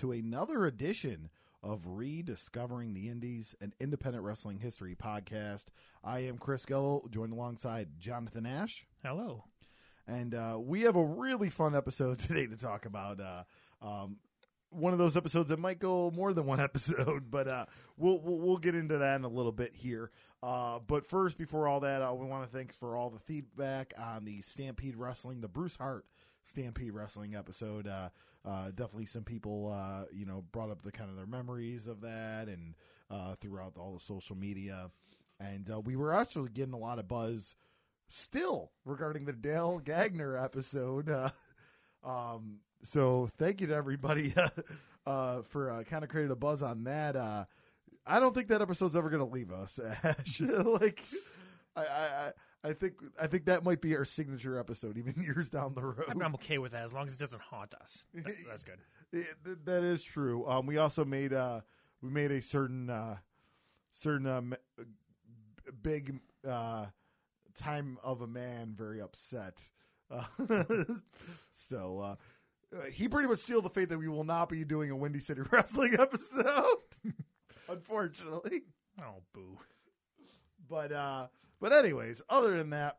to another edition of Rediscovering the Indies, an independent wrestling history podcast. I am Chris Gello, joined alongside Jonathan Ash. Hello. And uh, we have a really fun episode today to talk about. Uh, um, one of those episodes that might go more than one episode, but uh, we'll, we'll we'll get into that in a little bit here. Uh, but first, before all that, uh, we want to thanks for all the feedback on the Stampede Wrestling, the Bruce Hart Stampede Wrestling episode. Uh, uh, definitely, some people uh, you know brought up the kind of their memories of that, and uh, throughout all the social media, and uh, we were actually getting a lot of buzz still regarding the Dale Gagner episode. Uh, um, so thank you to everybody uh, for uh, kind of creating a buzz on that. Uh, I don't think that episode's ever going to leave us. Ash. like, I, I, I think I think that might be our signature episode, even years down the road. I mean, I'm okay with that as long as it doesn't haunt us. That's, that's good. Th- that is true. Um, we also made uh, we made a certain uh, certain um, big uh, time of a man very upset. So uh, uh, he pretty much sealed the fate that we will not be doing a Windy City Wrestling episode, unfortunately. Oh, boo. But uh, but anyways, other than that,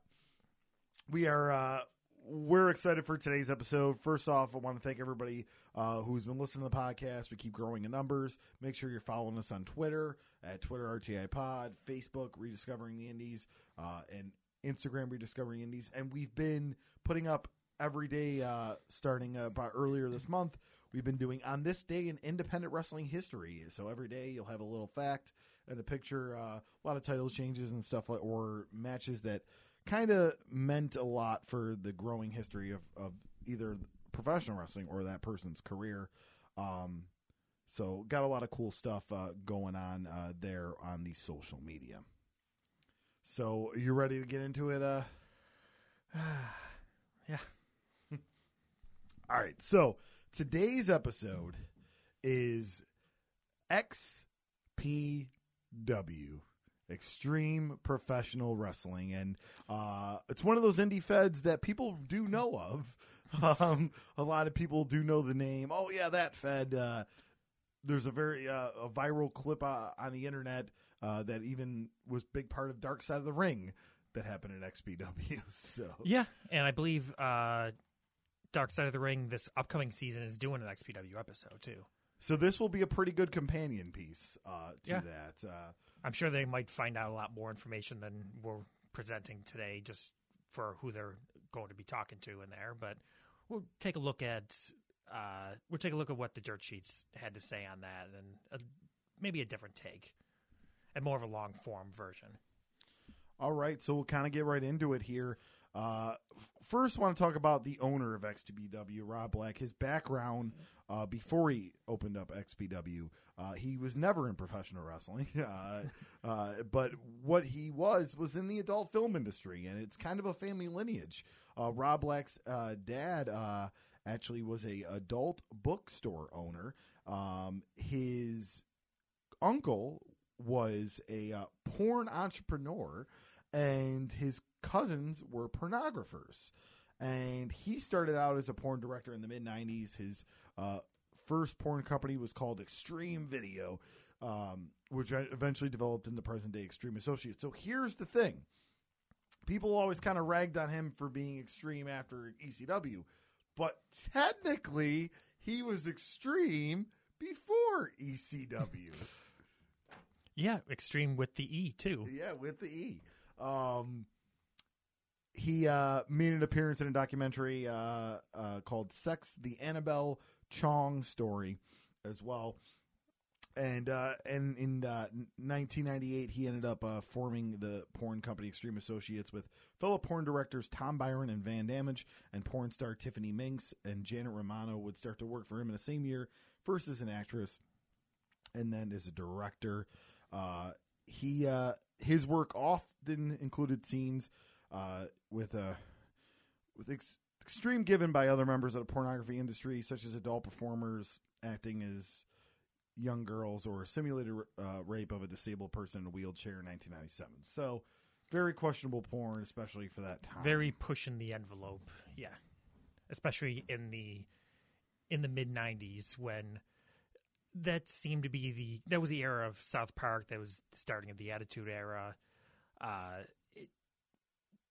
we are uh, we're excited for today's episode. First off, I want to thank everybody uh, who's been listening to the podcast. We keep growing in numbers. Make sure you're following us on Twitter at Twitter RTI Pod, Facebook Rediscovering the Indies, uh, and Instagram Rediscovering Indies. And we've been putting up every day uh, starting uh, about earlier this month. We've been doing on this day in independent wrestling history. So every day you'll have a little fact and a picture, uh, a lot of title changes and stuff like, or matches that kind of meant a lot for the growing history of, of either professional wrestling or that person's career. Um, so got a lot of cool stuff uh, going on uh, there on the social media. So you ready to get into it? Uh, Yeah. all right. So today's episode is XPW. Extreme Professional Wrestling, and uh, it's one of those indie feds that people do know of. Um, a lot of people do know the name. Oh yeah, that fed. Uh, there's a very uh, a viral clip uh, on the internet uh, that even was big part of Dark Side of the Ring that happened at XPW. So Yeah, and I believe uh, Dark Side of the Ring this upcoming season is doing an XPW episode too. So this will be a pretty good companion piece uh, to Yeah. that. Uh, I'm sure they might find out a lot more information than we're presenting today, just for who they're going to be talking to in there. But we'll take a look at uh, we'll take a look at what the dirt sheets had to say on that, and uh maybe a different take, and more of a long form version. All right, so we'll kind of get right into it here. Uh, first, want to talk about the owner of XPW, Rob Black. His background uh, before he opened up XPW, uh, he was never in professional wrestling, uh, uh, but what he was was in the adult film industry, and it's kind of a family lineage. Uh, Rob Black's dad actually was a adult bookstore owner. Um, his uncle was a porn entrepreneur and his cousins were pornographers. And he started out as a porn director in the mid 90s his uh, first porn company was called extreme video um, which eventually developed into present day extreme associates. So here's the thing. People always kind of ragged on him for being extreme after ecw but technically he was extreme before ecw Yeah, extreme with the E too. yeah, with the E. Um, he uh, made an appearance in a documentary uh, uh, called "Sex: The Annabelle Chong Story" as well. and uh, and in uh, 1998 he ended up uh, forming the porn company Extreme Associates with fellow porn directors Tom Byron and Van Damage and porn star Tiffany Mynx and Janet Romano would start to work for him in the same year, first as an actress and then as a director. Uh, he uh, his work often included scenes uh, with uh, with ex- extreme given by other members of the pornography industry, such as adult performers acting as young girls or simulated uh, rape of a disabled person in a wheelchair in 1997. So, very questionable porn, especially for that time. Very pushing the envelope, yeah. Especially in the in the mid '90s when that seemed to be the that was the era of South Park. That was the starting of the Attitude Era. Uh, it,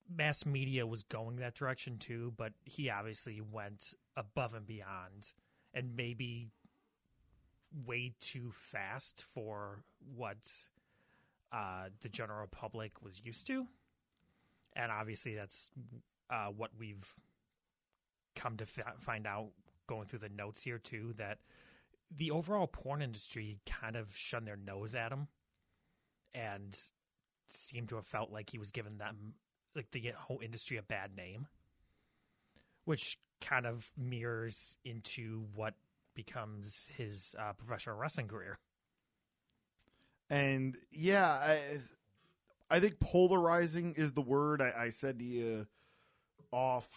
mass media was going that direction too, but he obviously went above and beyond, and maybe way too fast for what uh, the general public was used to. And obviously, that's uh, what we've come to f- find out going through the notes here, too, that the overall porn industry kind of shunned their nose at him and seemed to have felt like he was giving them, like the whole industry, a bad name, which kind of mirrors into what becomes his uh, professional wrestling career. And yeah, I, I think polarizing is the word I, I said to you off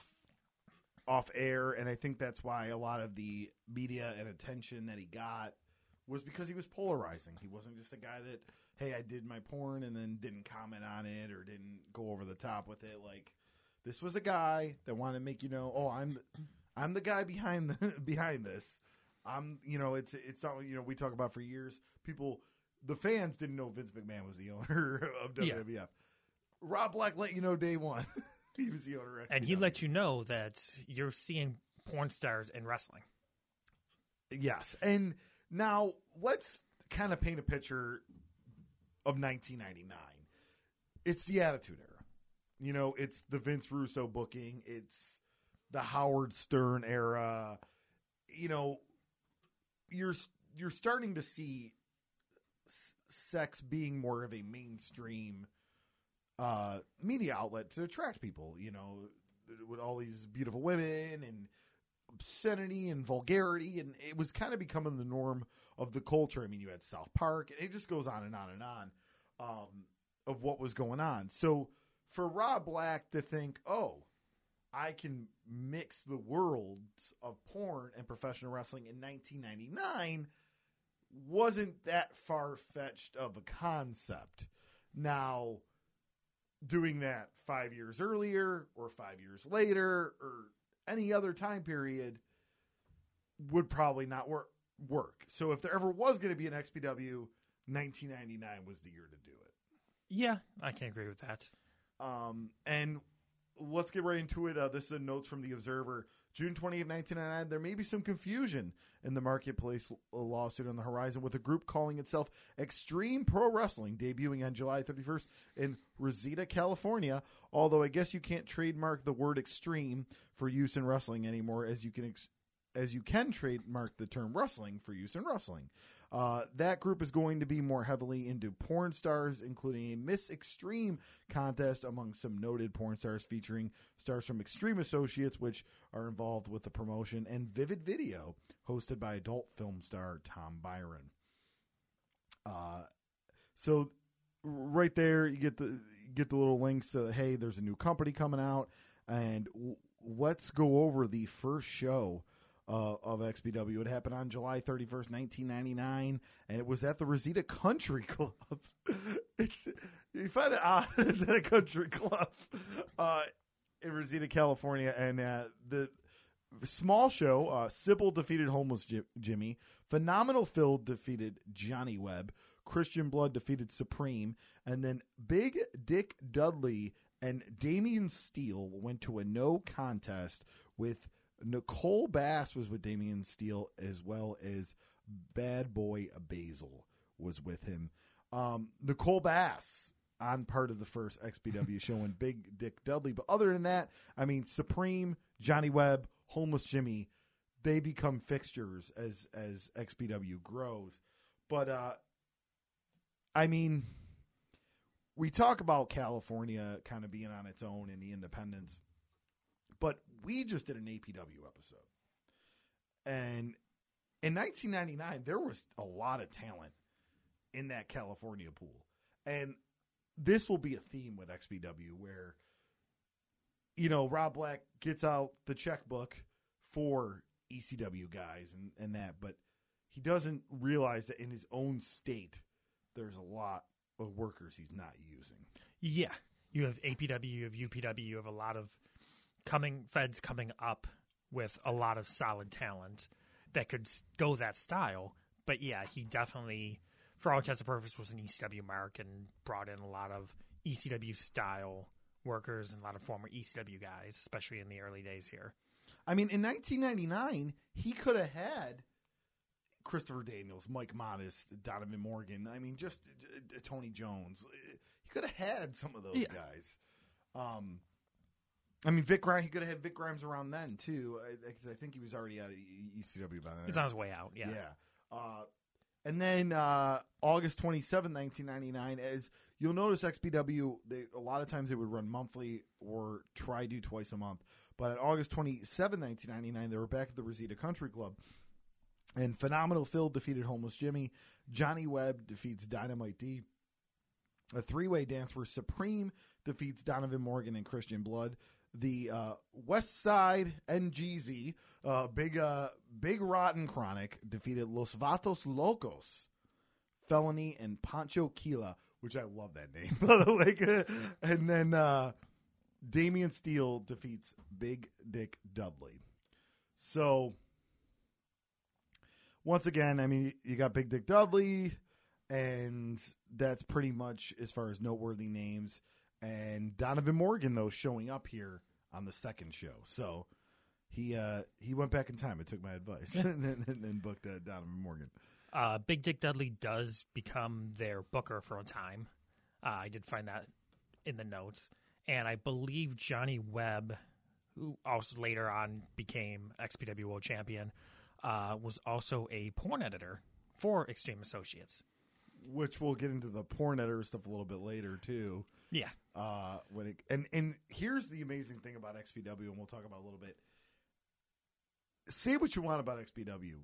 off air, and I think that's why a lot of the media and attention that he got was because he was polarizing. He wasn't just a guy that, hey, I did my porn and then didn't comment on it or didn't go over the top with it. Like this was a guy that wanted to make you know, oh, I'm I'm the guy behind the behind this. I'm you know, it's it's not you know, we talk about for years. People the fans didn't know Vince McMahon was the owner of WWF. Yeah. Rob Black let you know day one. he was the owner And he XPW. let you know that you're seeing porn stars in wrestling. Yes. And now let's kind of paint a picture of 1999. It's the Attitude Era. You know, it's the Vince Russo booking, it's the Howard Stern era. You know, you're you're starting to see s- sex being more of a mainstream uh media outlet to attract people, you know, with all these beautiful women and obscenity and vulgarity and it was kind of becoming the norm of the culture. I mean, you had South Park and it just goes on and on and on um, of what was going on. So for Rob Black to think, oh, I can mix the worlds of porn and professional wrestling in 1999 wasn't that far fetched of a concept. Now, doing that five years earlier or five years later or any other time period would probably not work. Work. So if there ever was going to be an XPW, 1999 was the year to do it. Yeah, I can agree with that. Um, and let's get right into it. Uh, this is notes from the Observer. June 20th, 1999. There may be some confusion in the marketplace uh, lawsuit on the horizon with a group calling itself Extreme Pro Wrestling, debuting on July 31st in Reseda, California. Although I guess you can't trademark the word extreme for use in wrestling anymore, as you can ex- as you can trademark the term wrestling for use in wrestling. Uh, that group is going to be more heavily into porn stars, including a Miss Extreme contest among some noted porn stars featuring stars from Extreme Associates, which are involved with the promotion, and Vivid Video, hosted by adult film star Tom Byron. Uh, so right there, you get the get the little links. To, hey, there's a new company coming out, and w- let's go over the first show uh, of XPW. It happened on July 31st, 1999, and it was at the Reseda Country Club. it's you find it odd it's at a country club uh, in Reseda, California, and uh, the small show. Uh, Sybil defeated Homeless Ji- Jimmy. Phenomenal Phil defeated Johnny Webb. Christian Blood defeated Supreme, and then Big Dick Dudley and Damian Steele went to a no contest with Nicole Bass was with Damian Steele as well as Bad Boy Basil was with him. Um, Nicole Bass on part of the first XPW show and Big Dick Dudley. But other than that, I mean, Supreme, Johnny Webb, Homeless Jimmy, they become fixtures as as XPW grows. But uh, I mean, we talk about California kind of being on its own in the independence, but we just did an APW episode, and in 1999 there was a lot of talent in that California pool, and this will be a theme with XPW where you know Rob Black gets out the checkbook for ECW guys and and that, but he doesn't realize that in his own state there's a lot of workers he's not using. Yeah, you have APW, you have UPW, you have a lot of coming feds coming up with a lot of solid talent that could go that style. But yeah, he definitely, for all intents and purposes, was an ECW mark and brought in a lot of ECW style workers and a lot of former ECW guys, especially in the early days here. I mean, in 1999, he could have had Christopher Daniels, Mike Modest, Donovan Morgan. I mean, just uh, Tony Jones. He could have had some of those Yeah. guys. Um, I mean, Vic Grimes. He could have had Vic Grimes around then too. I, I- think he was already out of ECW by then. He's on his way out. Yeah. Uh, and then uh, August 27, 1999, as you'll notice, XPW, they, a lot of times they would run monthly or try do twice a month. But on August 27, 1999, they were back at the Reseda Country Club. And Phenomenal Phil defeated Homeless Jimmy. Johnny Webb defeats Dynamite D. A three way dance where Supreme defeats Donovan Morgan and Christian Blood. The uh, West Side NGZ, uh, Big uh, Big Rotten Chronic defeated Los Vatos Locos, Felony, and Pancho Kila, which I love that name, by the way. And then uh, Damian Steele defeats Big Dick Dudley. So, once again, I mean, you got Big Dick Dudley, and that's pretty much as far as noteworthy names. And Donovan Morgan, though, showing up here on the second show. So he uh, he went back in time and took my advice and, then and then booked uh, Donovan Morgan. Uh, Big Dick Dudley does become their booker for a time. Uh, I did find that in the notes, and I believe Johnny Webb, who also later on became XPW World Champion, uh, was also a porn editor for Extreme Associates. Which we'll get into the porn editor stuff a little bit later too. Yeah, Uh, when it, and and here's the amazing thing about XPW, and we'll talk about a little bit. Say what you want about XPW,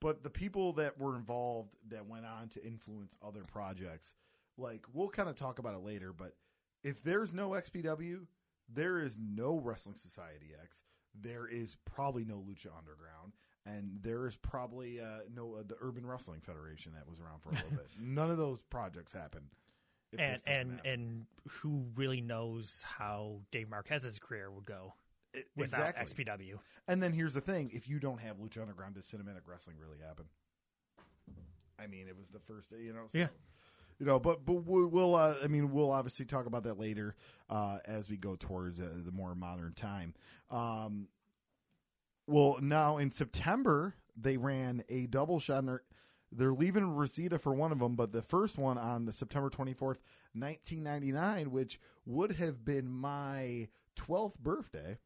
but the people that were involved that went on to influence other projects, like we'll kind of talk about it later. But if there's no XPW, there is no Wrestling Society X. There is probably no Lucha Underground, and there is probably uh, no uh, the Urban Wrestling Federation that was around for a little bit. None of those projects happened. If and and happen. and who really knows how Dave Marquez's career would go I- without exactly. XPW? And then here's the thing: if you don't have Lucha Underground, does cinematic wrestling really happen? I mean, it was the first, you know. So, Yeah. You know, but but we- we'll. Uh, I mean, we'll obviously talk about that later uh, as we go towards uh, the more modern time. Um, well, now in September they ran a double shot. And they're, they're leaving Reseda for one of them, but the first one on the September twenty fourth, nineteen ninety nine, which would have been my twelfth birthday.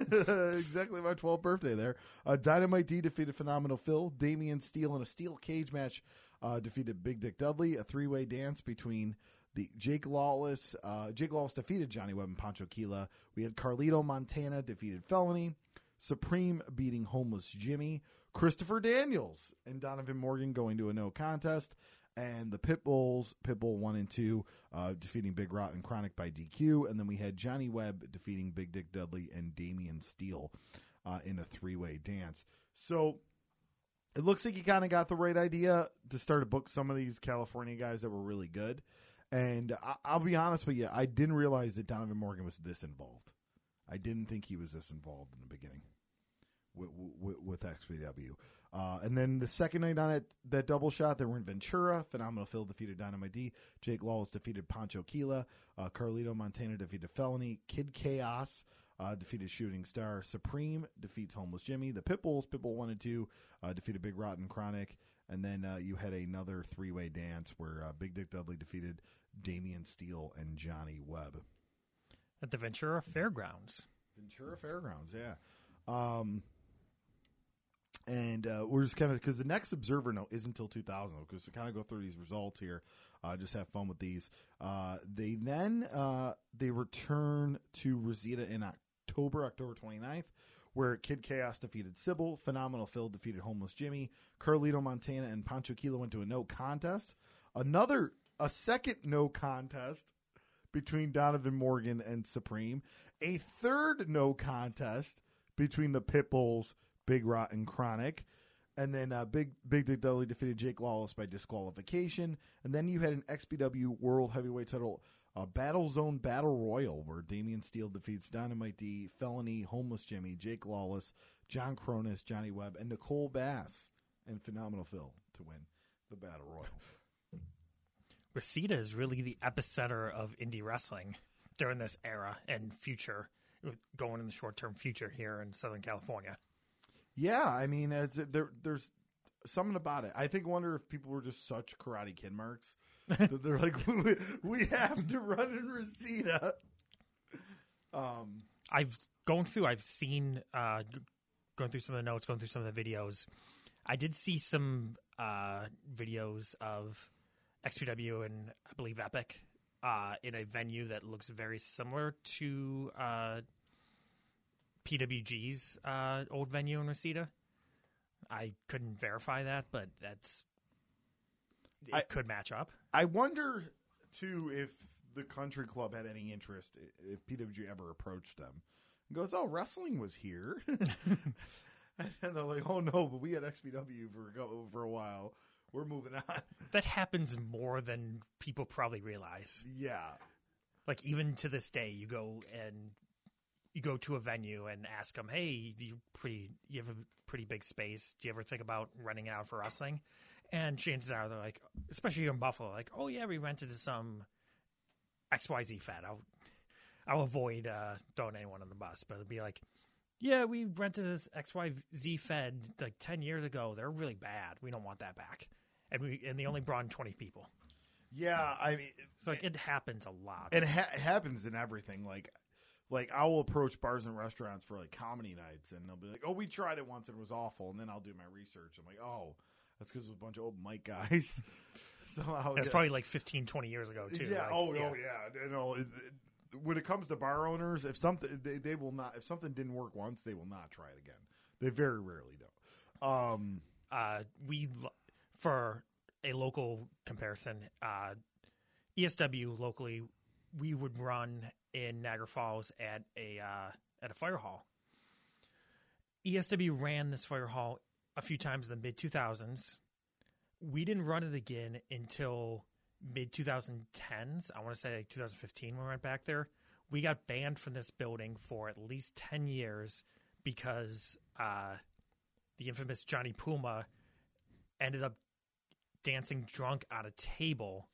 exactly my 12th birthday there. Uh, Dynamite D defeated Phenomenal Phil. Damian Steele in a steel cage match uh, defeated Big Dick Dudley. A three way dance between the Jake Lawless. Uh, Jake Lawless defeated Johnny Webb and Pancho Kila. We had Carlito Montana defeated Felony. Supreme beating Homeless Jimmy. Christopher Daniels and Donovan Morgan going to a no contest. And the Pitbulls, Pitbull 1 and 2, uh, defeating Big Rot and Chronic by DQ. And then we had Johnny Webb defeating Big Dick Dudley and Damian Steele uh, in a three way dance. So it looks like you kind of got the right idea to start to book some of these California guys that were really good. And I- I'll be honest with you, I didn't realize that Donovan Morgan was this involved. I didn't think he was this involved in the beginning with, with, with XPW. Uh, and then the second night on it, that double shot, they were in Ventura. Phenomenal Phil defeated Dynamite D. Jake Lawless defeated Pancho Kila. Uh, Carlito Montana defeated Felony. Kid Chaos uh, defeated Shooting Star. Supreme defeats Homeless Jimmy. The Pitbulls, Pitbull 1 and 2, uh, defeated Big Rotten Chronic. And then uh, you had another three way dance where uh, Big Dick Dudley defeated Damian Steele and Johnny Webb. At the Ventura Fairgrounds. Ventura Fairgrounds, yeah. Um, and uh, we're just kind of because the next Observer note isn't until 2000. Because to kind of go through these results here, uh, just have fun with these. Uh, they then uh, they return to Reseda in October, October 29th, where Kid Chaos defeated Sybil, Phenomenal Phil defeated Homeless Jimmy, Carlito Montana and Pancho Kilo went to a no contest. Another a second no contest between Donovan Morgan and Supreme. A third no contest between the Pitbulls, Big Rot, and Chronic. And then uh, Big Big Dick Dudley defeated Jake Lawless by disqualification. And then you had an XPW World Heavyweight Title uh, Battle Zone Battle Royal where Damian Steele defeats Dynamite D, Felony, Homeless Jimmy, Jake Lawless, John Kronus, Johnny Webb, and Nicole Bass and Phenomenal Phil to win the Battle Royal. Reseda is really the epicenter of indie wrestling during this era and future, going in the short term future here in Southern California. Yeah, I mean, it's, there, there's something about it. I think wonder if people were just such Karate Kid marks that they're like, we, we have to run in Reseda. Um, I've going through. I've seen uh, going through some of the notes, going through some of the videos. I did see some uh, videos of XPW and I believe Epic uh, in a venue that looks very similar to uh, PWG's uh, old venue in Reseda. I couldn't verify that, but that's it I- could match up. I wonder too if the country club had any interest if PWG ever approached them and goes, "Oh, wrestling was here," and they're like, "Oh no, but we had XPW for for a while. We're moving on." That happens more than people probably realize. yeah, like even to this day you go and you go to a venue and ask them hey you pretty you have a pretty big space. Do you ever think about renting it out for wrestling? And chances are they're like especially here in buffalo like oh yeah we rented to some xyz fed i'll i'll avoid uh throwing anyone on the bus. But it'll be like yeah we rented this xyz fed like 10 years ago. They're really bad. We don't want that back. And we and they only brought in 20 people. Yeah. I mean, so like it happens a lot. It ha- happens in everything. Like, like I will approach bars and restaurants for like comedy nights, and they'll be like, "Oh, we tried it once and it was awful," and then I'll do my research. I'm like, "Oh, that's because it was a bunch of old Mike guys." Somehow, It's probably like 15, 20 years ago too. Yeah. like, oh, oh, yeah. You know, it, it- when it comes to bar owners, if something they, they will not, if something didn't work once, they will not try it again. They very rarely do. Um, Uh, we for a local comparison, uh, ESW locally, we would run in Niagara Falls at a uh, at a fire hall. ESW ran this fire hall a few times in the mid 2000s. We didn't run it again until mid 2010s. I want to say like 2015 when we went back there. We got banned from this building for at least 10 years because uh, the infamous Johnny Puma ended up dancing drunk on a table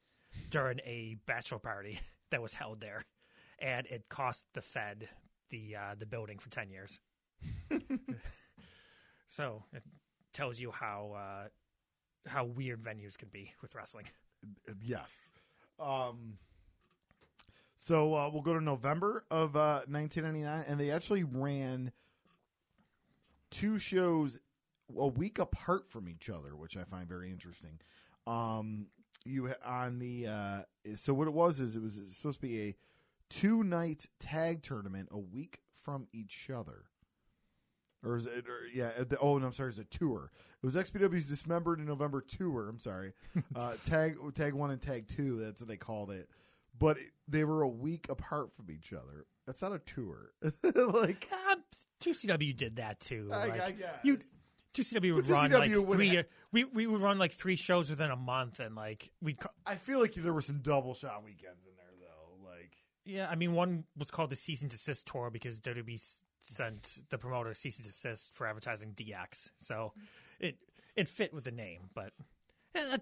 during a bachelor party that was held there, and it cost the Fed the uh, the building for ten years. so it tells you how uh, how weird venues can be with wrestling. yes. Um, so uh, we'll go to November of uh, 1999, and they actually ran two shows a week apart from each other, which I find very interesting. Um, you on the uh, so what it was is it was supposed to be a two night tag tournament a week from each other. Or is it? Or, yeah. The, oh no, I'm sorry. It's a tour. It was XPW's Dismembered in November tour. I'm sorry. uh, tag tag one and tag two. That's what they called it. But it, they were a week apart from each other. That's not a tour. like Two CW did that too. I, like, I guess. you two CW would But run 2CW like would three. ha- we we would run like three shows within a month, and like we'd I feel like there were some double shot weekends in there though. Like Yeah, I mean, one was called the cease and desist tour because WWE sent the promoter cease and desist for advertising DX. So it it fit with the name, but eh,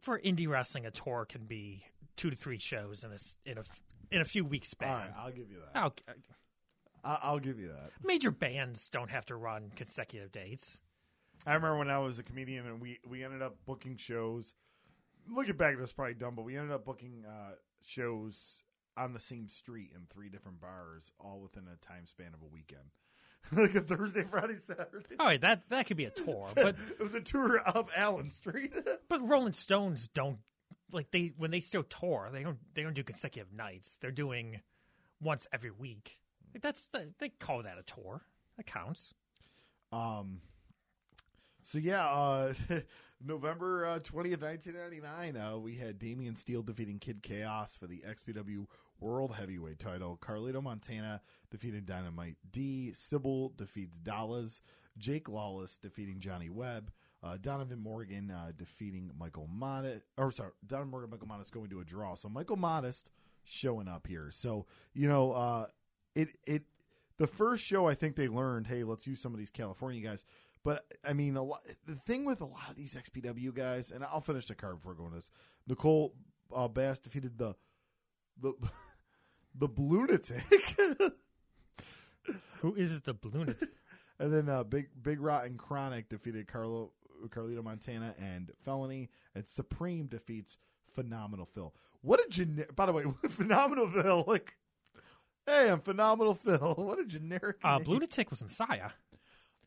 for indie wrestling, a tour can be two to three shows in a in a in a few weeks span. all right, I'll give you that. I'll- I'll give you that. major bands don't have to run consecutive dates. I remember when I was a comedian and we we ended up booking shows. Looking back, that's probably dumb, but we ended up booking uh, shows on the same street in three different bars, all within a time span of a weekend. like a Thursday, Friday, Saturday. All right, that that could be a tour, but it was a tour of Allen Street. but Rolling Stones don't like they when they still tour, they don't they don't do consecutive nights. They're doing once every week. Like that's the, they call that a tour. That counts. Um. So yeah, uh, November twentieth, nineteen ninety nine. Uh, we had Damian Steele defeating Kid Chaos for the XPW World Heavyweight Title. Carlito Montana defeated Dynamite D. Sybil defeats Dallas. Jake Lawless defeating Johnny Webb. Uh, Donovan Morgan uh, defeating Michael Modest. Or sorry, Donovan Morgan, Michael Modest going to a draw. So Michael Modest showing up here. So you know, uh, it it the first show I think they learned, hey, let's use some of these California guys. But I mean, a lot, the thing with a lot of these XPW guys, and I'll finish the card before going to this. Nicole uh, Bass defeated the the the lunatic, Who is the balloon? and then uh, Big Big Rotten Chronic defeated Carlo Carlito Montana and Felony, and Supreme defeats Phenomenal Phil. What a generic! By the way, Phenomenal Phil, like, hey, I'm Phenomenal Phil. What a generic. Uh, name. Lunatic was Messiah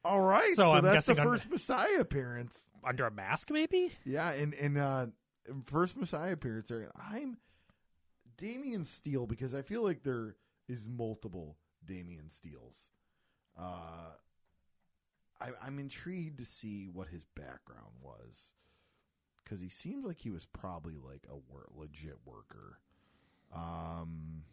All right, So so, I'm that's the first Messiah appearance. under a mask, maybe. Yeah, and and uh, first Messiah appearance. There, I'm Damian Steele because I feel like there is multiple Damian Steels. Uh, I'm intrigued to see what his background was because he seems like he was probably like a wor- legit worker. Um,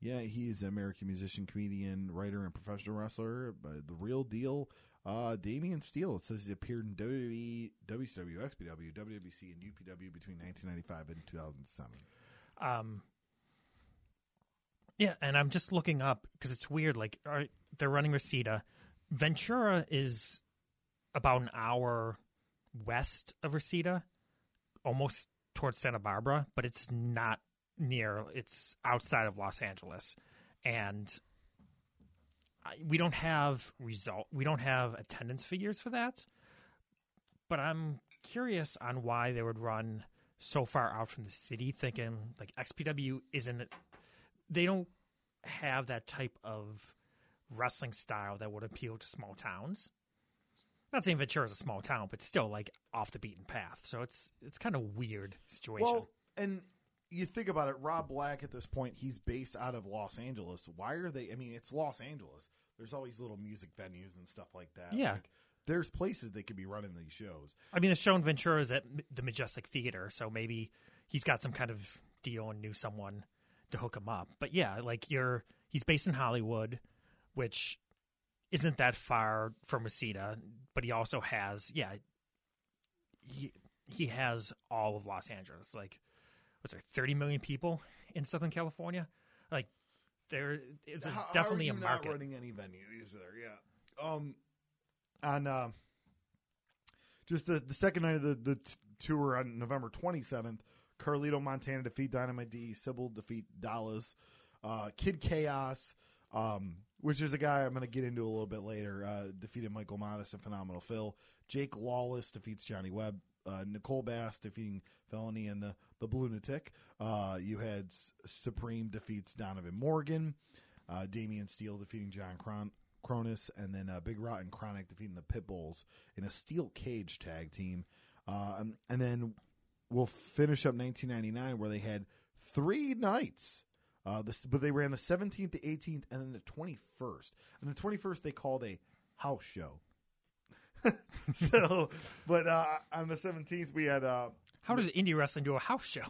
yeah, he is an American musician, comedian, writer, and professional wrestler. But the real deal, uh, Damian Steele. It says he appeared in WWE, WCW, XPW, WWC, and UPW between 1995 and 2007. Um, yeah, and I'm just looking up because it's weird. Like, they're running Reseda. Ventura is about an hour west of Reseda, almost towards Santa Barbara, but it's not near. It's outside of Los Angeles, and we don't have result. We don't have attendance figures for that. But I'm curious on why they would run so far out from the city, thinking like XPW isn't. They don't have that type of wrestling style that would appeal to small towns. Not saying Ventura is a small town, but still like off the beaten path. So it's it's kind of weird situation. Well, and you think about it, Rob Black at this point, he's based out of Los Angeles. Why are they? I mean, it's Los Angeles. There's always little music venues and stuff like that. Yeah. Like, there's places they could be running these shows. I mean, the show in Ventura is at the Majestic Theater, so maybe he's got some kind of deal and knew someone to hook him up. But yeah, like you're he's based in Hollywood, which isn't that far from Reseda, but he also has yeah he he has all of Los Angeles. Like what's there, thirty million people in Southern California? Like there is definitely a market. Not running any venues there, yeah. Um, on uh, just the the second night of the the t- tour on November twenty seventh, Carlito Montana defeat Dynamite D, Sybil defeat Dallas, uh, Kid Chaos, um, which is a guy I'm going to get into a little bit later, uh, defeated Michael Modest and Phenomenal Phil. Jake Lawless defeats Johnny Webb. Uh, Nicole Bass defeating Felony and the the Lunatic. Uh, you had S- Supreme defeats Donovan Morgan. Uh, Damian Steele defeating John Kron- Kronus, and then uh, Big Rotten Chronic defeating the Pitbulls in a steel cage tag team. Uh, and, and then we'll finish up 1999 where they had three nights. Uh, this, but they ran the 17th, the 18th, and then the 21st. And the 21st they called a house show. so, but uh, on the 17th we had uh, How does indie wrestling do a house show?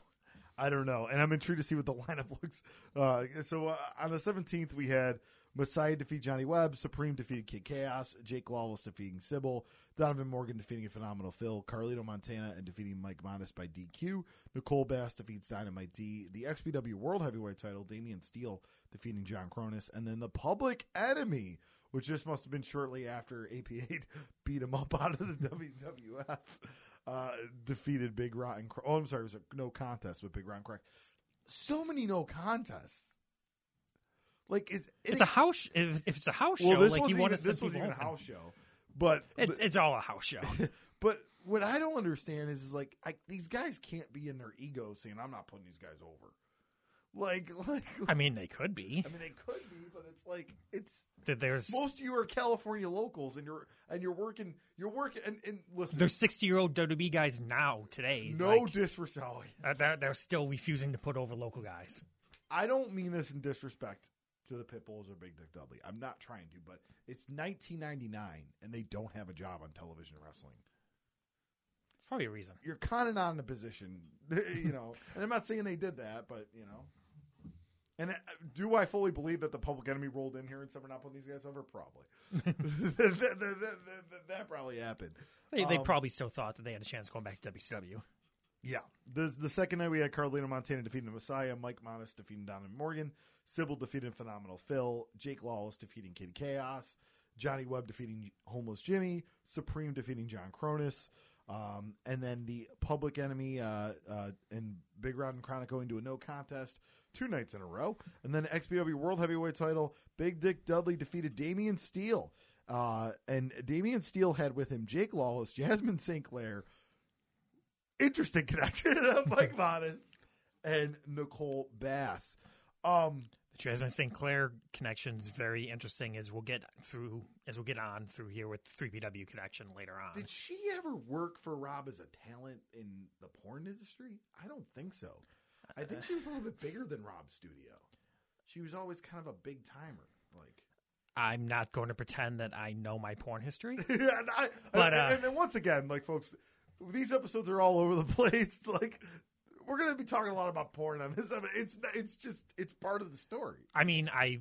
I don't know, and I'm intrigued to see what the lineup looks. Uh, so uh, on the 17th, we had Messiah defeat Johnny Webb, Supreme defeated Kid Chaos, Jake Lawless defeating Sybil, Donovan Morgan defeating a phenomenal Phil, Carlito Montana and defeating Mike Modest by DQ, Nicole Bass defeats Dynamite D, the XPW World Heavyweight Title, Damian Steele defeating John Kronus, and then the Public Enemy, which this must have been shortly after APA beat him up out of the WWF uh, defeated Big Rotten. Oh, I'm sorry, it was a no contest with Big Rotten Crack. So many no contests. Like is It's a house. If, if it's a house well, show, like you want to this wasn't even a house show, but It, it's all a house show. but what I don't understand is is like I, these guys can't be in their ego saying I'm not putting these guys over. Like like I mean, they could be. I mean they could be, but it's like it's That there's most of you are California locals, and you're and you're working. You're working, and, and listen, there's 60 year old WWE guys now today. no like, disrespect. uh, they're, they're still refusing to put over local guys. I don't mean this in disrespect to the pit bulls or Big Dick Dudley. I'm not trying to, but it's 1999, and they don't have a job on television wrestling. It's probably a reason. You're kind of not in a position, you know. and I'm not saying they did that, but you know. And uh, do I fully believe that the Public Enemy rolled in here and said we're not putting these guys over? Probably. that, that- that- that- probably happened. They, they Um, probably still thought that they had a chance going back to WCW. Yeah. The the second night we had Carlito Montana defeating Messiah, Mike Modest defeating Donovan Morgan, Sybil defeating Phenomenal Phil, Jake Lawless defeating Kid Chaos, Johnny Webb defeating Homeless Jimmy, Supreme defeating John Kronus, um, and then the Public Enemy uh, uh, and Big Rod and Chronic going to a no contest two nights in a row, and then XPW World Heavyweight Title, Big Dick Dudley defeated Damian Steele. Uh, and Damian Steele had with him Jake Lawless, Jasmine St. Clair, interesting connection. Mike Modest and Nicole Bass. Um, The Jasmine St. Clair connection's very interesting as we'll get through as we'll get on through here with 3PW connection later on. did she ever work for Rob as a talent in the porn industry? I don't think so. I think she was a little bit bigger than Rob's studio. She was always kind of a big timer, like. I'm not going to pretend that I know my porn history. yeah, and, I, But, and, uh, and, and once again, like folks, these episodes are all over the place. Like we're gonna be talking a lot about porn on this. I mean, it's it's just it's part of the story. I mean, I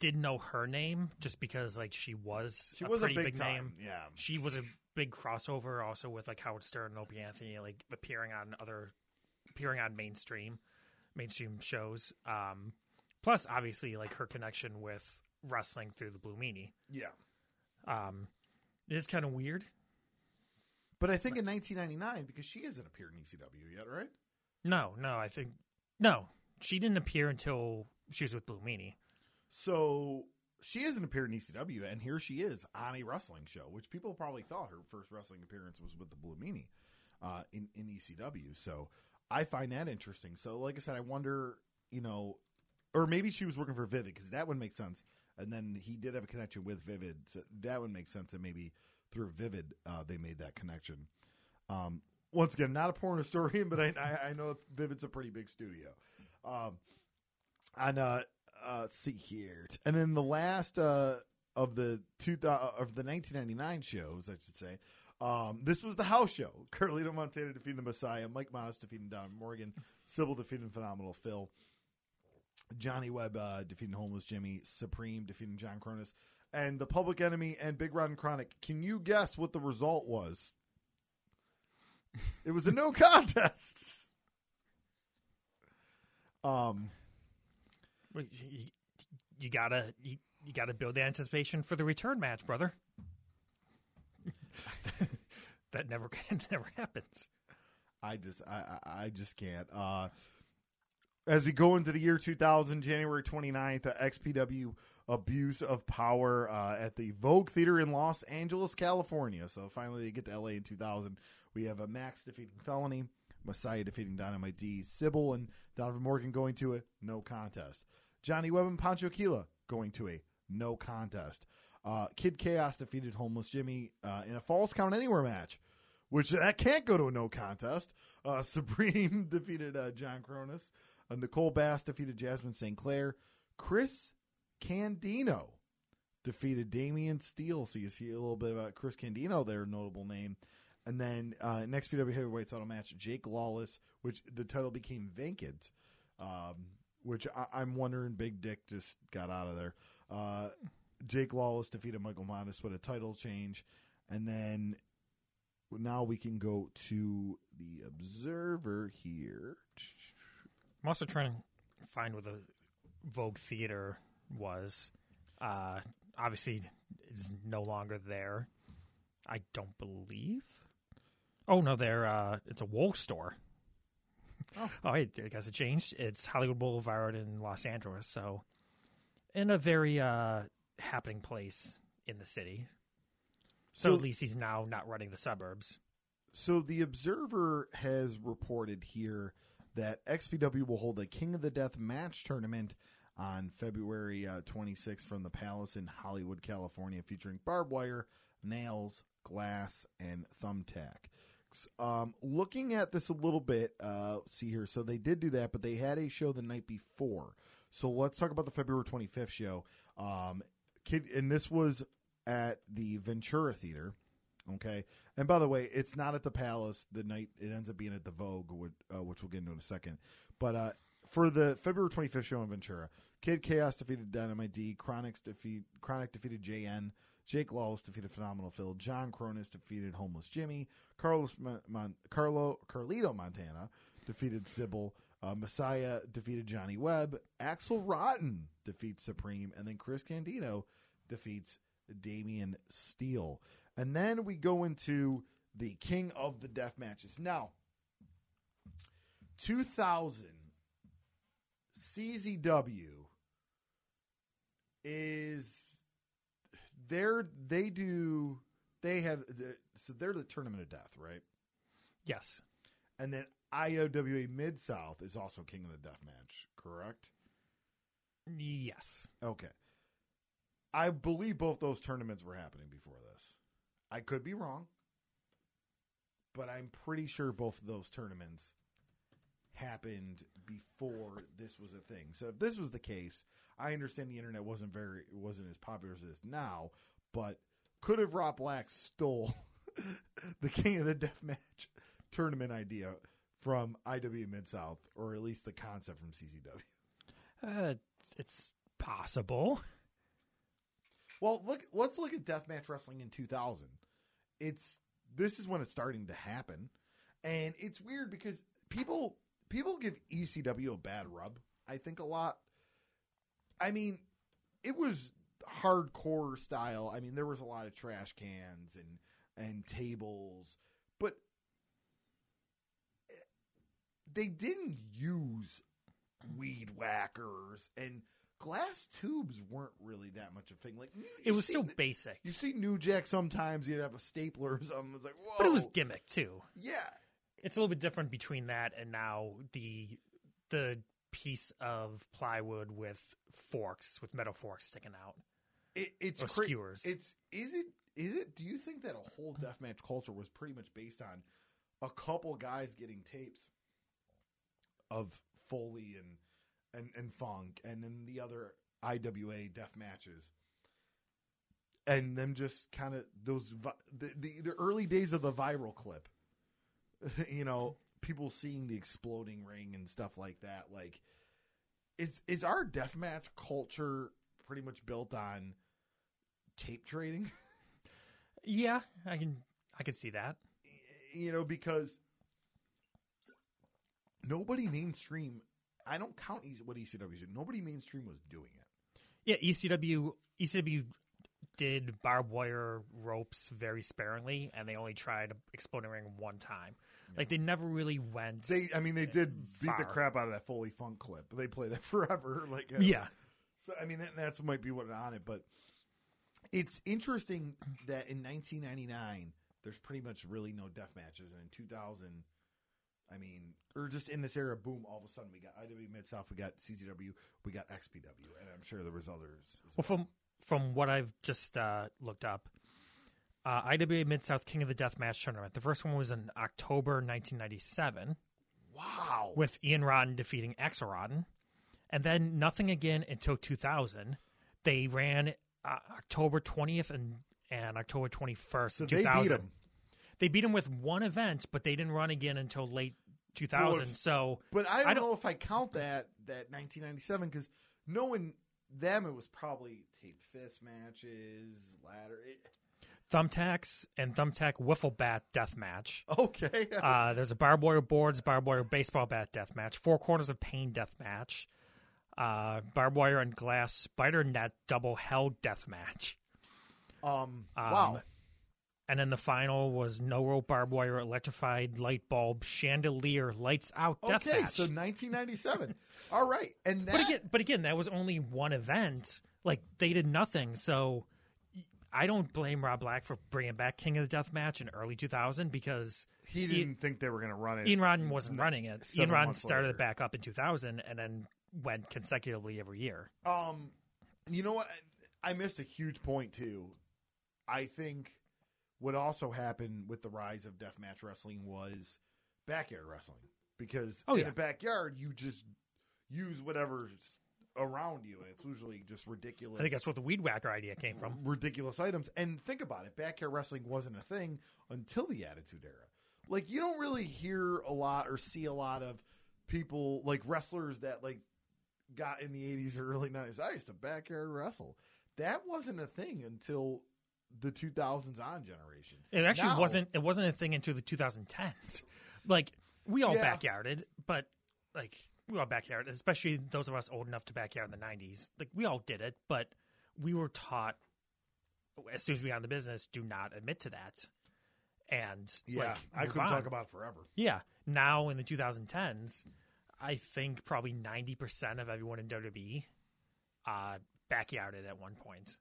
didn't know her name just because like she was She a was a big, big, name. Yeah, She was a big crossover also with like Howard Stern and Opie Anthony, like appearing on other appearing on mainstream mainstream shows. Um, plus, obviously, like her connection with wrestling through the Blue Meanie. yeah. Um, it is kind of weird. But I think in 1999, because she hasn't appeared in ECW yet, right? No, no, I think no, she didn't appear until she was with Blue Meanie. So she hasn't appeared in ECW, and here she is on a wrestling show, which people probably thought her first wrestling appearance was with the Blue Meanie uh, in in ECW. So I find that interesting. So, like I said, I wonder, you know, or maybe she was working for Vivid because that would make sense. And then he did have a connection with Vivid, so that would make sense. And maybe through Vivid, uh, they made that connection. Um, once again, not a porn historian, but I, I, know Vivid's a pretty big studio. Um, and uh, uh, see here, and then the last uh, of the two thou- of the 1999 shows, I should say. Um, this was the house show. Carlito Montana defeating the Messiah, Mike Modest defeating Don Morgan, Sybil defeating Phenomenal Phil, Johnny Webb uh, defeating Homeless Jimmy, Supreme defeating John Kronus, and the Public Enemy and Big Rod and Chronic. Can you guess what the result was? It was a no contest. Um, You, you gotta you, you gotta build the anticipation for the return match, brother. that never never happens. I just I I I just can't. Uh as we go into the year 2000, January 29th, uh, XPW Abuse of Power uh, at the Vogue Theater in Los Angeles, California. So finally they get to LA in 2000. We have a Max defeating Felony, Messiah defeating Dynamite D, Sybil and Donovan Morgan going to a no contest. Johnny Webb and Pancho Kila going to a no contest. Uh, Kid Chaos defeated Homeless Jimmy uh, in a Falls Count Anywhere match which that can't go to a no contest. Uh, Supreme defeated uh, John Kronus. Uh, Nicole Bass defeated Jasmine St. Clair. Chris Candido defeated Damian Steele. So you see a little bit about Chris Candido there, notable name. And then uh, next PW Heavyweight title match, Jake Lawless, which the title became vacant. Um, which I, I'm wondering, Big Dick just got out of there. Uh, Jake Lawless defeated Michael Modest with a title change, and then now we can go to the Observer here. I'm also trying to find with a Vogue Theater was. Uh, obviously, is no longer there. I don't believe. Oh no, they're uh, it's a wool store. Oh. oh, I guess it changed. It's Hollywood Boulevard in Los Angeles, so in a very uh, happening place in the city. So, So- at least he's now not running the suburbs. So the Observer has reported here that XPW will hold a King of the Death match tournament on February uh, 26th from the Palace in Hollywood, California, featuring barbed wire, nails, glass, and thumbtack. Um, looking at this a little bit, uh, see here. So they did do that, but they had a show the night before. So let's talk about the February 25th show. Um, kid, and this was at the Ventura Theater. Okay, and by the way, it's not at the Palace. The night it ends up being at the Vogue, which, uh, which we'll get into in a second. But uh, for the February 25th show in Ventura, Kid Chaos defeated Dynamite D. Chronix defeat Chronic defeated JN. Jake Lawless defeated Phenomenal Phil. John Kronus defeated Homeless Jimmy. Carlos Mon- Mon- Carlo Carlito Montana defeated Sybil. Uh, Messiah defeated Johnny Webb. Axel Rotten defeats Supreme, and then Chris Candido defeats Damian Steele. And then we go into the King of the Death matches. Now, 2000 CZW is they're they do they have so they're the tournament of death, right? Yes. And then IWA Mid South is also King of the Death match, correct? Yes. Okay. I believe both those tournaments were happening before this. I could be wrong, but I'm pretty sure both of those tournaments happened before this was a thing. So if this was the case, I understand the internet wasn't very wasn't as popular as it is now, but could have Rob Black stole the King of the Death Match tournament idea from IW Mid South, or at least the concept from CZW? Uh, it's, it's possible. Well, look. Let's look at deathmatch wrestling in 2000. It's this is when it's starting to happen, and it's weird because people people give ECW a bad rub. I think a lot. I mean, it was hardcore style. I mean, there was a lot of trash cans and and tables, but they didn't use weed whackers and glass tubes weren't really that much a thing. Like It was still the- basic, you see New Jack sometimes you'd have a stapler or something. It's like whoa, but it was gimmick too. yeah. It's a little bit different between that and now the the piece of plywood with forks, with metal forks sticking out. It, it's Or cra- skewers. It's is it is it? Do you think that a whole deathmatch culture was pretty much based on a couple guys getting tapes of Foley and and and Funk, and then the other IWA death matches, and them just kind of those vi- the, the the early days of the viral clip, you know, people seeing the exploding ring and stuff like that. Like, is is our deathmatch culture pretty much built on tape trading? Yeah, I can I can see that. you know, because nobody mainstream. I don't count what ECW did. Nobody mainstream was doing it. Yeah, ECW ECW did barbed wire ropes very sparingly, and they only tried exploding ring one time. Like they never really went. They, I mean, they did beat the crap out of that Foley Funk clip. They play that forever. Like, uh, yeah, So I mean, that, that's might be what on it, but it's interesting that in 1999 there's pretty much really no death matches, and in 2000, I mean, or just in this era, boom! All of a sudden, we got IW Mid South, we got CZW, we got XPW, and I'm sure there was others. As Well, from from what I've just uh, looked up, uh, IWA Mid South King of the Death Match tournament. The first one was in October 1997 Wow. with Ian Rotten defeating Axel Rotten, and then nothing again until 2000. They ran uh, October 20th and and October 21st, so they beat him. They beat him with one event, but they didn't run again until late 2000. Well, if- so But I don't, I don't- know if I count that that 1997 because knowing them, it was probably taped fist matches, ladder. It, thumbtacks and thumbtack wiffle bat death match. okay. Uh, there's a barbed wire boards, barbed wire baseball bat death match, four corners of pain death match, uh, barbed wire and glass spider net double hell death match. um. Um, wow. And then the final was no rope barbed wire electrified light bulb chandelier lights out death Okay, match. so 1997. All right, and that but again, but again, that was only one event. Like they did nothing. So I don't blame Rob Black for bringing back King of the Death match in early 2000 because he didn't think they were going to run it. Ian Rotten wasn't running it. Ian Rotten started later. it back up in 2000, and then went consecutively every year. Um, you know what? I missed a huge point too. I think what also happened with the rise of deathmatch wrestling was backyard wrestling because Oh, in yeah. the backyard you just use whatever's around you, and it's usually just ridiculous. I think that's what the weed whacker idea came from. ridiculous items. And think about it, backyard wrestling wasn't a thing until the Attitude Era. Like you don't really hear a lot or see a lot of people like wrestlers that like got in the 80s or early 90s. I used to backyard wrestle. That wasn't a thing until the 2000s on generation. It actually Now- wasn't. It wasn't a thing until the 2010s. Like we all Yeah. backyarded, but like we all backyarded, especially those of us old enough to backyard in the 90s. Like we all did it, but we were taught as soon as we got in the business, do not admit to that. And Yeah, like, I couldn't talk about forever. Yeah. Now in the 2010s, I think probably 90% of everyone in WWE uh, backyarded at one point.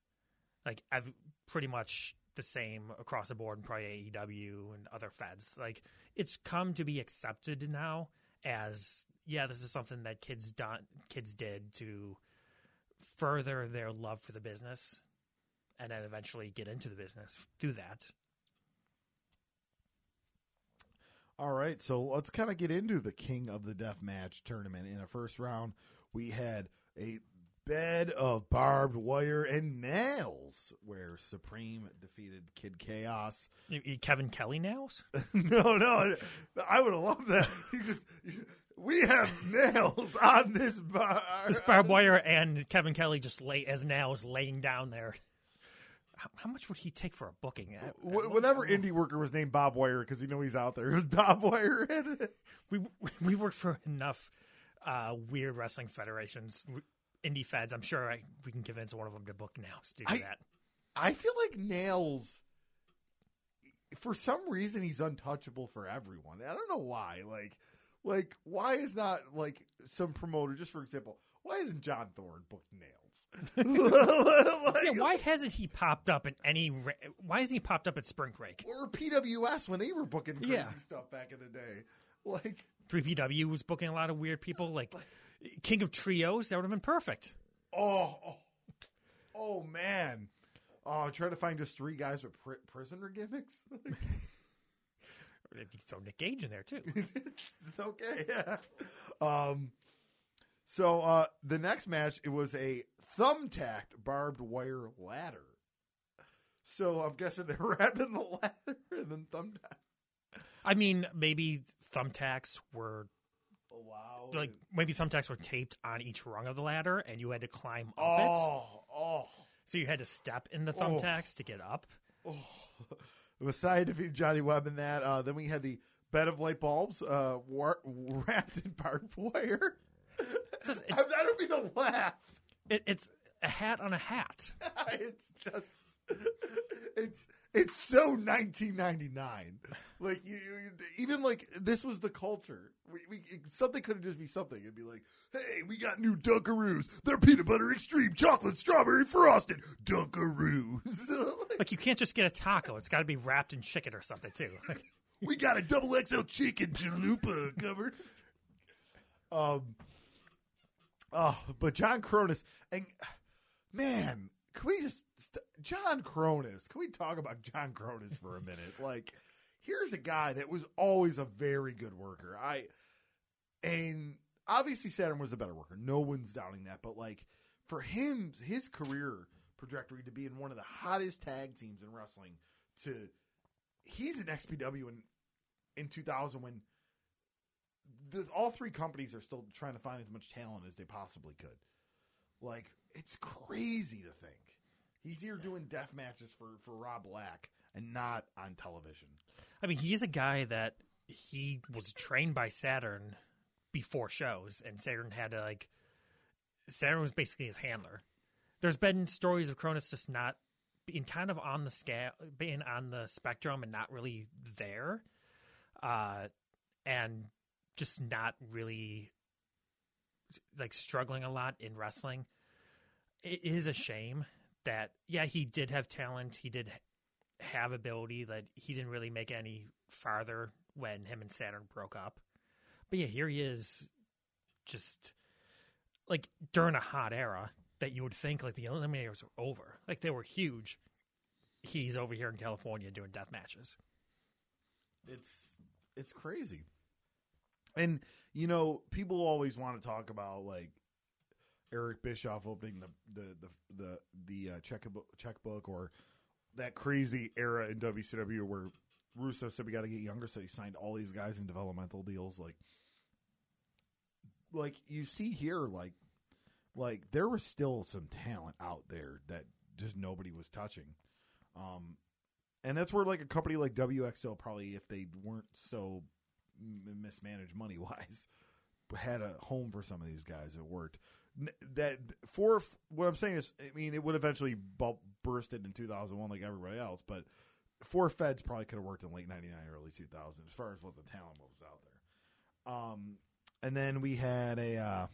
Like, I've pretty much the same across the board in probably AEW and other feds. Like, it's come to be accepted now as, yeah, this is something that kids done, kids did to further their love for the business and then eventually get into the business. Do that. All right, so let's kind of get into the King of the Death Match tournament. In a first round, we had a bed of barbed wire and nails, where Supreme defeated Kid Chaos. You- you- Kevin Kelly nails? no, no, I would have loved that. You just, you- we have nails on this bar. This barbed wire and Kevin Kelly just lay as nails laying down there. How, how much would he take for a booking? Whenever indie worker was named Bob Wire because you know he's out there, it was Bob Wire we we work for enough uh, weird wrestling federations, indie feds. I'm sure I, we can convince one of them to book nails to do I- that. I feel like Nails, for some reason, he's untouchable for everyone. I don't know why. Like, like why is not like some promoter? Just for example, why isn't John Thorne booked Nails? Like, Yeah, why hasn't he popped up in any? Why hasn't he popped up at Spring Break? Or PWS when they were booking crazy Yeah. stuff back in the day. Like, 3PW was booking a lot of weird people, like King of Trios. That would have been perfect. oh, oh, oh man. Oh, try to find just three guys with pri- prisoner gimmicks. Throw Nick Gage in there too. it's okay. Yeah. Um. So uh, the next match it was a thumbtacked barbed wire ladder. So I'm guessing they're wrapping the ladder and then thumbtack. I mean, maybe thumbtacks were Oh, wow. Like maybe thumbtacks were taped on each rung of the ladder, and you had to climb up it. oh, oh, So you had to step in the Oh. thumbtacks to get up. oh. Messiah defeated Johnny Webb in that. Uh, then we had the bed of light bulbs uh, war- wrapped in barbed wire. It's just- it's- I don't mean to laugh. It, it's a hat on a hat. it's just it's it's so 1999 like you, you even like this was the culture. We, we something could have just be something. It'd be like hey we got new dunkaroos. They're peanut butter extreme chocolate strawberry frosted dunkaroos. Like, Like you can't just get a taco; it's got to be wrapped in chicken or something too. we got a double xl chicken chalupa covered um oh but john kronus and man can we just st- john kronus can we talk about john kronus for a minute? Like here's a guy that was always a very good worker. I and obviously saturn was a better worker. No one's doubting that but like for him his career trajectory to be in one of the hottest tag teams in wrestling to he's in xpw in in 2000 when the, all three companies are still trying to find as much talent as they possibly could. Like it's crazy to think he's here doing death matches for for Rob Black and not on television. I mean, he's a guy that he was trained by Saturn before shows, and Saturn had to like Saturn was basically his handler. There's been stories of Kronus just not being kind of on the scale, being on the spectrum, and not really there, uh, and just not really like struggling a lot in wrestling. It is a shame that yeah, he did have talent. He did have ability that he didn't really make any farther when him and Saturn broke up. But yeah, here he is just like during a hot era that you would think like the Eliminators were over, like they were huge. He's over here in California doing death matches. It's it's crazy. And you know, people always want to talk about like Eric Bischoff opening the the the the, the uh, checkbook checkbook or that crazy era in WCW where Russo said we got to get younger, so he signed all these guys in developmental deals. Like, like you see here, like, like there was still some talent out there that just nobody was touching. Um, and that's where like a company like WXL probably, if they weren't so mismanaged money wise, had a home for some of these guys. It worked. That for what I'm saying is, I mean, it would eventually bu- bursted in 2001 like everybody else, but four feds probably could have worked in late 99 early 2000 as far as what the talent was out there. Um and then we had a uh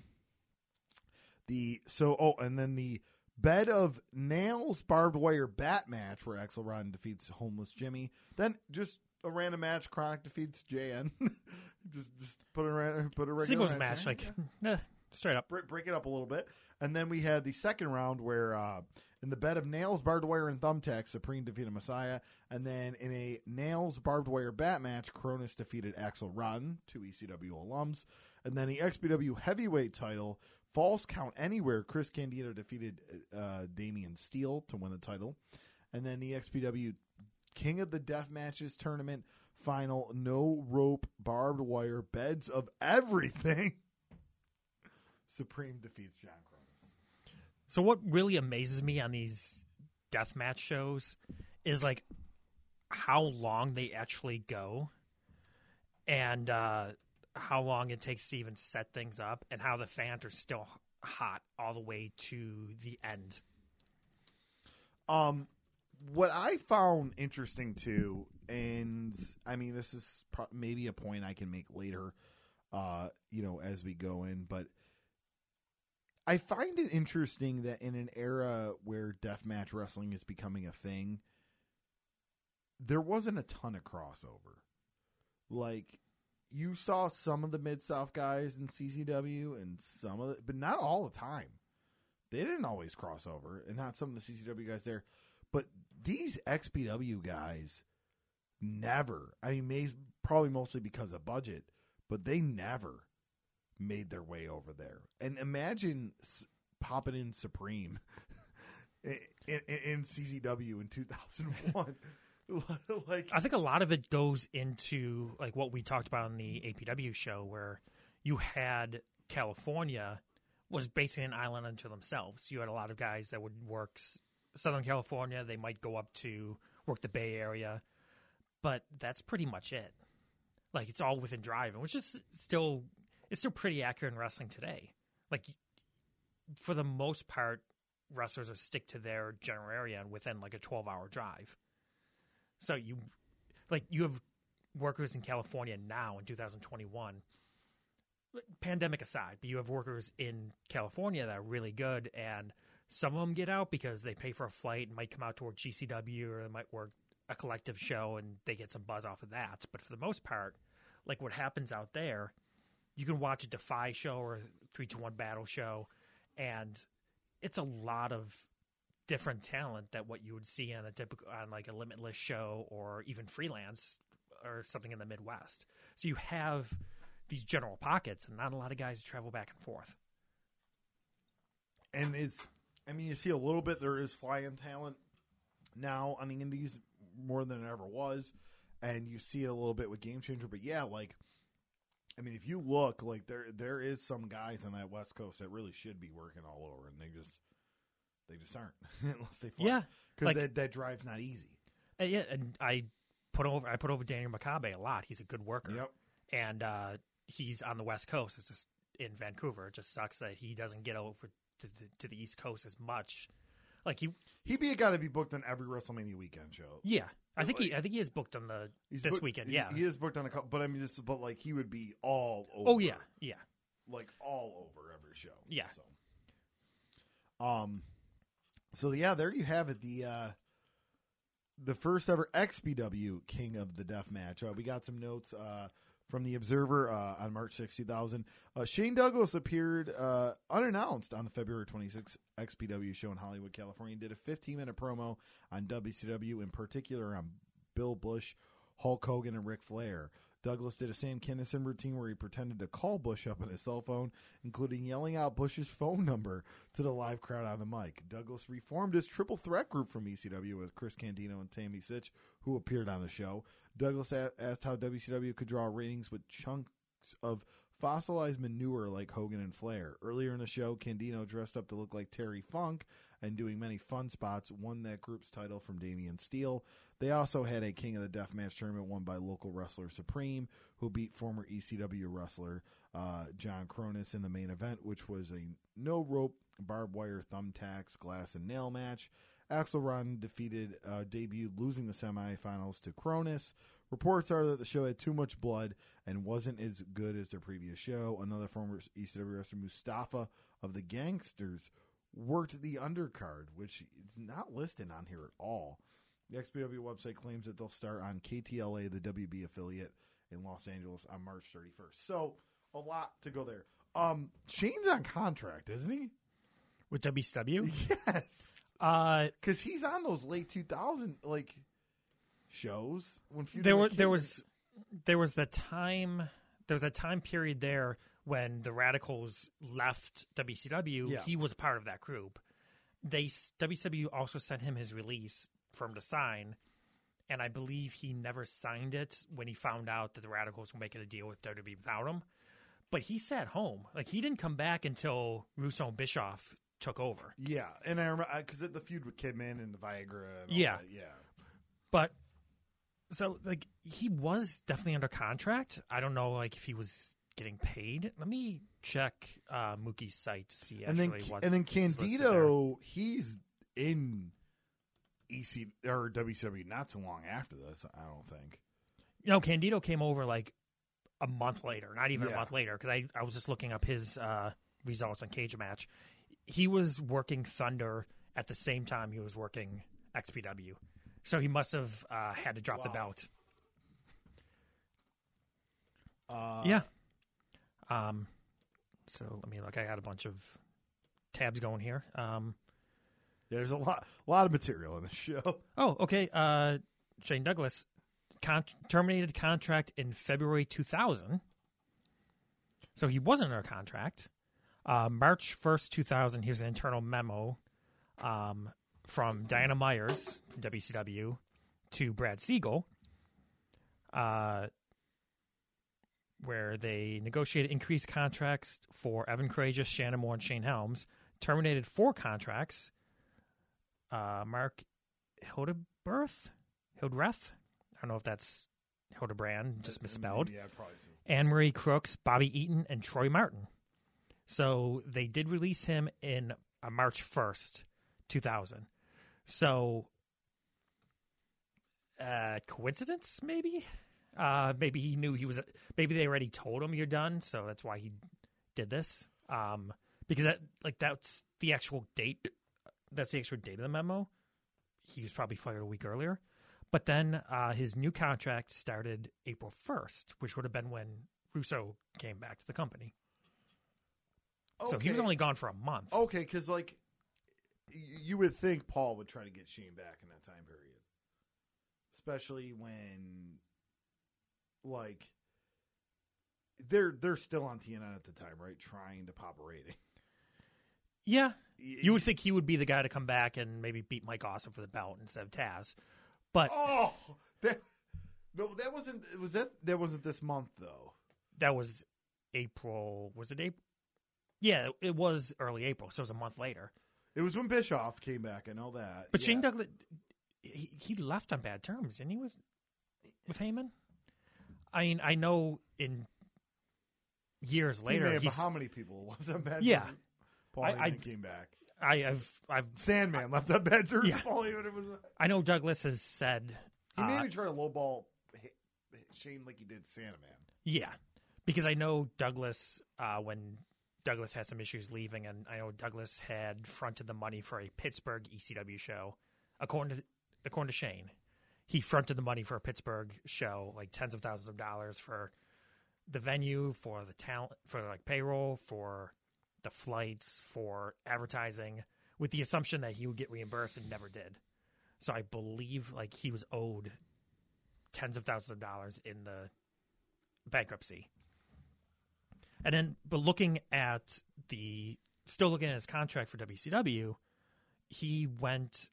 the so oh and then the bed of nails barbed wire bat match where Axel Rotten defeats homeless Jimmy. Then just a random match chronic defeats JN just just put a put a regular Singles match, match, like eh, straight up. break, break it up a little bit. And then we had the second round where uh, in the bed of nails, barbed wire, and thumbtacks, Supreme defeated Messiah. And then in a nails, barbed wire bat match, Kronus defeated Axel Rotten, two ECW alums. And then the XPW heavyweight title, False Count Anywhere, Chris Candido defeated uh, Damian Steele to win the title. And then the XPW King of the Death Matches tournament final, no rope, barbed wire, beds of everything. Supreme defeats John Kronus. So what really amazes me on these deathmatch shows is like how long they actually go and uh, how long it takes to even set things up and how the fans are still hot all the way to the end. Um, what I found interesting too, and I mean, this is pro- maybe a point I can make later, uh, you know, as we go in, but I find it interesting that in an era where deathmatch wrestling is becoming a thing, there wasn't a ton of crossover. Like, you saw some of the Mid South guys in CZW and some of the, but not all the time. They didn't always cross over, and not some of the CZW guys there. But these XPW guys never. I mean, may, probably mostly because of budget, but they never made their way over there. And imagine s- popping in Supreme in, in, in CZW in 2001. like, I think a lot of it goes into like what we talked about on the APW show where you had California was basically an island unto themselves. You had a lot of guys that would work Southern California, they might go up to work the Bay Area, but that's pretty much it. Like it's all within driving, which is still it's still pretty accurate in wrestling today. Like for the most part, wrestlers will stick to their general area and within like a twelve hour drive. So you like you have workers in California now in 2021 pandemic aside, but you have workers in California that are really good, and some of them get out because they pay for a flight and might come out to work GCW or they might work a collective show and they get some buzz off of that. But for the most part, like what happens out there, you can watch a Defy show or a three to one battle show, and it's a lot of different talent that what you would see on a typical on like a limitless show or even freelance or something in the Midwest. So you have these general pockets and not a lot of guys travel back and forth. and it's I mean you see a little bit there is flying talent now on the indies more than it ever was and you see it a little bit with game changer but yeah like I mean if you look like there there is some guys on that west coast that really should be working all over and they just they just aren't unless they fly Yeah, because like- that, that drive's not easy Uh, yeah, and I put over I put over Daniel Makabe a lot. He's a good worker. yep and uh, he's on the West Coast. It's just in Vancouver. It just sucks that he doesn't get over to the, to the East Coast as much. Like he, he'd be a guy to be booked on every WrestleMania weekend show yeah, I think he Like- I think he is booked on the He's this booked- weekend. he- Yeah. he is booked on a couple but I mean just but like he would be all over oh yeah, yeah. like all over every show. Yeah. So, um, so yeah, there you have it. The uh, the first ever XPW King of the Death match. Uh, we got some notes. Uh, from the Observer uh, on March 6, 2000. Uh, Shane Douglas appeared uh, unannounced on the February 26 XPW show in Hollywood, California, and did a 15 minute promo on WCW, in particular on Bill Busch, Hulk Hogan, and Ric Flair. Douglas did a Sam Kinison routine where he pretended to call Busch up on his cell phone, including yelling out Busch's phone number to the live crowd on the mic. Douglas reformed his triple threat group from ECW with Chris Candido and Tammy Sytch, who appeared on the show. Douglas asked how WCW could draw ratings with chunks of fossilized manure like Hogan and Flair. Earlier in the show, Candido dressed up to look like Terry Funk and doing many fun spots won that group's title from Damian Steele. They also had a King of the Death match tournament won by local wrestler Supreme, who beat former ECW wrestler uh, John Kronus in the main event, which was a no rope, barbed wire, thumbtacks, glass, and nail match. Axel Axelrod defeated, uh, debuted, losing the semifinals to Kronus. Reports are that the show had too much blood and wasn't as good as their previous show. Another former ECW wrestler, Mustafa of the Gangsters, worked the undercard, which is not listed on here at all. The XPW website claims that they'll start on KTLA, the WB affiliate in Los Angeles, on March 31st. So a lot to go there. Um, Shane's on contract, isn't he? with WCW. Yes, Uh, because he's on those late 2000 like shows when there were there was there was the time there was a time period there when the Radicals left WCW. Yeah. He was part of that group. They WCW also sent him his release for him to sign, and I believe he never signed it when he found out that the Radicals were making a deal with WWE without him. But he sat home, like he didn't come back until Russo and Bischoff took over. yeah, and I remember because the feud with Kidman and the Viagra. And Yeah. that, yeah. But so like he was definitely under contract. I don't know like if he was getting paid. Let me check uh Mookie's site to see and actually then what and then Candido, he's in EC or WCW not too long after this. I don't think. Know, Candido came over like a month later, not even Yeah. a month later, because I, I was just looking up his uh, results on Cage Match. He was working Thunder at the same time he was working XPW. So he must have uh, had to drop the belt. Uh, yeah. Um, so let me look. I got a bunch of tabs going here. Um, there's a lot, lot of material in the show. Oh, okay. Uh, Shane Douglas con- terminated contract in February 2000. So he wasn't under contract. Uh, March 1st, 2000, here's an internal memo um, from Diana Myers WCW to Brad Siegel, uh, where they negotiated increased contracts for Evan Karagias, Shannon Moore, and Shane Helms, terminated four contracts. Uh, Mark Hildebirth, Hildreth. I don't know if that's Hildebrand, just misspelled. Yeah, probably. So. Anne Marie Crooks, Bobby Eaton, and Troy Martin. So they did release him in uh, March 1st, 2000. So, uh, coincidence, maybe? Uh, maybe he knew he was, maybe they already told him you're done, so that's why he did this. Um, because that, like, that's the actual date. That's the actual date of the memo. He was probably fired a week earlier. But then uh, his new contract started April 1st, which would have been when Russo came back to the company. So he was only gone for a month. Okay, because like you would think Paul would try to get Shane back in that time period, especially when like they're they're still on TNN at the time, right? Trying to pop a rating. Yeah. You would think he would be the guy to come back and maybe beat Mike Awesome for the belt instead of Taz. But Oh, that no, that wasn't. Was that that wasn't this month though? that was April. Was it April? Yeah, it was early April, so it was a month later. It was when Bischoff came back. and all that. But yeah. Shane Douglas, he, he left on bad terms, didn't he? With with Heyman. I mean, I know in years He later, may have, but he's, how many people left on bad? Yeah. terms? Paul I- Heyman I- came back. I, I've I've Sandman left bad terms. Yeah. Paul Heyman was. I know Douglas has said He uh, maybe tried to lowball Shane like he did Sandman. Yeah, because I know Douglas uh, when Douglas had some issues leaving, and I know Douglas had fronted the money for a Pittsburgh ECW show. According to according to Shane, he fronted the money for a Pittsburgh show, like tens of thousands of dollars for the venue, for the talent, for like payroll, for the flights, for advertising, with the assumption that he would get reimbursed and never did. So I believe like he was owed tens of thousands of dollars in the bankruptcy. And then, but looking at the, still looking at his contract for WCW, he went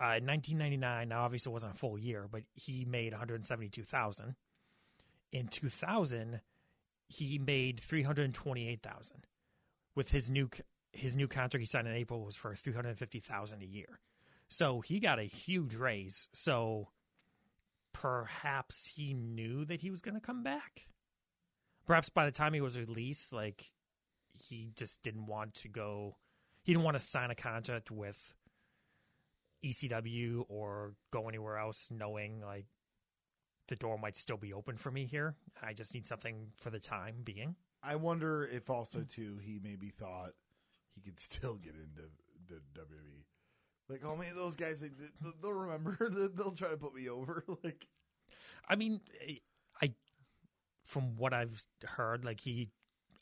uh, in 1999. Now, obviously, it wasn't a full year, but he made 172,000. In 2000, he made 328,000. With his new his new contract he signed in April was for 350,000 a year. So he got a huge raise. So perhaps he knew that he was going to come back. Perhaps by the time he was released, like he just didn't want to go. He didn't want to sign a contract with ECW or go anywhere else, knowing like the door might still be open for me here. I just need something for the time being. I wonder if also too he maybe thought he could still get into the WWE. Like, oh man, those guys, they, they'll remember. They'll try to put me over. Like, I mean, I from what I've heard, like he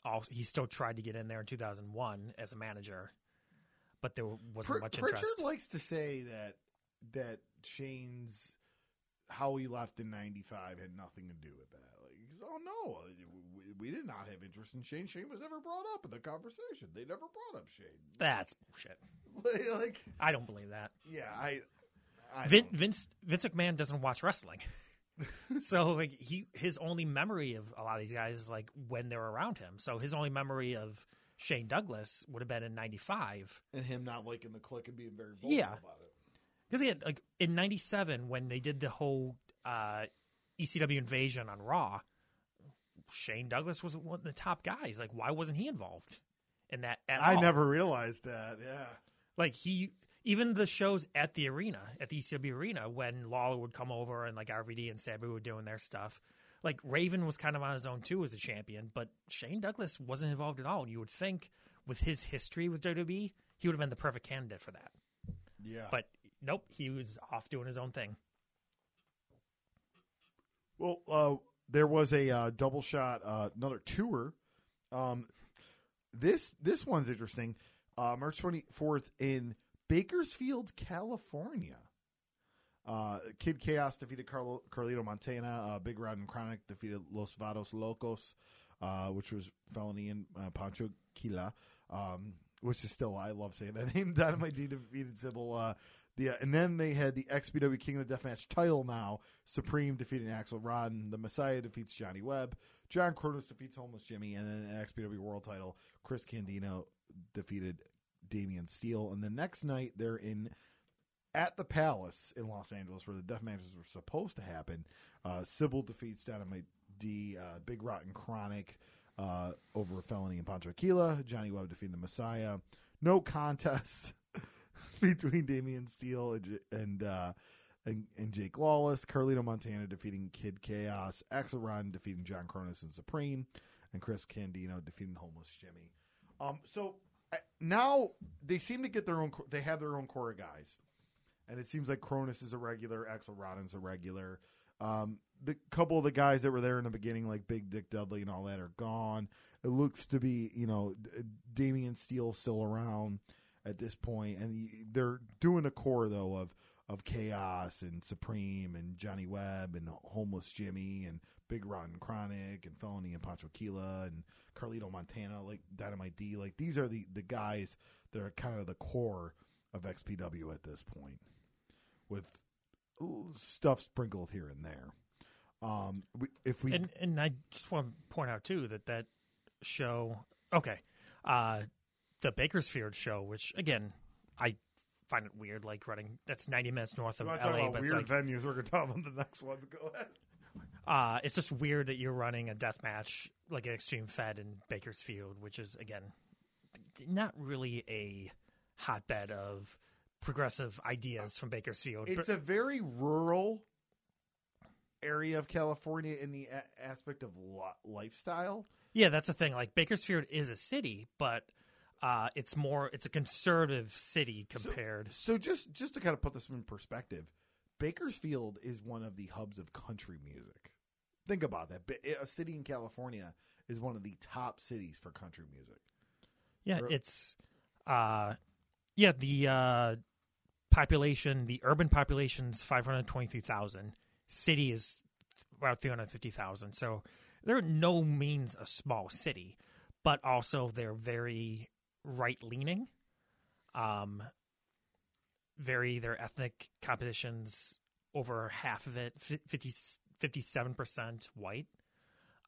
also, he still tried to get in there in 2001 as a manager, but there wasn't Pr- much Pritchard interest. likes to say that that Shane's how he left in '95 had nothing to do with that. Like, oh no, we, did not have interest in Shane. Shane was never brought up in the conversation. They never brought up Shane. That's bullshit. like, I don't believe that. yeah, I. I Vin, Vince Vince McMahon doesn't watch wrestling, so like he his only memory of a lot of these guys is like when they're around him. So his only memory of Shane Douglas would have been in '95 and him not liking the click and being very vocal Yeah. about it. because he had like in '97 when they did the whole uh, ECW invasion on Raw. Shane Douglas was one of the top guys. Like, why wasn't he involved in that? At I all? never realized that. Yeah. like he even the shows at the arena at the ECW arena when Lawler would come over and like RVD and Sabu were doing their stuff. Like Raven was kind of on his own too as a champion, but Shane Douglas wasn't involved at all. And you would think with his history with WWE, he would have been the perfect candidate for that. Yeah. But nope, he was off doing his own thing. Well, uh, there was a uh, double shot, uh, another tour. Um, this this one's interesting. Uh, March twenty fourth in Bakersfield, California. Uh, Kid Chaos defeated Carlo, Carlito Montana. Uh, Big Rod and Chronic defeated Los Vatos Locos, uh, which was Felony and uh, Pancho Quila, um, which is still I love saying that name. Dynamite D defeated Sybil. Uh, and then they had the XPW King of the Deathmatch title now. Supreme defeating Axel Rotten. The Messiah defeats Johnny Webb. John Kronus defeats Homeless Jimmy. And then an XPW World title. Chris Candido defeated Damian Steele. And the next night they're in at the Palace in Los Angeles where the death matches were supposed to happen. Uh, Sybil defeats Dynamite D. Uh, Big Rotten Chronic uh, over a Felony and Pancho Aquila. Johnny Webb defeating the Messiah. No contest between Damian Steele and and, uh, and and Jake Lawless. Carlito Montana defeating Kid Chaos. Axel defeating John Kronus and Supreme, and Chris Candido defeating Homeless Jimmy. Um, so now they seem to get their own. They have their own core of guys, and it seems like Kronus is a regular. Axel Rotten's a regular. Um, the couple of the guys that were there in the beginning, like Big Dick Dudley and all that, are gone. It looks to be, you know, D- Damian Steele still around at this point, and they're doing a core though of of Chaos and Supreme and Johnny Webb and Homeless Jimmy and Big Rotten Chronic and Felony and Pancho Quila and Carlito Montana, like Dynamite D. Like these are the the guys that are kind of the core of XPW at this point, with stuff sprinkled here and there. Um, if we And and I just want to point out too that that show, okay, uh, the Bakersfield show, which again, I find it weird, like running that's ninety minutes north of You want to talk LA, about but weird it's like venues? We're to talk about the next one. Go ahead. uh, it's just weird that you're running a death match like an Extreme Fed in Bakersfield, which is again not really a hotbed of progressive ideas from Bakersfield. It's a very rural area of California in the a- aspect of li- lifestyle. Yeah, that's the thing. Like Bakersfield is a city, but uh, it's more it's a conservative city compared. So just just to kind of put this in perspective, Bakersfield is one of the hubs of country music. think about that. A city in California is one of the top cities for country music. Yeah, Or- it's uh yeah, the uh population, the urban population's 523,000. City is about 350,000. So they're no means a small city, but also they're very right leaning. Um very their ethnic compositions over half of it 50 57% white.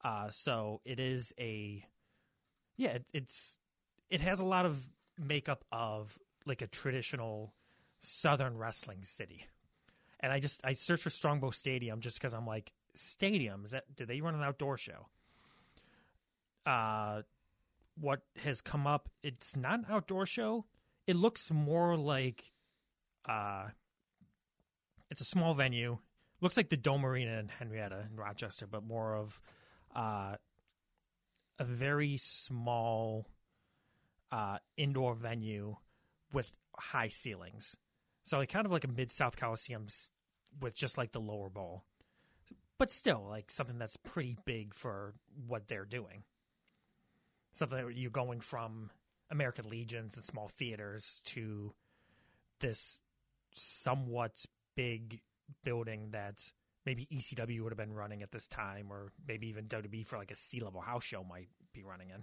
Uh so it is a yeah, it, it's it has a lot of makeup of like a traditional southern wrestling city and i just i searched for strongbow stadium just because i'm like stadium is that do they run an outdoor show uh what has come up it's not an outdoor show it looks more like uh it's a small venue looks like the dome arena in henrietta in rochester but more of uh a very small uh, indoor venue with high ceilings. So like kind of like a mid South Coliseum with just like the lower bowl, but still like something that's pretty big for what they're doing. Something that you're going from American Legions and small theaters to this somewhat big building that maybe ECW would have been running at this time, or maybe even WWE for like a sea level house show might be running in.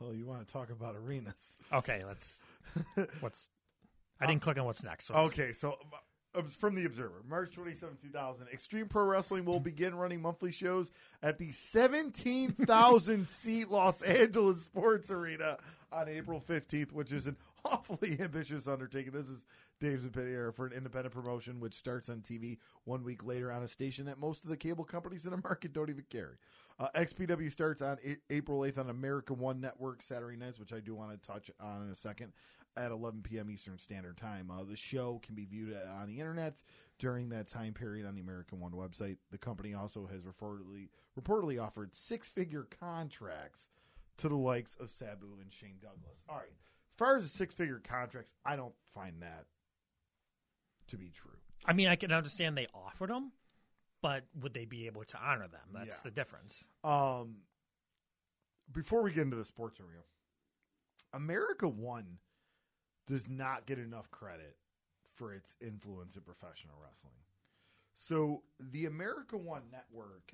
Oh, you want to talk about arenas? Okay, let's. What's? I didn't click on what's next. What's- Okay, so uh, from the Observer, March 27, 2000, Extreme Pro Wrestling will begin running monthly shows at the 17,000 seat Los Angeles Sports Arena on April 15th, which is an awfully ambitious undertaking. This is Dave's opinion for an independent promotion, which starts on TV one week later on a station that most of the cable companies in the market don't even carry. Uh, XPW starts on A- April 8th on America One Network Saturday nights, which I do want to touch on in a second, at 11 p.m. Eastern Standard Time. Uh, the show can be viewed on the internet during that time period on the American One website. The company also has reportedly reportedly offered six figure contracts to the likes of Sabu and Shane Douglas. All right, as far as the six figure contracts, I don't find that to be true. I mean, I can understand they offered them, but would they be able to honor them? That's Yeah. the difference. Um, before we get into the sports arena, America One does not get enough credit for its influence in professional wrestling. So the America One network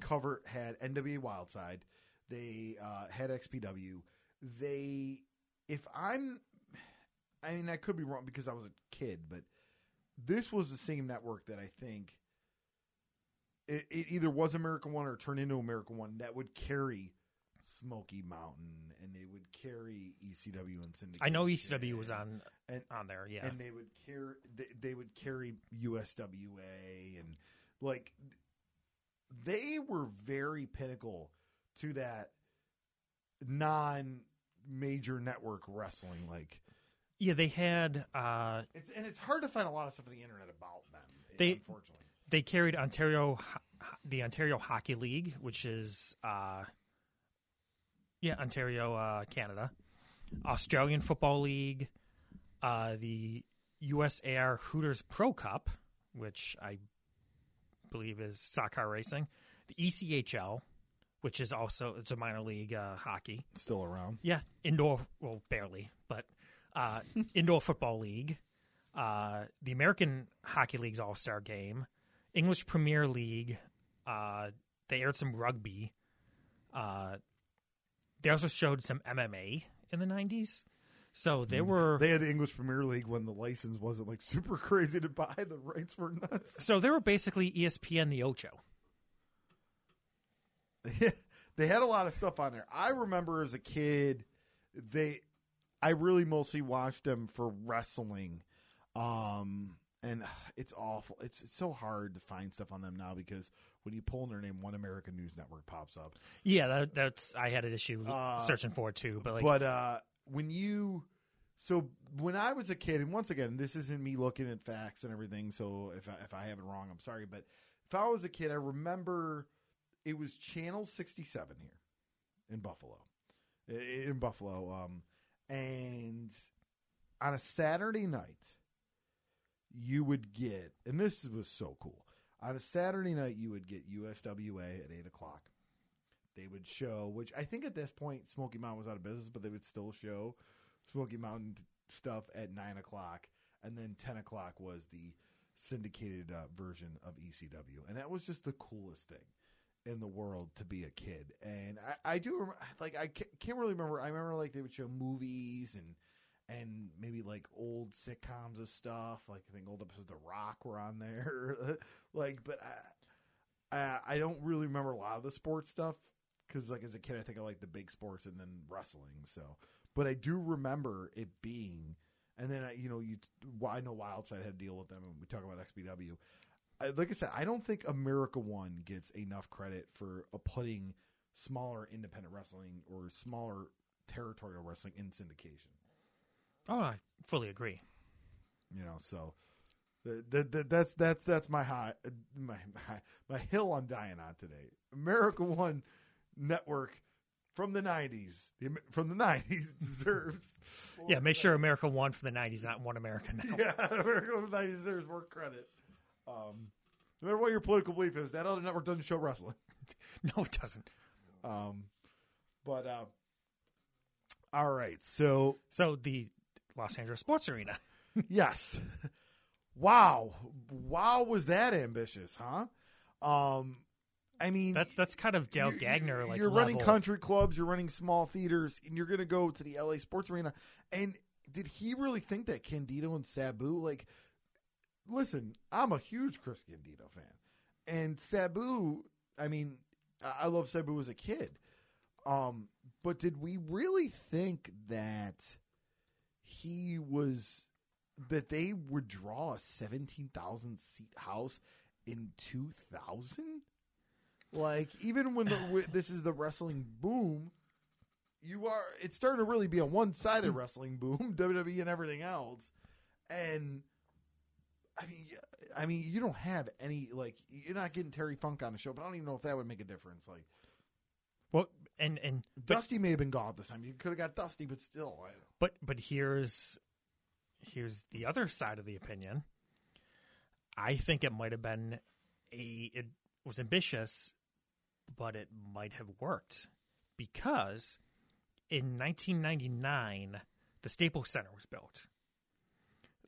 cover had NWA Wildside, they uh, had XPW. They, if I'm, I mean, I could be wrong because I was a kid, but this was the same network that I think it, it either was America One or turned into America One that would carry Smoky Mountain and they would carry ECW and Syndicate. I know ECW was on and on there. Yeah, and they would carry they, they would carry USWA and like they were very pinnacle to that non major network wrestling like yeah. They had uh, it's and it's hard to find a lot of stuff on the internet about them They- unfortunately they carried Ontario, the Ontario Hockey League, which is uh, yeah, Ontario, uh, Canada, Australian Football League, uh, the USAR Hooters Pro Cup, which I believe is soccer racing, the ECHL, which is also it's a minor league uh, hockey. still around Yeah, indoor, well, barely, but uh, indoor football league, uh, the American Hockey League's All Star Game, English Premier League. Uh, they aired some rugby. Uh, they also showed some MMA in the '90s. So they were they had the English Premier League when the license wasn't like super crazy to buy the rights were nuts so they were basically ESPN the Ocho. they had a lot of stuff on there. I remember as a kid, they, I really mostly watched them for wrestling, um, and it's awful. It's, it's so hard to find stuff on them now because when you pull in their name, One American News Network pops up. Yeah, that, that's I had an issue Uh, searching for it too, but like but uh, when you, so when I was a kid, and once again, this isn't me looking at facts and everything. So if I, if I have it wrong, I'm sorry. But if I was a kid, I remember it was Channel 67 here in Buffalo, in Buffalo, um, and on a Saturday night, you would get, and this was so cool. On a Saturday night, you would get USWA at eight o'clock. They would show, which I think at this point Smoky Mountain was out of business, but they would still show Smoky Mountain stuff at nine o'clock, and then ten o'clock was the syndicated uh, version of ECW, and that was just the coolest thing in the world to be a kid. And I, I do like I can't really remember. I remember like they would show movies and and maybe like old sitcoms and stuff. Like I think old episodes of The Rock were on there. like, but I, I I don't really remember a lot of the sports stuff because like as a kid I think I like the big sports and then wrestling. So, but I do remember it being. And then I, you know, you I know Wildside had to deal with them, and we talk about XPW. I, like I said, I don't think America One gets enough credit for putting smaller independent wrestling or smaller territorial wrestling in syndication. Oh, I fully agree. You know, so that, that, that's that's that's my high my, my my hill I'm dying on today. America One Network from the '90s, from the '90s deserves. Yeah, make sure America won from the '90s, not one America now. Yeah, America One '90s deserves more credit. Um, no matter what your political belief is, that other network doesn't show wrestling. no, it doesn't. Um, but uh, all right, so So the Los Angeles Sports Arena. yes, wow, wow, was that ambitious, huh? Um, I mean, That's that's kind of Dale Gagner like you're running level. country clubs, you're running small theaters, and you're going to go to the LA Sports Arena. And did he really think that Candido and Sabu like? Listen, I'm a huge Chris Candido fan, and Sabu. I mean, I I love Sabu as a kid. Um, but did we really think that he was that they would draw a seventeen thousand seat house in two thousand? Like even when the, this is the wrestling boom, you are it's starting to really be a one sided hmm. wrestling boom, WWE and everything else, and I mean, I mean, you don't have any like you're not getting Terry Funk on the show, but I don't even know if that would make a difference. Like And and but, Dusty may have been gone at this time. You could have got Dusty, but still, I, but but here's here's the other side of the opinion. I think it might have been a it was ambitious, but it might have worked because in 1999 the Staples Center was built.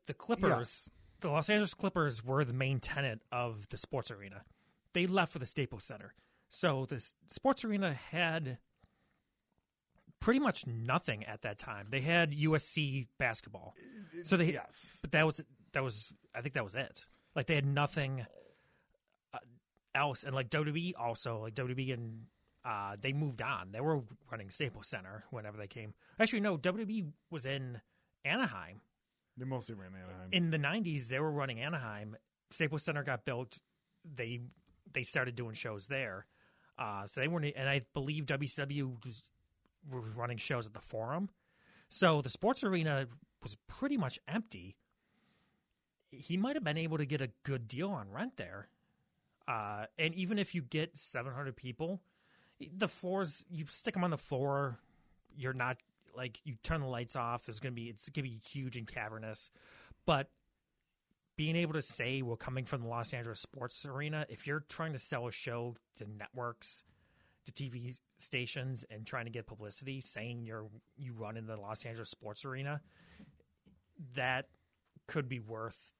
The Clippers, Yes. the Los Angeles Clippers, were the main tenant of the sports arena. They left for the Staples Center, so the sports arena had pretty much nothing at that time. They had USC basketball, so they yes, but that was that was I think that was it. Like they had nothing uh, else, and like WWE also like WWE and uh, they moved on. They were running Staples Center whenever they came. Actually, no, WWE was in Anaheim they mostly ran Anaheim. in the '90s. They were running Anaheim. Staples Center got built. They they started doing shows there. Uh, so they weren't, and I believe WCW was, was running shows at the Forum. So the sports arena was pretty much empty. He might have been able to get a good deal on rent there. Uh, and even if you get 700 people, the floors, you stick them on the floor, you're not like, you turn the lights off. There's going to be, it's going to be huge and cavernous. But being able to say we're coming from the Los Angeles sports arena, if you're trying to sell a show to networks, to TV stations, and trying to get publicity, saying you're you run in the Los Angeles sports arena, that could be worth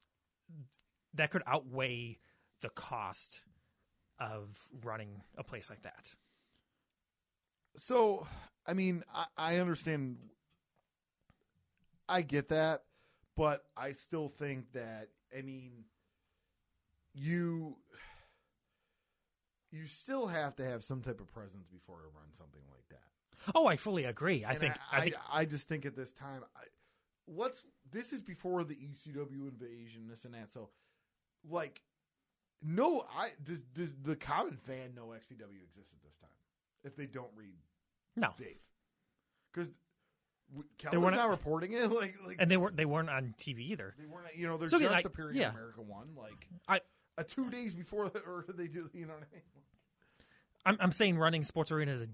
that could outweigh the cost of running a place like that. So, I mean, I, I understand. I get that, but I still think that I mean, you you still have to have some type of presence before you run something like that. Oh, I fully agree. I think I, I, think I, just think at this time, I, let's. This is before the ECW invasion, this and that. So, like, no, I does, does the common fan know XPW exists at this time? If they don't read no, Dave, because Keller's weren't- not reporting it. Like, like and they weren't they weren't on TV either. they weren't. You know, they're So, just I- appearing yeah. in America One, like I uh, two days before, the, or they do. You know what I mean? I'm I'm saying running sports arena is a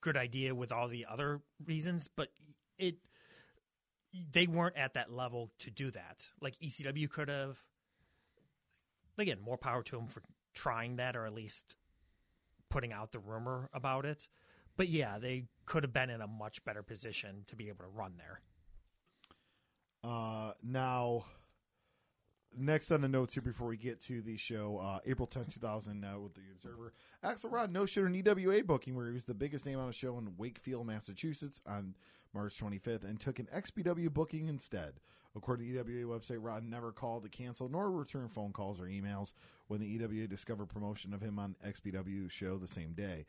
good idea with all the other reasons, but it they weren't at that level to do that. Like ECW could have. Again, more power to them for trying that or at least putting out the rumor about it. But yeah, they could have been in a much better position to be able to run there. Uh, now, next on the notes here before we get to the show, uh, April 10, 2000, uh, with the Observer. Axel Rotten no shit an EWA booking where he was the biggest name on a show in Wakefield, Massachusetts on March 25th and took an XPW booking instead. According to the EWA website, Rotten never called to cancel nor return phone calls or emails when the EWA discovered promotion of him on XPW show the same day.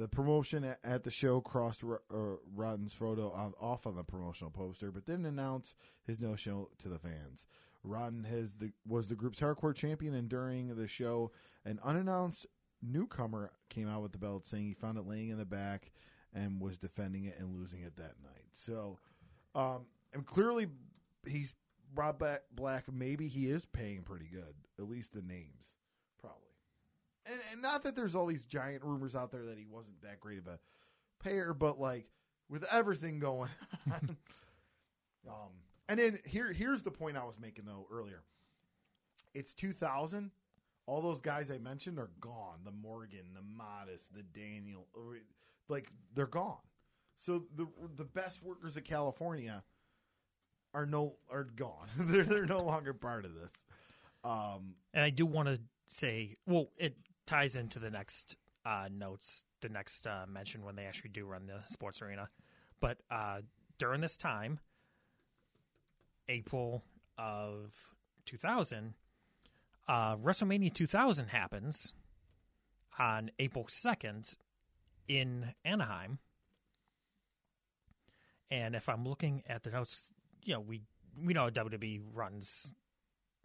The promotion at- the show crossed uh, Rotten's photo off on the promotional poster, but didn't announce his no show to the fans. Rotten has the, was the group's hardcore champion, and during the show, an unannounced newcomer came out with the belt, saying he found it laying in the back and was defending it and losing it that night. So, um, and clearly, he's Rob Black. Maybe he is paying pretty good, at least the names. And, and not that there's all these giant rumors out there that he wasn't that great of a payer, but like with everything going on. um, and then here here's the point I was making though earlier. It's 2000. All those guys I mentioned are gone. The Morgan, the Modest, the Daniel, like they're gone. So the the best workers of California are no are gone. they're they're no longer part of this. Um, And I do want to say, well, it ties into the next uh, notes, the next uh, mention when they actually do run the sports arena. But uh, during this time, April of 2000, uh, WrestleMania 2000 happens on April 2nd in Anaheim. And if I'm looking at the notes, you know, we we know WWE runs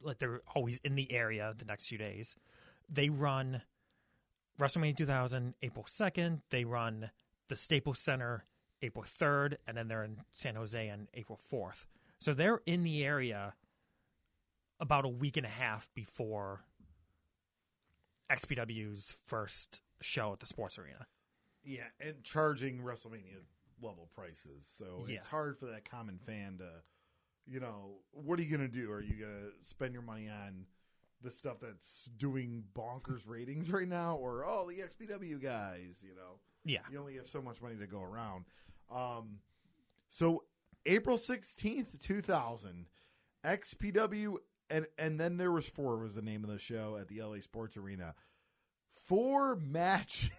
like they're always in the area the next few days. They run WrestleMania 2000 April 2nd. They run the Staples Center April 3rd, and then they're in San Jose on April 4th. So they're in the area about a week and a half before XPW's first show at the Sports Arena. Yeah, and charging WrestleMania level prices. So Yeah. it's hard for that common fan to, you know, what are you going to do? Are you going to spend your money on the stuff that's doing bonkers ratings right now, or oh, the XPW guys? You know, Yeah. you only have so much money to go around. Um, so April sixteenth, two thousand, XPW, and and then there was four was the name of the show at the LA Sports Arena. Four matches.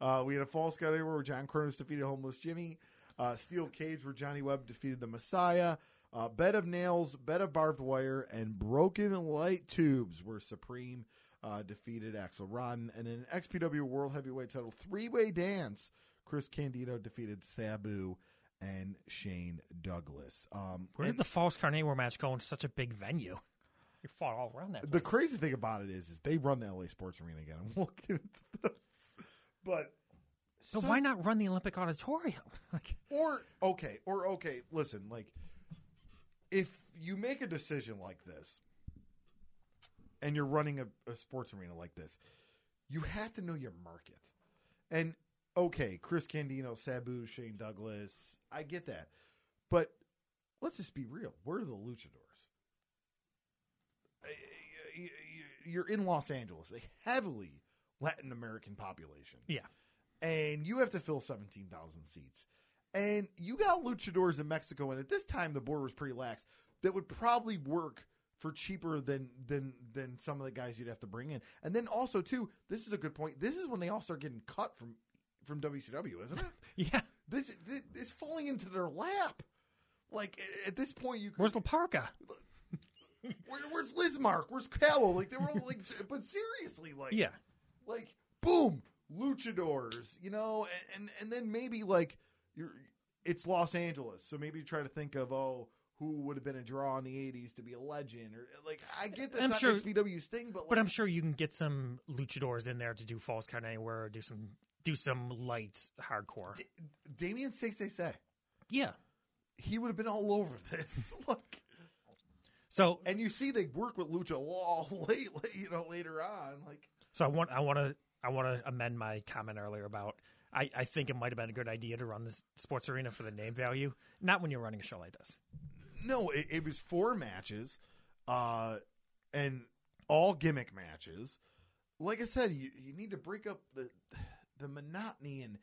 Uh, we had a false count anywhere where John Kronus defeated Homeless Jimmy. Uh, Steel Cage where Johnny Webb defeated the Messiah. Uh, bed of nails, bed of barbed wire, and broken light tubes were Supreme uh, defeated Axel Rotten. And in an XPW World Heavyweight Title three way dance, Chris Candido defeated Sabu and Shane Douglas. Um, Where did the False Carnivore match go in such a big venue? You fought all around that. the crazy thing about it is, is they run the LA Sports Arena again. and We'll get into this. But but so- why not run the Olympic Auditorium? like, Or okay, or okay, listen, like if you make a decision like this and you're running a, a sports arena like this, you have to know your market. And okay, Chris Candido, Sabu, Shane Douglas, I get that. But let's just be real. Where are the luchadors? You're in Los Angeles, a heavily Latin American population yeah. and you have to fill 17,000 seats. And you got luchadors in Mexico, and at this time the border was pretty lax. That would probably work for cheaper than than than some of the guys you'd have to bring in. And then also too, this is a good point. This is when they all start getting cut from from WCW, isn't it? Yeah. this, this it's falling into their lap. Like at this point, you Where's La Parka? where, where's Lizmark? Where's Callow? Like they were all like, but seriously, like Yeah. like boom luchadors you know and and, and then maybe like you're it's los angeles so maybe you try to think of oh who would have been a draw in the 80s to be a legend or like i get that's I'm not sure- xpw's thing but like, But I'm sure you can get some luchadors in there to do False Count Anywhere or do some do some light hardcore. D- damien say say say Yeah. he would have been all over this look So and you see they work with lucha all late, late you know later on like so I want I want to I want to amend my comment earlier about I, I think it might have been a good idea to run this sports arena for the name value, not when you're running a show like this. No, it, it was four matches, uh, and all gimmick matches. like I said, you, you need to break up the the monotony and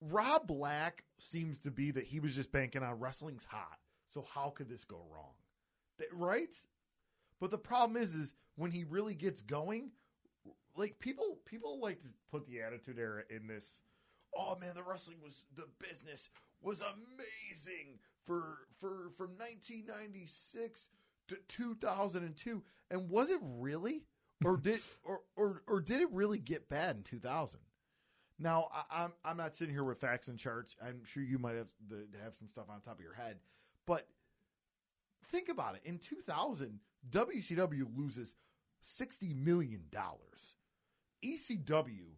Rob Black seems to be that he was just banking on wrestling's hot. So how could this go wrong? That- right? But the problem is is when he really gets going, like people people like to put the attitude era in this oh man the wrestling was the business was amazing for for from 1996 to 2002 and was it really or did or, or or did it really get bad in 2000 now I, I'm I'm not sitting here with facts and charts. I'm sure you might have the, have some stuff on top of your head, but think about it. In 2000, WCW loses 60 million dollars. ECW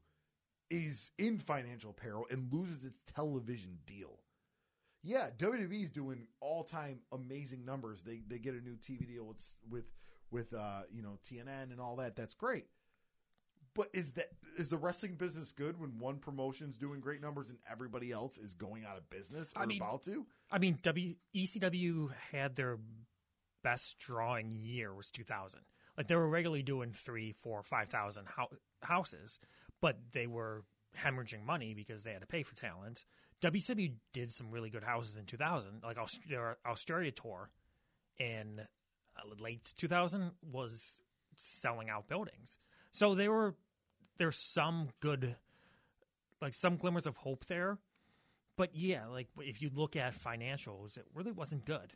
is in financial peril and loses its television deal. Yeah, WWE is doing all time amazing numbers. They they get a new TV deal with with with uh, you know TNN and all that. That's great. But is that is the wrestling business good when one promotion's doing great numbers and everybody else is going out of business or I mean- about to? I mean, W ECW had their best drawing year was 2000. Like they were regularly doing three, four, five thousand hou- houses, but they were hemorrhaging money because they had to pay for talent. WCW did some really good houses in 2000, like Aust- Australia tour in uh, late 2000 was selling out buildings. So there were there's some good, like some glimmers of hope there. But yeah, like if you look at financials, it really wasn't good.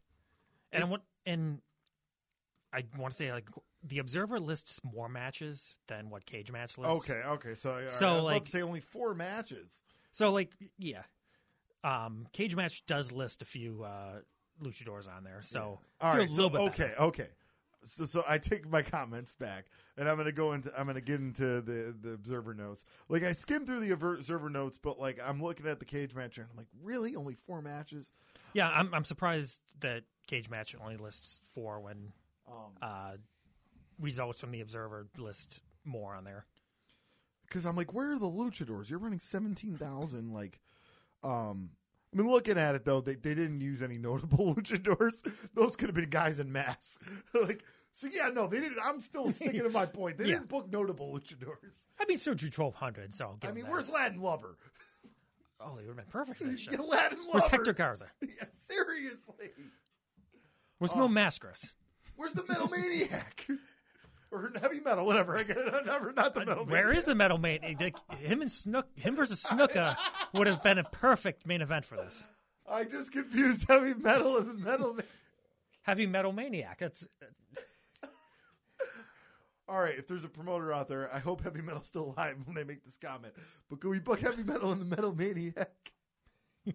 And I want and I want to say like the Observer lists more matches than what Cage Match lists. Okay, okay. So, So, I was about like- to say only four matches. So like yeah, um, Cage Match does list a few uh, luchadors on there. So All feel right, a little so, bit okay, better. okay. So, so I take my comments back, and I'm gonna go into I'm gonna get into the the observer notes. Like I skimmed through the observer notes, but like I'm looking at the cage match, and I'm like, really, only four matches? Yeah, I'm I'm surprised that Cage Match only lists four when Um, uh, results from the Observer list more on there. because I'm like, where are the luchadors? You're running seventeen thousand. Like, um, I mean, looking at it though, they they didn't use any notable luchadors. Those could have been guys in masks. like, so yeah, no, they didn't. I'm still sticking to my point. They Yeah. didn't book notable luchadors. I mean, still drew 1200, so I'll give I mean, that. where's Latin Lover? Oh, he would have been perfect for Yeah, show. Latin Lover. Where's Hector Garza? Yeah, seriously. Where's Oh. Mil Mascaras? Where's the Metal Maniac? Or heavy metal, whatever. I. Never, not the uh, metal. Where is the Metal Man? Like, him and Snook, him versus Snuka uh, would have been a perfect main event for this. I just confused heavy metal and the metal. Man. Heavy Metal Maniac. That's All right, if there's a promoter out there, I hope heavy metal's still alive when I make this comment. But can we book heavy metal and the metal maniac?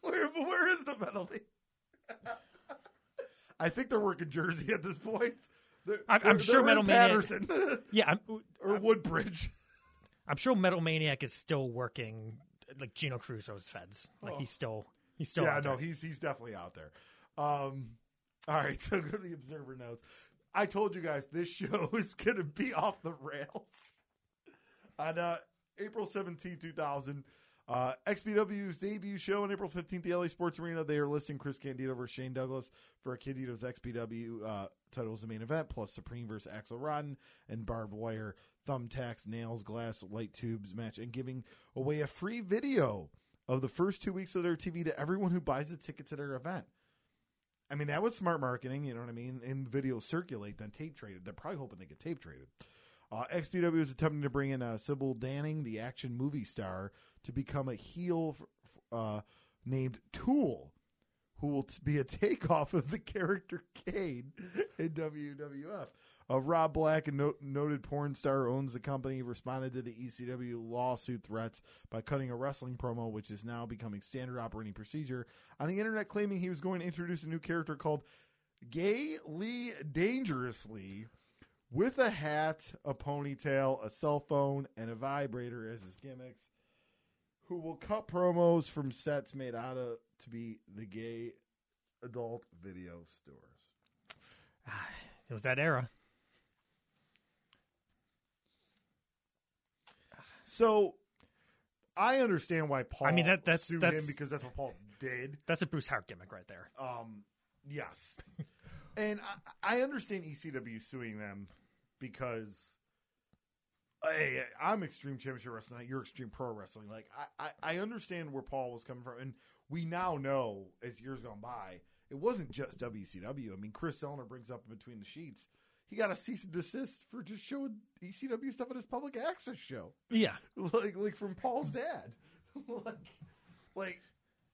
where, where is the metal? Maniac? I think they're working Jersey at this point. They're, I'm- I'm sure Metal Maniac- yeah. I'm, or Woodbridge. I'm sure Metal Maniac is still working like Gino Crusoe's feds. Like Oh. he's still he's still yeah, no, he's he's definitely out there. Um, all right, so go to the Observer notes. I told you guys this show is going to be off the rails on uh, April 17, 2000. Uh, XPW's debut show on April 15th, the LA Sports Arena. They are listing Chris Candido versus Shane Douglas for Candido's XPW uh, title as the main event, plus Supreme versus Axel Rotten and barbed wire, thumbtacks, nails, glass, light tubes match, and giving away a free video of the first two weeks of their TV to everyone who buys a ticket to their event. I mean, that was smart marketing, you know what I mean? And the video circulate, then tape traded. They're probably hoping they get tape traded. Uh, XPW is attempting to bring in uh, Sybil Danning, the action movie star, to become a heel f- f- uh, named Tool, who will t- be a takeoff of the character Kane in WWF. Uh, Rob Black, a no- noted porn star, owns the company, responded to the ECW lawsuit threats by cutting a wrestling promo, which is now becoming standard operating procedure, on the internet claiming he was going to introduce a new character called Gay Lee Dangerously with a hat, a ponytail, a cell phone, and a vibrator as his gimmicks, who will cut promos from sets made out of to be the gay adult video stores. it was that era. So I understand why Paul I mean, that- that's- sued that's- him because that's what Paul did. That's a Bruce Hart gimmick right there. Um, yes, and I, I understand ECW suing them because hey, I'm Extreme Championship Wrestling. You're Extreme Pro Wrestling. Like I, I, I understand where Paul was coming from, and we now know as years gone by, it wasn't just WCW. I mean, Kris Zellner brings up in between the sheets. He got a cease and desist for just showing ECW stuff at his public access show, Yeah. like like from Paul's dad, like like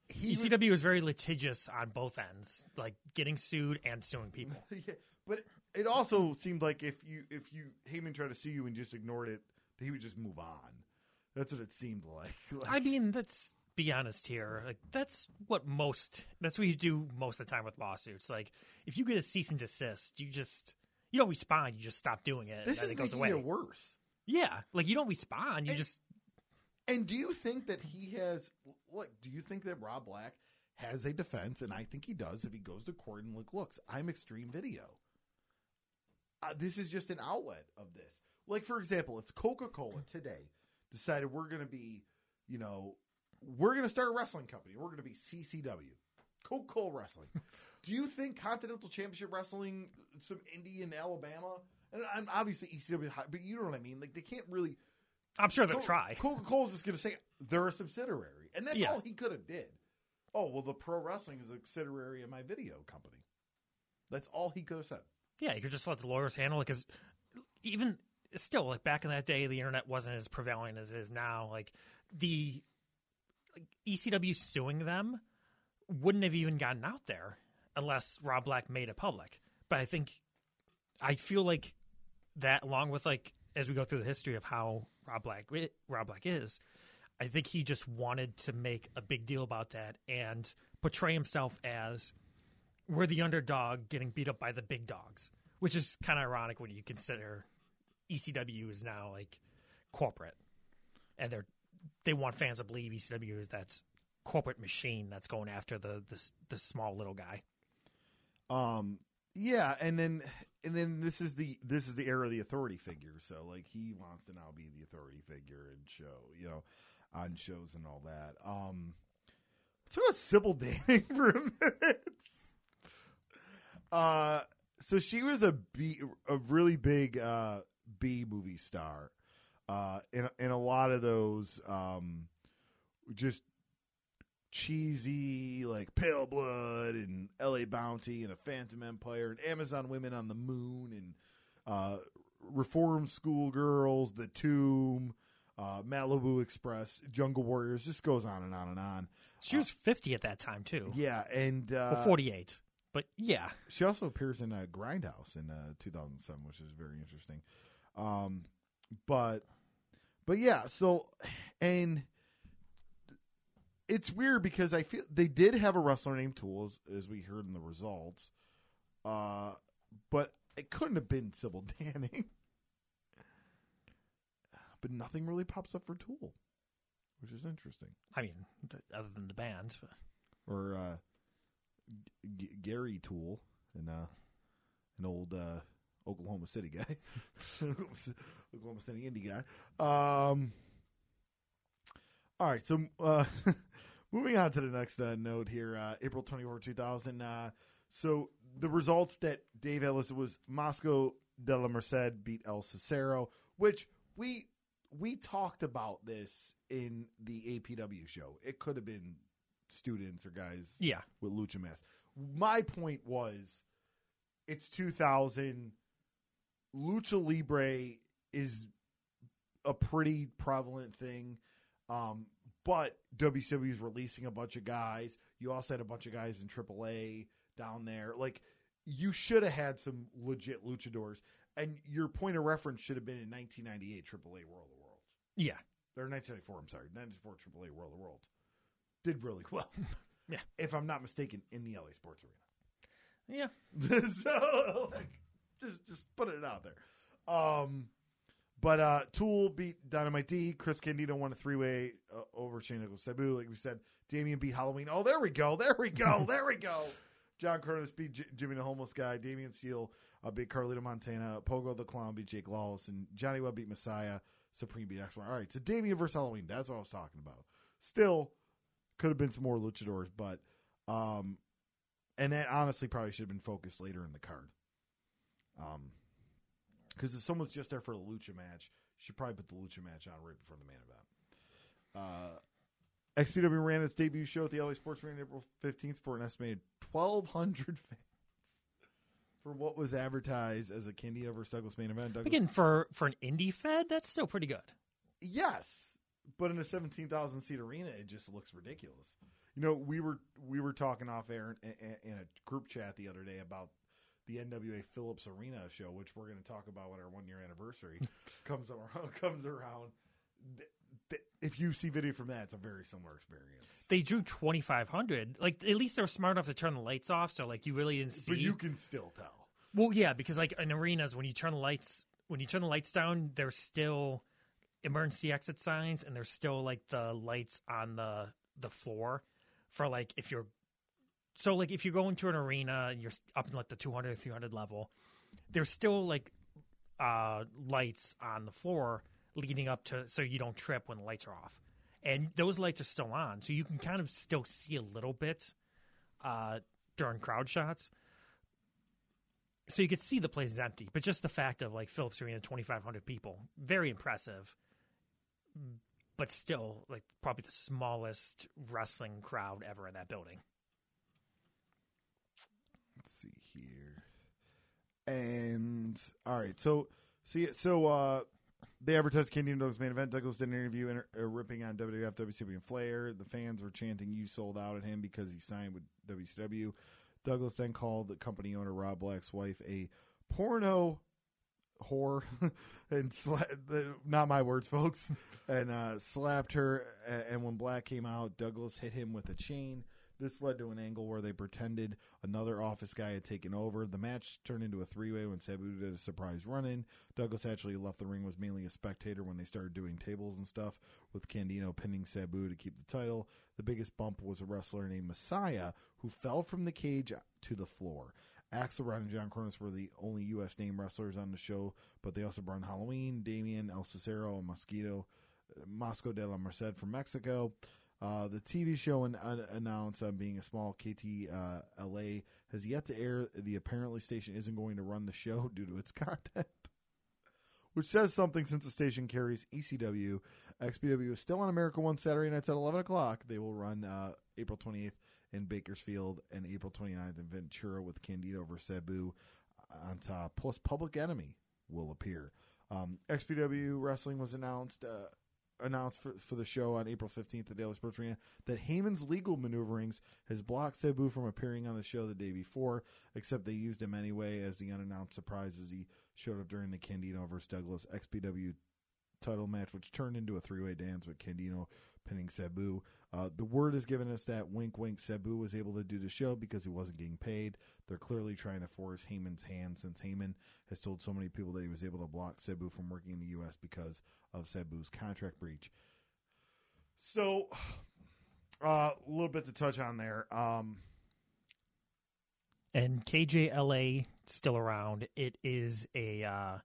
he was- ECW was very litigious on both ends, like getting sued and suing people. yeah, but it also seemed like if you if you Heyman tried to sue you and just ignored it, he would just move on. That's what it seemed like. Like, I mean, let's be honest here. Like that's what most that's what you do most of the time with lawsuits. Like if you get a cease and desist, you just you don't respond, you just stop doing it this and is it goes away. it worse. Yeah. Like you don't respond, you And- just And do you think that he has like? Do you think that Rob Black has a defense? And I think he does. If he goes to court and like, looks, I'm Extreme Video. Uh, this is just an outlet of this. Like for example, if Coca Cola today decided we're going to be, you know, we're going to start a wrestling company. We're going to be CCW, Coca Cola Wrestling. Do you think Continental Championship Wrestling, some indie in Alabama, and I'm obviously ECW, but you know what I mean? Like they can't really I'm sure they'll try. Coca-Cola's just going to say they're a subsidiary, and that's Yeah. all he could have did. Oh well, the pro wrestling is a subsidiary of my video company. That's all he could have said. Yeah, you could just let the lawyers handle it because even still, like back in that day, the internet wasn't as prevalent as it is now. Like the like, ECW suing them wouldn't have even gotten out there unless Rob Black made it public. But I think I feel like that, along with like as we go through the history of how Rob Black eh, Rob Black is, I think he just wanted to make a big deal about that and portray himself as we're the underdog getting beat up by the big dogs, which is kind of ironic when you consider ECW is now like corporate, and they're they want fans to believe ECW is that corporate machine that's going after the the, the small little guy. Um, yeah, and then and then this is the this is the era of the authority figure. So like he wants to now be the authority figure and show you know on shows and all that. Um, let's talk about Sybil Danning for a minute. Uh, so she was a B, a really big uh B movie star. Uh, in in a lot of those, um, just cheesy like Pale Blood and L.A. Bounty and a Phantom Empire and Amazon Women on the Moon and uh, Reform School Girls, The Tomb, uh, Malibu Express, Jungle Warriors. Just goes on and on and on. She was fifty at that time too, Yeah, and uh, well, forty eight. But yeah, she also appears in uh, Grindhouse in uh, 2007, which is very interesting. Um, but but yeah, so and it's weird because I feel they did have a wrestler named Tool, as, as we heard in the results, uh, but it couldn't have been Sybil Danning. but nothing really pops up for Tool, which is interesting. I mean, th- other than the band, but Or uh, G- Gary Tool, and uh, an old uh, Oklahoma City guy, Oklahoma City indie guy. Um, all right, so uh, moving on to the next uh, note here, uh, April twenty four, two thousand. Uh, so the results that Dave Ellis was Mosco de la Merced beat El Cicero, which we we talked about this in the APW show. It could have been students or guys yeah, with lucha masks. My point was, it's 2000. Lucha Libre is a pretty prevalent thing, um, but WCW is releasing a bunch of guys. You also had a bunch of guys in AAA down there. Like you should have had some legit luchadors, and your point of reference should have been in 1998 AAA World of Worlds. yeah, Or 1994, I'm sorry, 94 AAA World of Worlds. Did really well. Yeah. If I'm not mistaken, in the LA Sports Arena. yeah. So, like, just just put it out there. Um, but uh, Tool beat Dynamite D. Chris Candido won a three way uh, over Shane Nicholas Sabu. Like we said, Damian beat Halloween. Oh, there we go. There we go. there we go. John Curtis beat J- Jimmy the Homeless Guy. Damian Steele uh, beat Carlito Montana. Pogo the Clown beat Jake Lawless. And Johnny Webb beat Messiah. Supreme beat X1. All right, so Damian versus Halloween. That's what I was talking about. Still, could have been some more luchadors, but um, and that honestly probably should have been focused later in the card. Um, Because if someone's just there for the lucha match, you should probably put the lucha match on right before the main event. Uh, XPW ran its debut show at the LA Sports Arena April 15th for an estimated 1,200 fans for what was advertised as a Candido versus Douglas main event. Douglas, Again, for for an indie fed, that's still pretty good. yes, but in a 17,000 seat arena, it just looks ridiculous. You know, we were we were talking off air in, in, in a group chat the other day about the NWA Phillips Arena show, which we're going to talk about when our one year anniversary comes around. Comes around. If you see video from that, it's a very similar experience. They drew twenty five hundred. Like at least they're smart enough to turn the lights off, so like you really didn't see. but you can still tell. Well, yeah, because like in arenas, when you turn the lights, when you turn the lights down, they're still emergency exit signs, and there's still like the lights on the the floor for like if you're so like if you go into an arena and you're up in like the 200 300 level, there's still like uh lights on the floor leading up to so you don't trip when the lights are off. And those lights are still on, so you can kind of still see a little bit uh during crowd shots so you could see the place is empty, but just the fact of like Phillips Arena, twenty five hundred people, very impressive. But still, like probably the smallest wrestling crowd ever in that building. Let's see here. And all right, so see, so uh, they advertised Canadian Douglas main event. Douglas did an interview inter- uh, ripping on WWF, WCW, and Flair. The fans were chanting "You sold out" at him because he signed with WCW. Douglas then called the company owner Rob Black's wife a porno whore and sla- the, not my words folks and uh, slapped her and when black came out douglas hit him with a chain. This led to an angle where they pretended another office guy had taken over. The match turned into a three-way when sabu did a surprise run-in. Douglas actually left the ring was mainly a spectator when they started doing tables and stuff with candido pinning sabu to keep the title. The biggest bump was a wrestler named messiah who fell from the cage to the floor Axel Rotten and John Kronus were the only U.S. name wrestlers on the show, but they also brought in Halloween, Damien, El Cicero, and Mosquito, Mosco de la Merced from Mexico. Uh, the TV show an, un- announced on being a small KT uh, LA has yet to air. The apparently station isn't going to run the show due to its content, which says something since the station carries ECW. XPW is still on America One Saturday nights at 11 o'clock. They will run uh, April 28th in Bakersfield and April 29th in Ventura with Candido versus Sabu on top. Plus, Public Enemy will appear. Um, XPW Wrestling was announced uh, announced for, for the show on April 15th at the LA Sports Arena that Heyman's legal maneuverings has blocked Sabu from appearing on the show the day before, except they used him anyway as the unannounced surprise as he showed up during the Candido versus Douglas XPW title match, which turned into a three way dance with Candido pinning Sabu. Uh, the word is given us that wink wink Sabu was able to do the show because he wasn't getting paid. They're clearly trying to force Heyman's hand since Heyman has told so many people that he was able to block Sabu from working in the U.S. because of Sabu's contract breach. So, uh, a little bit to touch on there. Um, And KJLA still around. It is a uh,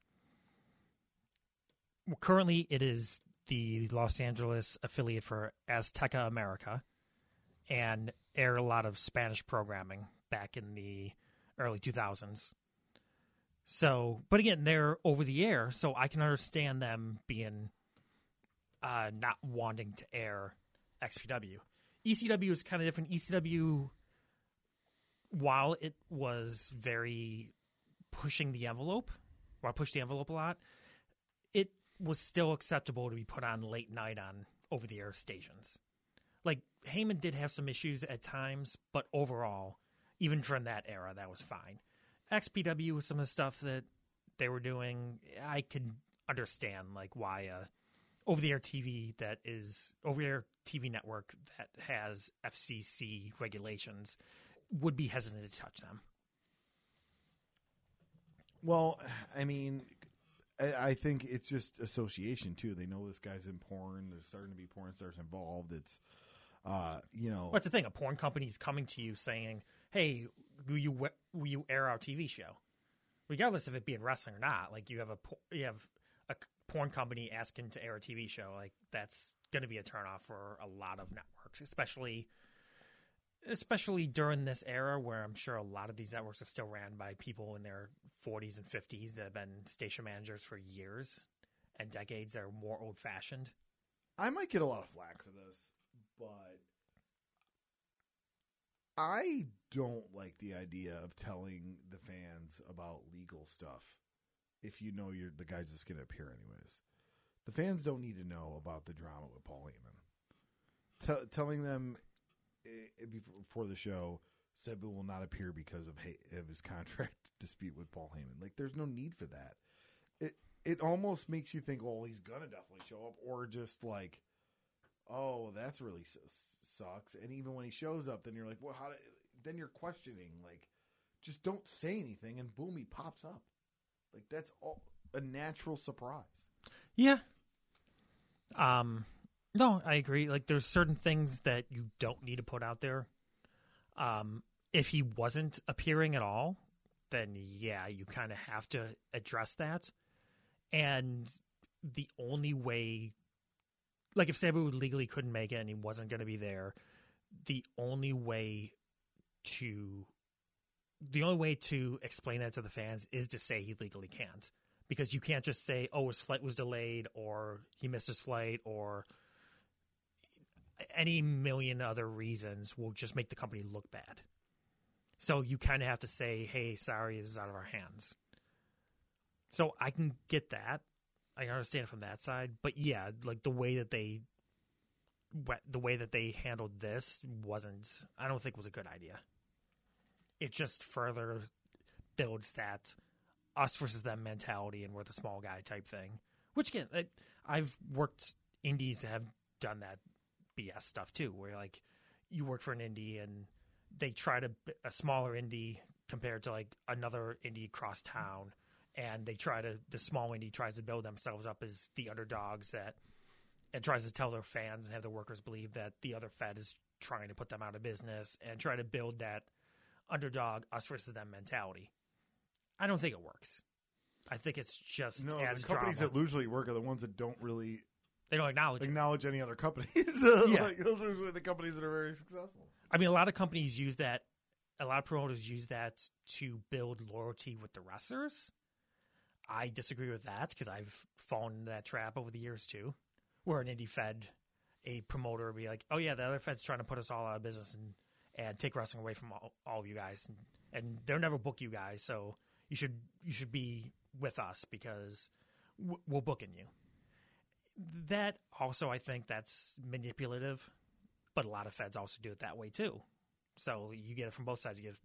currently it is the Los Angeles affiliate for Azteca America, and aired a lot of Spanish programming back in the early 2000s. So, but again, they're over the air, so I can understand them being uh, not wanting to air XPW. ECW is kind of different. ECW, while it was very pushing the envelope, while I pushed the envelope a lot, it was still acceptable to be put on late night on over the air stations. Like Heyman did have some issues at times, but overall, even from that era, that was fine. XPW was some of the stuff that they were doing. I could understand like why a over the air TV that is over the air TV network that has FCC regulations would be hesitant to touch them. Well, I mean, I, think it's just association too. They know this guy's in porn. There's starting to be porn stars involved. It's, uh, you know, What's the thing? A porn company's coming to you saying, "Hey, will you will you air our TV show?" Regardless of it being wrestling or not, like you have a you have a porn company asking to air a TV show, like that's going to be a turnoff for a lot of networks, especially especially during this era where I'm sure a lot of these networks are still ran by people in their 40s and 50s that have been station managers for years and decades that are more old fashioned. I might get a lot of flack for this, but I don't like the idea of telling the fans about legal stuff if you know you're the guy's just going to appear anyways. The fans don't need to know about the drama with Paul Heyman. T- telling them eh, before the show, Sabu will not appear because of of his contract dispute with Paul Heyman. Like, there's no need for that. It it almost makes you think, oh, he's gonna definitely show up, or just like, oh, that's really su- sucks. And even when he shows up, then you're like, well, how? Do, then you're questioning, like, just don't say anything, and boom, he pops up. Like that's all a natural surprise. Yeah. Um no, I agree. Like there's certain things that you don't need to put out there. Um if he wasn't appearing at all, then yeah, you kind of have to address that. And the only way like if Sabu legally couldn't make it and he wasn't going to be there, the only way to the only way to explain that to the fans is to say he legally can't because you can't just say oh his flight was delayed or he missed his flight or any million other reasons will just make the company look bad. So you kind of have to say hey sorry this is out of our hands. So i can get that. I understand from that side. But yeah like the way that they the way that they handled this wasn't i don't think was a good idea. It just further builds that us versus them mentality and we're the small guy type thing. Which again, I've worked indies that have done that BS stuff too, where like you work for an indie and they try to a smaller indie compared to like another indie across town, and they try to the small indie tries to build themselves up as the underdogs that and tries to tell their fans and have their workers believe that the other Fed is trying to put them out of business and try to build that underdog, us versus them mentality. I don't think it works. I think it's just no. the companies drama. that usually work are the ones that don't really they don't acknowledge. acknowledge any other companies. Yeah. like, those are the companies that are very successful. I mean, a lot of companies use that. A lot of promoters use that to build loyalty with the wrestlers. I disagree with that because I've fallen into that trap over the years too, where an indie fed, a promoter would be like, "Oh yeah, the other fed's trying to put us all out of business and and take wrestling away from all, all of you guys, and, and they'll never book you guys, so you should you should be with us because w- we'll book in you." That also, I think that's manipulative, but a lot of feds also do it that way too. So you get it from both sides. You get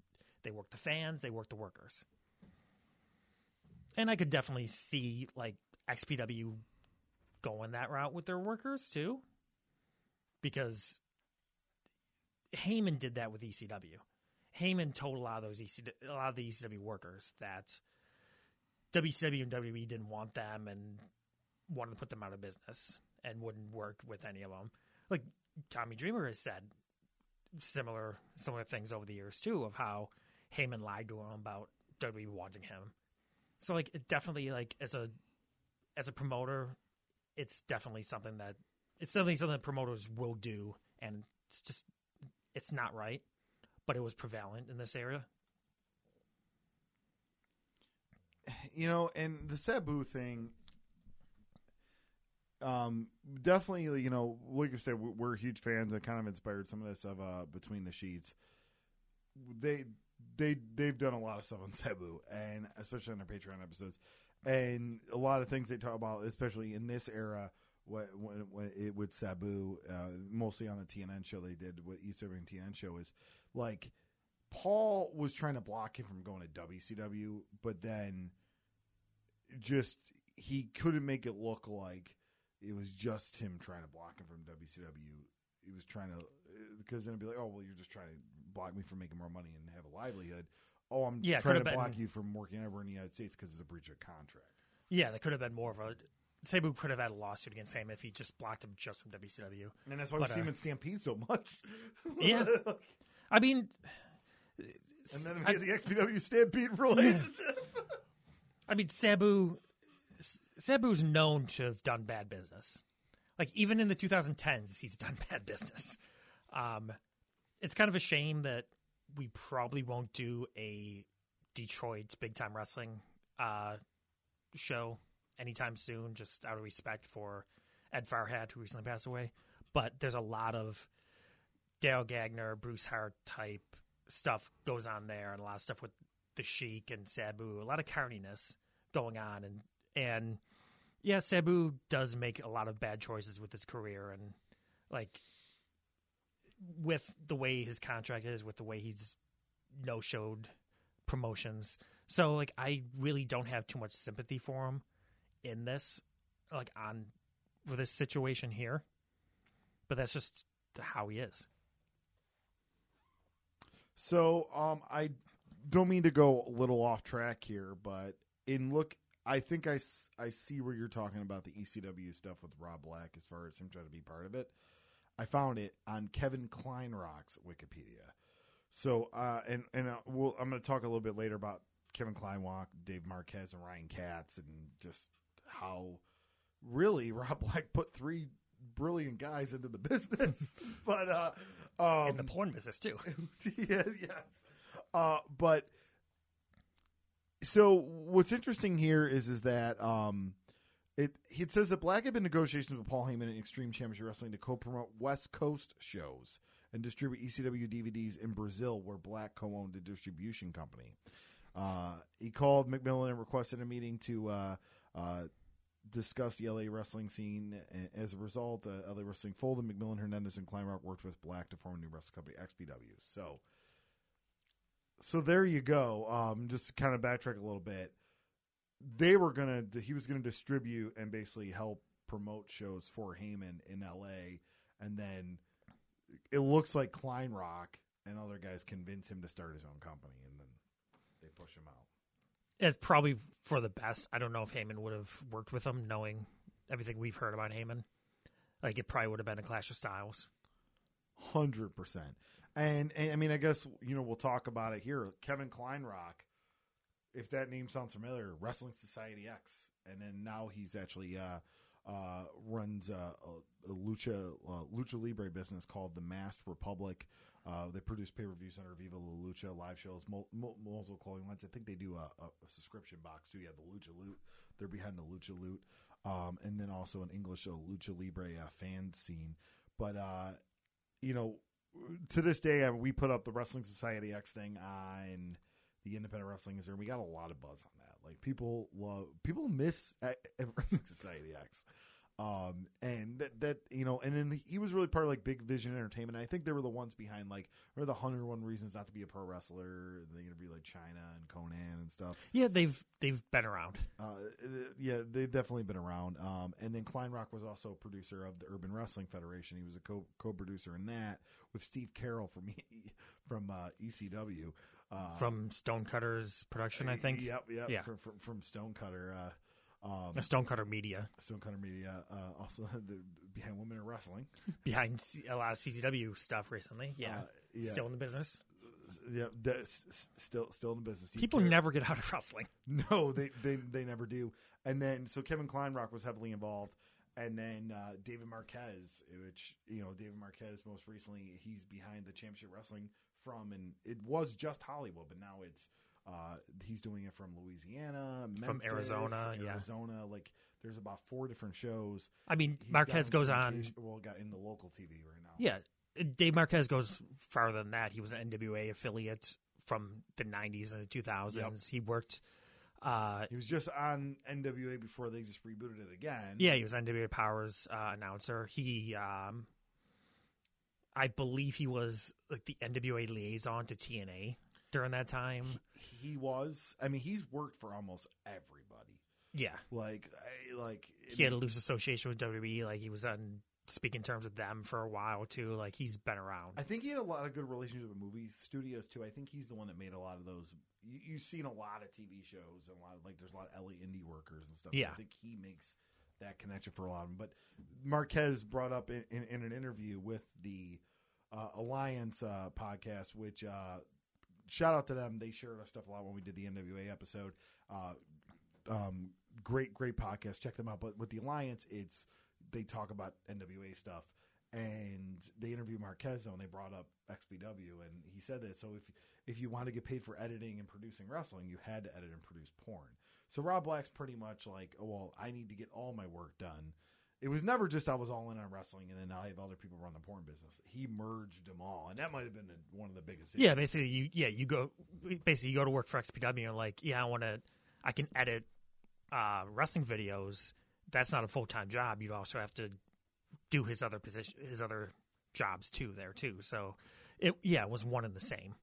they work the fans, they work the workers, and I could definitely see like XPW going that route with their workers too, because Heyman did that with ECW. Heyman told a lot of those ECW, a lot of the ECW workers that WCW and WWE didn't want them and wanted to put them out of business and wouldn't work with any of them. Like Tommy Dreamer has said similar similar things over the years too of how Heyman lied to him about WWE wanting him. So like it definitely like as a as a promoter, it's definitely something that it's definitely something that promoters will do and it's just it's not right, but it was prevalent in this area. You know, and the Sabu thing, um, definitely, you know, like you said, we- we're huge fans and kind of inspired some of this of uh, Between the Sheets. They they they've done a lot of stuff on Sabu, and especially on their Patreon episodes, and a lot of things they talk about, especially in this era. When, when, when it with Sabu, uh, mostly on the TNN show they did, what East Urban TNN show is like Paul was trying to block him from going to WCW, but then just he couldn't make it look like it was just him trying to block him from WCW. He was trying to because then it'd be like, oh well, you're just trying to block me from making more money and have a livelihood. Oh, I'm Yeah, trying to could've block you from working ever in the United States because it's a breach of contract. Yeah, that could have been more of a Sabu could have had a lawsuit against him if he just blocked him just from WCW. And that's why But, we see him uh, in Stampede so much. Yeah. I mean, and then I- we had the XPW Stampede relationship. I mean, Sabu, Sabu's known to have done bad business. Like even in the 2010s, he's done bad business. Um, it's kind of a shame that we probably won't do a Detroit big time wrestling uh, show anytime soon, just out of respect for Ed Farhat, who recently passed away. But there's a lot of Dale Gagner, Bruce Hart type stuff goes on there, and a lot of stuff with the Sheik and Sabu. A lot of carniness going on, and and yeah, Sabu does make a lot of bad choices with his career, and like with the way his contract is, with the way he's no showed promotions. So like I really don't have too much sympathy for him in this like on for this situation here. But that's just how he is. So, um, I don't mean to go a little off track here, but in look, I think I, I see where you're talking about the ECW stuff with Rob Black as far as him trying to be part of it. I found it on Kevin Kleinrock's Wikipedia. So, uh, and and uh, we'll, I'm going to talk a little bit later about Kevin Kleinrock, Dave Marquez, and Ryan Katz, and just how really Rob Black put three brilliant guys into the business. but uh, um, in the porn business too. yeah, yes. Uh, but so what's interesting here is is that um, it it says that Black had been negotiations with Paul Heyman and Extreme Championship Wrestling to co-promote West Coast shows and distribute ECW DVDs in Brazil, where Black co-owned the distribution company. Uh, he called McMillan and requested a meeting to uh, uh, discuss the LA wrestling scene. As a result, uh, LA Wrestling folded. McMillan, Hernandez, and Kleinrock worked with Black to form a new wrestling company, XPW. So, so there you go. Um, just to kind of backtrack a little bit. They were gonna. He was gonna distribute and basically help promote shows for Heyman in LA, and then it looks like Kleinrock and other guys convince him to start his own company, and then they push him out. It's probably for the best. I don't know if Heyman would have worked with him, knowing everything we've heard about Heyman. Like it probably would have been a clash of styles. Hundred percent. And, and I mean, I guess you know we'll talk about it here. Kevin Kleinrock, if that name sounds familiar, Wrestling Society X, and then now he's actually uh, uh, runs a, a, lucha lucha libre business called the Masked Republic. Uh, they produce pay per views under Viva La Lucha live shows, mul- mul- multiple clothing lines. I think they do a, a, subscription box too. Have the Lucha Loot. They're behind the Lucha Loot, um, and then also an English uh, Lucha Libre uh, fan scene. But uh, you know, to this day, we put up the Wrestling Society X thing on the Independent Wrestling is. We got a lot of buzz on that. Like people love, people miss uh, uh, Wrestling Society X, um, and that that you know, and then he was really part of like Big Vision Entertainment. I think they were the ones behind like, or the hundred one reasons not to be a pro wrestler. They interview like China and Konnan and stuff. Yeah, they've they've been around. Uh, yeah, they've definitely been around. Um, and then Kleinrock was also a producer of the Urban Wrestling Federation. He was a co co producer in that with Steve Carroll from from uh, ECW. Uh, From Stonecutters production, I think. Yep, yep. Yeah. From, from, from Stonecutter. Uh, um, Stonecutter Media Stonecutter Media. Uh, also the, behind Women in Wrestling. behind C- a lot of CCW stuff recently. Yeah, Uh, yeah. still in the business. Yeah, that's still still in the business. People never get out of wrestling. No, they, they they never do. And then so Kevin Kleinrock was heavily involved, and then uh, David Marquez, which you know David Marquez most recently he's behind the Championship Wrestling from, and it was just Hollywood, but now it's uh, he's doing it from Louisiana, From Memphis, Arizona, yeah. Arizona. Like there's about four different shows. I mean, He's Marquez goes on. Well, got in the local TV right now. Yeah, Dave Marquez goes farther than that. He was an NWA affiliate from the '90s and the 2000s. He worked. Uh, He was just on NWA before they just rebooted it again. yeah, he was NWA Powers uh, announcer. He, um, I believe, he was like the NWA liaison to TNA during that time. he was. I mean, he's worked for almost everybody. Yeah, Like, I, like he had a loose association with WWE. Like he was on speaking terms with them for a while too. Like he's been around. I think he had a lot of good relationships with movie studios too. I think he's the one that made a lot of those. You, you've seen a lot of TV shows and a lot of like there's a lot of LA indie workers and stuff. Yeah. I think he makes that connection for a lot of them. But Marquez brought up in, in, in an interview with the uh, Alliance uh, podcast, which uh, shout out to them. They shared our stuff a lot when we did the NWA episode. Uh, um, great, great podcast. Check them out. But with the Alliance, it's they talk about NWA stuff, and they interview Marquez and they brought up XPW, and he said that. So if if you want to get paid for editing and producing wrestling, you had to edit and produce porn. So Rob Black's pretty much like, oh, well, I need to get all my work done. It was never just I was all in on wrestling, and then now I have other people run the porn business. He merged them all, and that might have been one of the biggest. Yeah, basically, you yeah you go basically you go to work for XPW and like yeah I want to I can edit uh, wrestling videos. That's not a full time job. You also have to do his other position his other jobs too there too. So it yeah it was one and the same.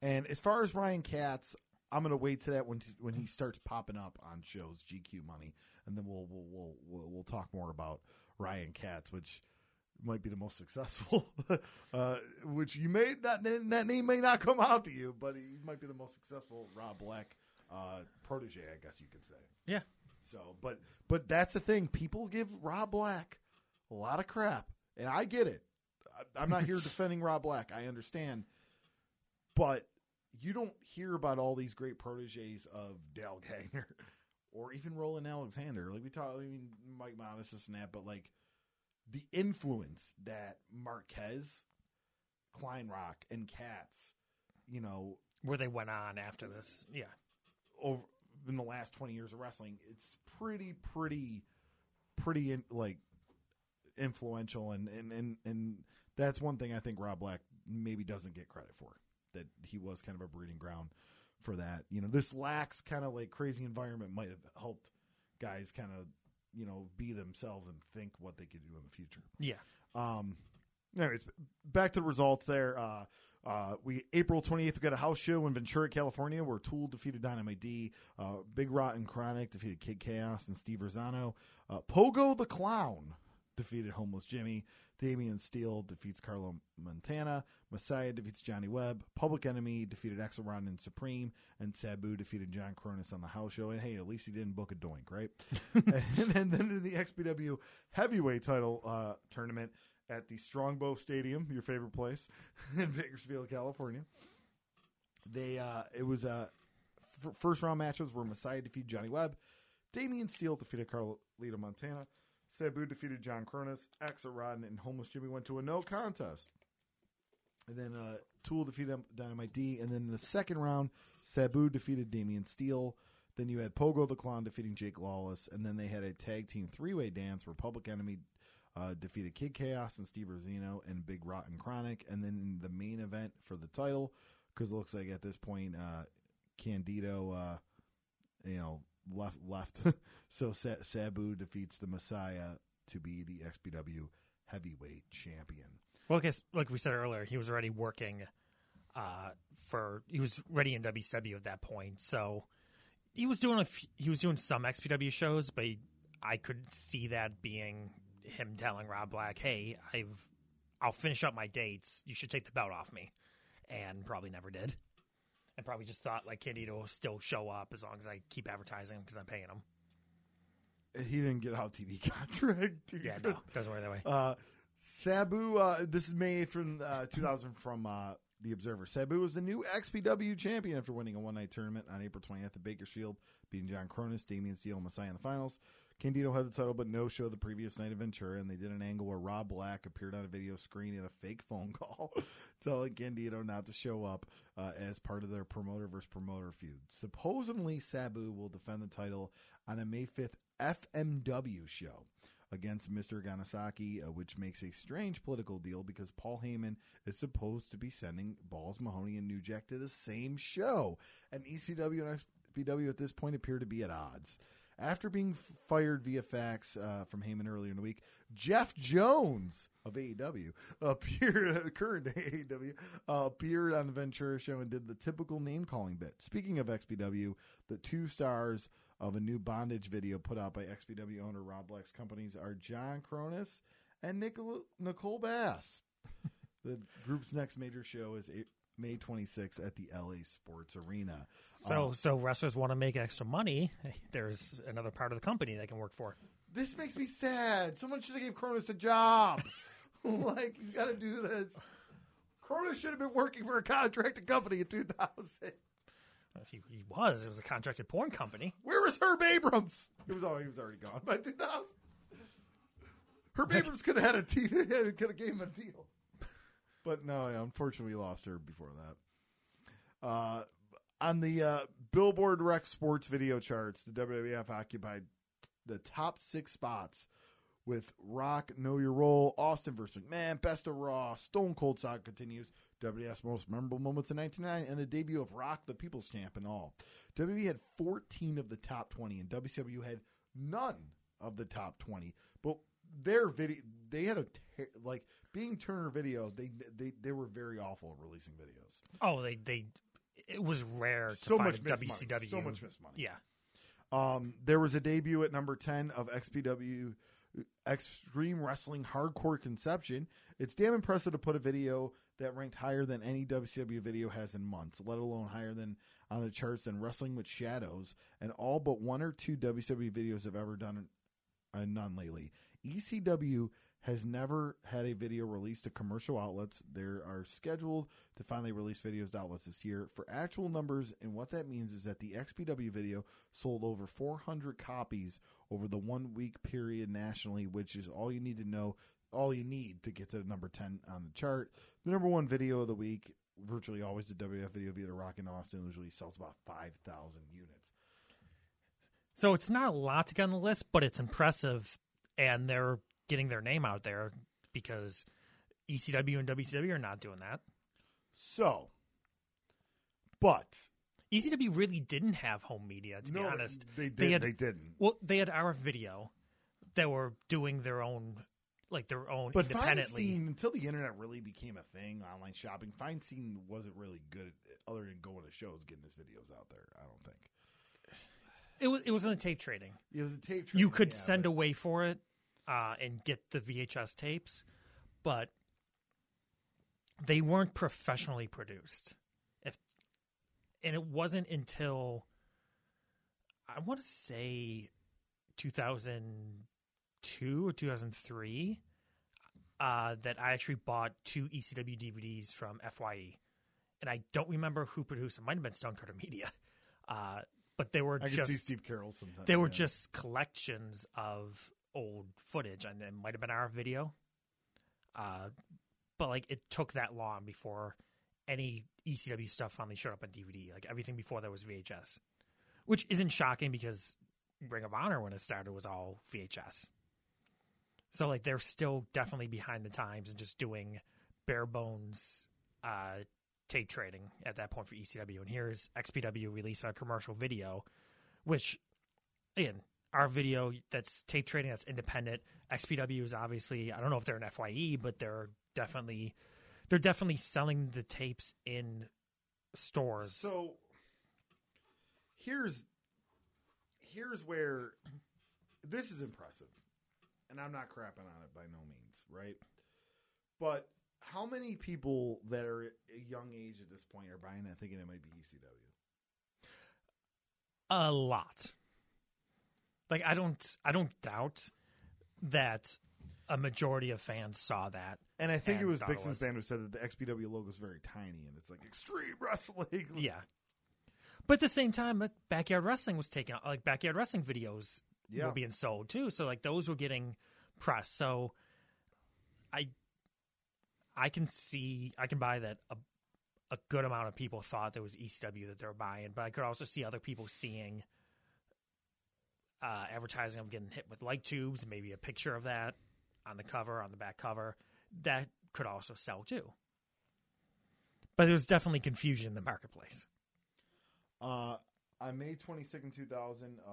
And as far as Ryan Katz, I'm gonna wait to that when when he starts popping up on shows, GQ money, and then we'll we'll we'll we'll, we'll talk more about Ryan Katz, which might be the most successful. uh, which you may that that name may not come out to you, but he might be the most successful Rob Black uh, protege, I guess you could say. Yeah. So, but but that's the thing. People give Rob Black a lot of crap, and I get it. I, I'm not here defending Rob Black. I understand, but you don't hear about all these great proteges of Dale Gagner or even Roland Alexander. Like we talk, I mean, Mike Modest, this and that, but like the influence that Marquez, Kleinrock, and Katz, you know, Where they went on after this, yeah. over in the last 20 years of wrestling, it's pretty, pretty, pretty in, like influential. And, and, and, and that's one thing I think Rob Black maybe doesn't get credit for that he was kind of a breeding ground for that. You know, this lax kind of like crazy environment might have helped guys kind of, you know, be themselves and think what they could do in the future. Yeah. Um, anyways, back to the results there. Uh, uh, we April 28th, we got a house show in Ventura, California, where Tool defeated Dynamite D. Uh, Big Rotten Chronic defeated Kid Chaos and Steve Rizzono. Uh, Pogo the Clown defeated Homeless Jimmy. Damian Steele defeats Carlo Montana. Messiah defeats Johnny Webb. Public Enemy defeated Axel Rotten and Supreme. And Sabu defeated John Kronus on the house show. And hey, at least he didn't book a doink, right? and, then, then in the XPW heavyweight title uh, tournament at the Strongbow Stadium, your favorite place in Bakersfield, California. They uh, it was uh, f- first round matches where Messiah defeated Johnny Webb. Damian Steele defeated Carlito Montana. Sabu defeated John Kronus. Axelrod and Homeless Jimmy went to a no contest. And then uh, Tool defeated Dynamite D. And then in the second round, Sabu defeated Damian Steele. Then you had Pogo the Clown defeating Jake Lawless. And then they had a tag team three way dance where Public Enemy uh, defeated Kid Chaos and Steve Rizzono and Big Rotten Chronic. And then in the main event for the title, because it looks like at this point, uh, Candido, uh, you know, left left. so Sa- Sabu defeats the Messiah to be the XPW heavyweight champion. Well, guess like we said earlier, he was already working uh, for he was ready in WCW at that point, so he was doing a f- he was doing some XPW shows, but he, I could see that being him telling Rob Black, "Hey, I've I'll finish up my dates. You should take the belt off me," and probably never did, and probably just thought like Candido will still show up as long as I keep advertising him because I'm paying him. He didn't get out TV contract. dude. Yeah, no, doesn't work that way. Uh, Sabu, uh, this is May from uh, 2000 from uh, The Observer. Sabu was the new XPW champion after winning a one night tournament on April 20th at Bakersfield, beating John Kronus, Damian Steele, and Messiah in the finals. Candido had the title, but no show the previous night in Ventura, and they did an angle where Rob Black appeared on a video screen in a fake phone call, telling Candido not to show up uh, as part of their promoter versus promoter feud. Supposedly, Sabu will defend the title on a May 5th FMW show against Mr. Gannosuke, uh, which makes a strange political deal because Paul Heyman is supposed to be sending Balls Mahoney and New Jack to the same show. And ECW and XPW at this point appear to be at odds. After being fired via fax uh, from Heyman earlier in the week, Jeff Jones of AEW appeared, current AEW, uh, appeared on the Ventura show and did the typical name calling bit. Speaking of XPW, the two stars of a new bondage video put out by XPW owner Rob Black's companies are John Kronus and Nicole, Nicole Bass. the group's next major show is May 26th at the LA Sports Arena. So, Uh, so wrestlers want to make extra money. There's another part of the company they can work for. this makes me sad. Someone should have gave Kronus a job. like he's got to do this. Kronus should have been working for a contracted company in 2000. He, he was. It was a contracted porn company. Where was Herb Abrams? It was oh, he was already gone by 2000. Herb Abrams could have had a TV, could have gave him a deal. But no, unfortunately, we lost her before that. Uh, on the uh, Billboard Rec Sports video charts, the WWF occupied the top six spots with Rock, Know Your Role, Austin vs. McMahon, Best of Raw, Stone Cold Saga continues, WWF's most memorable moments in 1999, and the debut of Rock, the People's Champ, and all. WWE had 14 of the top 20, and WCW had none of the top 20. But their video, they had a ter- like being Turner Video, they they they were very awful at releasing videos. Oh, they they it was rare to So find much a WCW. money. So much missed money. Yeah. Um, there was a debut at number 10 of XPW Extreme Wrestling Hardcore Conception. It's damn impressive to put a video that ranked higher than any WCW video has in months, let alone higher than on the charts than Wrestling with Shadows, and all but one or two WCW videos have ever done uh, none lately. ECW has never had a video released to commercial outlets. There are scheduled to finally release videos to outlets this year. For actual numbers, and what that means is that the XPW video sold over 400 copies over the one week period nationally, which is all you need to know, all you need to get to number 10 on the chart. The number one video of the week, virtually always the WF video via the Rock in Austin, usually sells about 5,000 units. So it's not a lot to get on the list, but it's impressive, and they're getting their name out there because ECW and WCW are not doing that. So, but ECW really didn't have home media, to be honest. they, did, They had- they didn't. Well, they had RF Video that were doing their own, like their own But independently. Feinstein, until the internet really became a thing, online shopping, Feinstein wasn't really good at, other than going to shows, getting his videos out there. I don't think It was it was in the tape trading. it was a tape. Trading. You could yeah, send but- away for it uh, and get the VHS tapes, but they weren't professionally produced. If and it wasn't until I want to say 2002 or 2003 uh, that I actually bought two ECW DVDs from Fye, and I don't remember who produced. It might have been Stonecutter Media, uh, but they were I just see Steve Carroll sometimes. they were yeah. just collections of old footage, and it might have been RF Video. Uh, but like it took that long before any ECW stuff finally showed up on DVD. Like everything before that was VHS, which isn't shocking because Ring of Honor when it started was all VHS. So like they're still definitely behind the times and just doing bare bones uh, tape trading at that point for ECW. And here's XPW release a commercial video, which again, RF Video that's tape trading that's independent. XPW is obviously I don't know if they're an FYE, but they're definitely they're definitely selling the tapes in stores. So here's here's where this is impressive, and I'm not crapping on it by no means, right? But how many people that are at a young age at this point are buying that thinking it might be ECW? a lot. Like I don't I don't doubt that a majority of fans saw that. And I think it was Bixen's was- who said that the XPW logo is very tiny and it's like extreme wrestling. Yeah. But at the same time, backyard wrestling was taken out. Like backyard wrestling videos Yeah. were being sold too. So like those were getting press. So I I can see I can buy that a a good amount of people thought there was ECW that they were buying, but I could also see other people seeing uh, advertising of getting hit with light tubes, maybe a picture of that on the cover, on the back cover. That could also sell too. But there's definitely confusion in the marketplace. Uh, on May 22nd, 2000, uh,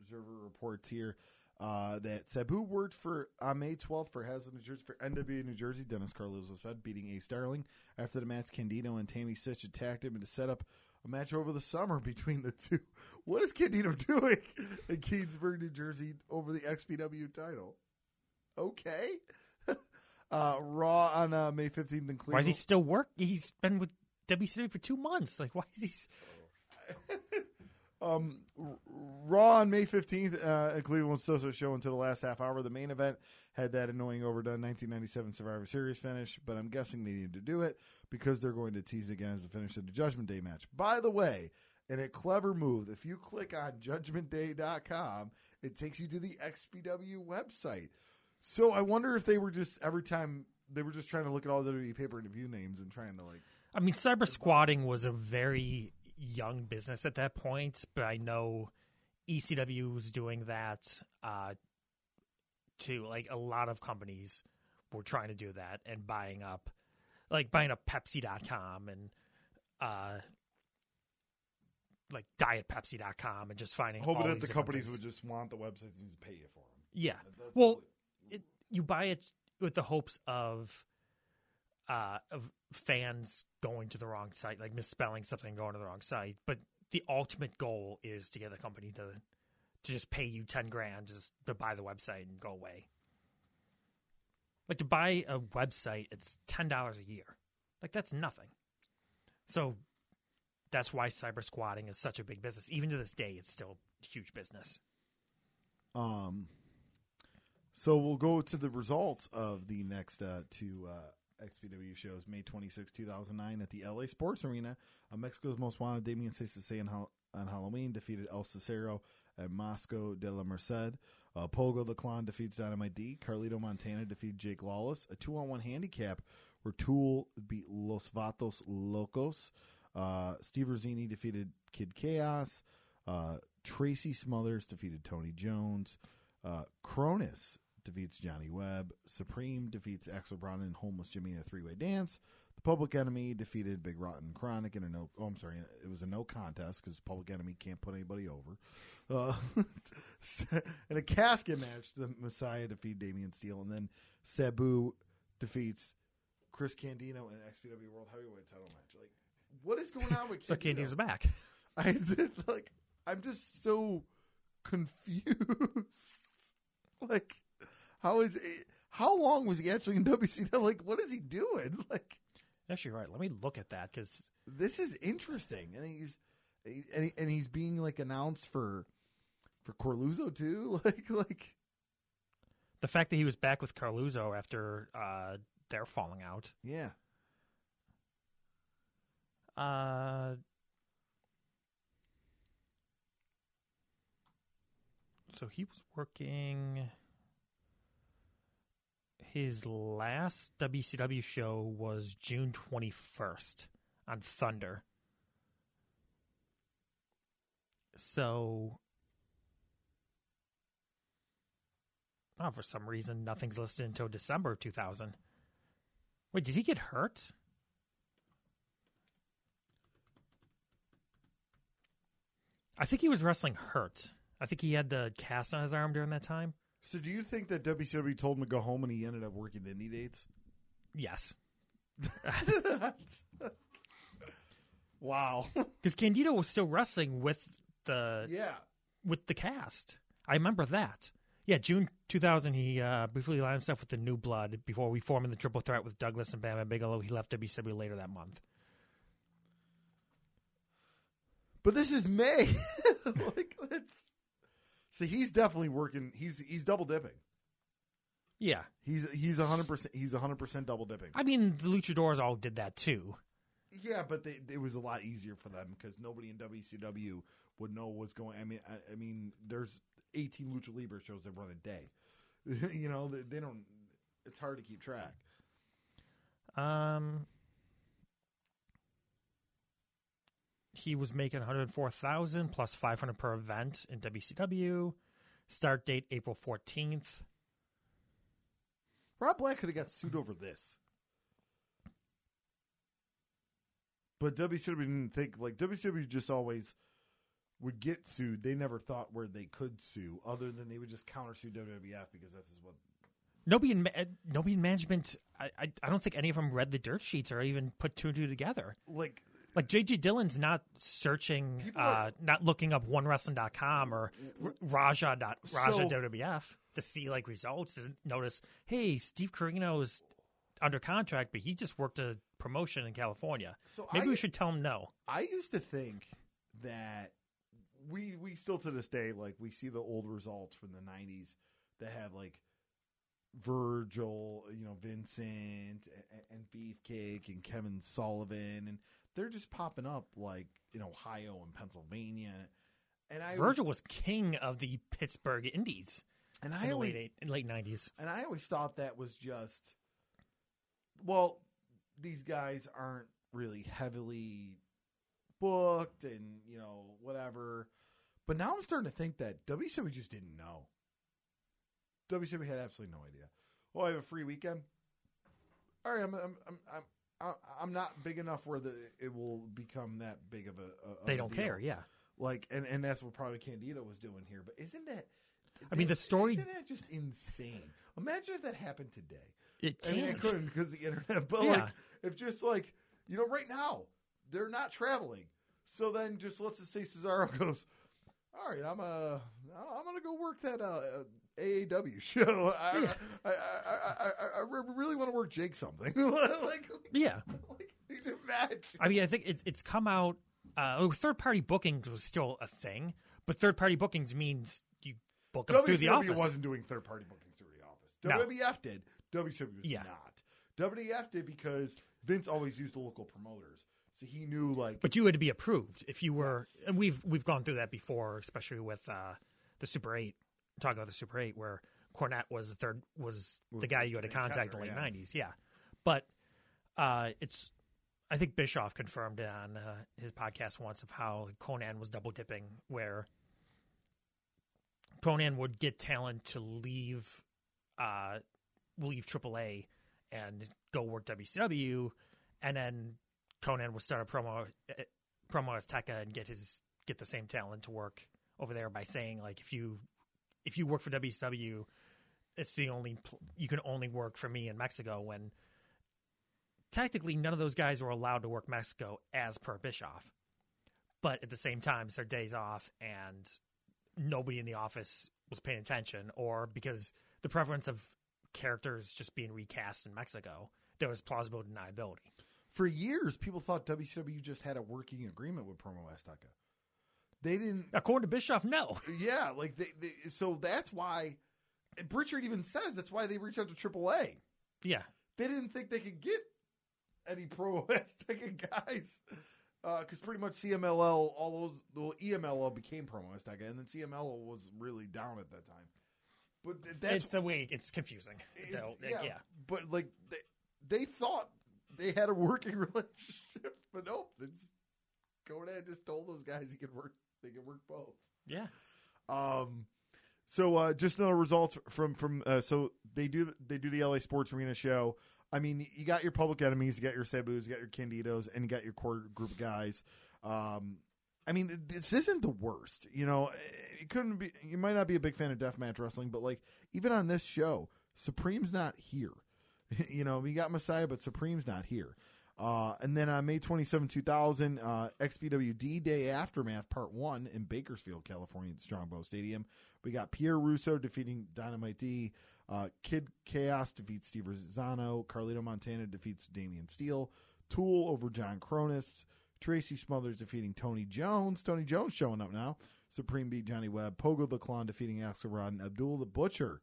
Observer reports here uh, that Sabu worked for on May 12th for Haslam, New Jersey, for NWA New Jersey. Dennis Carlos was fed, beating Ace Starling. After the match, Candido and Tammy Sytch attacked him to set up a match over the summer between the two. What is Candido doing in Keansburg, New Jersey, over the XPW title? Okay. uh, Raw on uh, May 15th in Cleveland. Why is he still work? He's been with WCW for two months. Like, why is he? Um, Raw on May 15th uh, at Cleveland also show until the last half hour. The main event had that annoying overdone 1997 Survivor Series finish, but I'm guessing they needed to do it because they're going to tease again as the finish of the Judgment Day match. By the way, in a clever move, if you click on judgmentday.com, it takes you to the XPW website. So I wonder if they were just every time they were just trying to look at all the WWE paper and view names and trying to like. I mean, cyber squatting was a very young business at that point, but I know ECW was doing that uh, too. Like a lot of companies were trying to do that and buying up, like buying up Pepsi.com and uh, like DietPepsi.com and just finding. Hoping that the companies things. would just want the websites and just pay you for them. Yeah. That's Well, it, you buy it with the hopes of uh of fans going to the wrong site, like misspelling something and going to the wrong site. But the ultimate goal is to get the company to to just pay you ten grand just to buy the website and go away. Like to buy a website, it's ten dollars a year. Like that's nothing. So that's why cyber squatting is such a big business. Even to this day, it's still a huge business. Um, so we'll go to the results of the next uh, two uh, XPW shows. May 26, 2009 at the LA Sports Arena. Uh, Mexico's Most Wanted, Damien Cesare on, on Halloween defeated El Cicero at Mosco de la Merced. Uh, Pogo the Clown defeats Dynamite D. Carlito Montana defeated Jake Lawless. A two on one handicap where Tool beat Los Vatos Locos. Uh, Steve Rizzono defeated Kid Chaos. Uh, Tracy Smothers defeated Tony Jones. Uh, Kronus defeats Johnny Webb. Supreme defeats Axel Braun and Homeless Jimmy in a three way dance. The Public Enemy defeated Big Rotten Chronic in a no. Oh, I'm sorry, it was a no contest because Public Enemy can't put anybody over. Uh, in a casket match, the Messiah defeat Damian Steele, and then Sabu defeats Chris Candido in an XPW World Heavyweight Title match. Like, what is going on with So Candido? Candy's back. I did like I'm just so confused. like how is it, how long was he actually in WCW? Like what is he doing? Like Actually, right. Let me look at that because this is interesting, and he's and, he, and he's being like announced for for Coralluzzo too. Like like the fact that he was back with Coralluzzo after uh, their falling out. yeah. Uh, so he was working. His last WCW show was June 21st on Thunder. So, oh, for some reason, nothing's listed until December 2000. Wait, did he get hurt? I think he was wrestling hurt. I think he had the cast on his arm during that time. So do you think that WCW told him to go home and he ended up working indie dates? Yes. wow. Because Candido was still wrestling with the yeah. with the cast. I remember that. Yeah, June 2000, he uh, briefly aligned himself with the New Blood before we formed the triple threat with Douglas and Bam Bam Bigelow. He left WCW later that month. But this is May. like let's So he's definitely working he's he's double dipping. Yeah. He's he's hundred percent he's hundred percent double dipping. I mean, the Luchadors all did that too. Yeah, but they, it was a lot easier for them because nobody in WCW would know what's going. I mean, I, I mean, there's 18 lucha libre shows that run a day. you know, they, they don't. It's hard to keep track. Um, he was making 104,000 plus 500 per event in WCW. Start date April 14th. Rob Black could have got sued over this, but WCW didn't think like WCW just always would get sued. They never thought where they could sue, other than they would just countersue WWF because that's what Nobody in uh, nobody in management. I, I I don't think any of them read the dirt sheets or even put two and two together. like Like JJ Dillon's not searching, People uh, are- not looking up onewrestling.com or R- Raja dot Raja So- WWF to see like results and notice, hey, Steve Carino is under contract, but he just worked a promotion in California. So Maybe I- we should tell him no. I used to think that we we still to this day like we see the old results from the '90s that have like Virgil, you know, Vincent and, and Beefcake and Kevin Sullivan, and they're just popping up like in Ohio and Pennsylvania. And I Virgil was king of the Pittsburgh Indies. And in I the always late eight, late nineties. and I always thought that was just well, these guys aren't really heavily booked and you know whatever. But now I'm starting to think that WCW just didn't know. WCW had absolutely no idea. Oh, I have a free weekend. All right, I'm I'm I'm I'm, I'm- I'm not big enough where the it will become that big of a. a They a don't care. Yeah. Like, and and that's what probably Candido was doing here. But isn't that? I mean, the story- Isn't that just insane? Imagine if that happened today. It I mean, it can't. couldn't because of the internet. But Yeah. like, if just like you know, right now they're not traveling. So then, just let's just say Cesaro goes. All right, I'm uh, I'm gonna go work that uh, AAW show. I, Yeah. I, I, I, I, I really want to work Jake something. like, Yeah. like, imagine. I mean, I think it, it's come out. Uh, third party bookings was still a thing, but third party bookings means you book them through the office. wasn't doing third party bookings through the office. No. WWF did. WCW was Yeah. not. WWF did because Vince always used the local promoters, so he knew like. But you had to be approved if you were, Yes. and we've we've gone through that before, especially with uh, the Super Eight. Talking about the Super Eight, where Cornette was the third, was the guy you had to contact in the late yeah. nineties. Yeah, but uh, it's. I think Bischoff confirmed it on uh, his podcast once of how Konnan was double dipping, where Konnan would get talent to leave, uh, leave AAA and go work WCW, and then Konnan would start a promo eh, promo Azteca and get his get the same talent to work over there by saying like if you if you work for WCW, it's the only pl- you can only work for me in Mexico when technically none of those guys were allowed to work Mexico as per Bischoff. But at the same time, it's their days off and nobody in the office was paying attention or because the preference of characters just being recast in Mexico, there was plausible deniability. For years, people thought WCW just had a working agreement with Promo Azteca. They didn't. According to Bischoff, no. Yeah, like they, they. So that's why. Pritchard even says that's why they reached out to AAA. Yeah. They didn't think they could get any Pro Azteca guys. Uh, because pretty much CMLL, all those, well, EMLL became Promo Azteca, and then CMLL was really down at that time. But that's it's a way it's confusing. It's- yeah, yeah. But like they, they thought they had a working relationship, but nope. It's Konnan just told those guys he could work. They can work both. Yeah. Um, so uh, just the results from from uh, so they do they do the LA Sports Arena show. I mean, you got your public enemies, you got your Sabus, you got your Candidos, and you got your core group of guys. Um, I mean, this isn't the worst. You know, it couldn't be. You might not be a big fan of deathmatch wrestling, but like even on this show, Supreme's not here. you know, we got Messiah, but Supreme's not here. Uh, and then on May 27, 2000, uh, XPWD Day Aftermath Part 1 in Bakersfield, California at Strongbow Stadium. We got Pierre Russo defeating Dynamite D. Uh, Kid Chaos defeats Steve Rizzono. Carlito Montana defeats Damian Steele. Tool over John Kronus. Tracy Smothers defeating Tony Jones. Tony Jones showing up now. Supreme beat Johnny Webb. Pogo the Clown defeating Axel Rotten. And Abdul the Butcher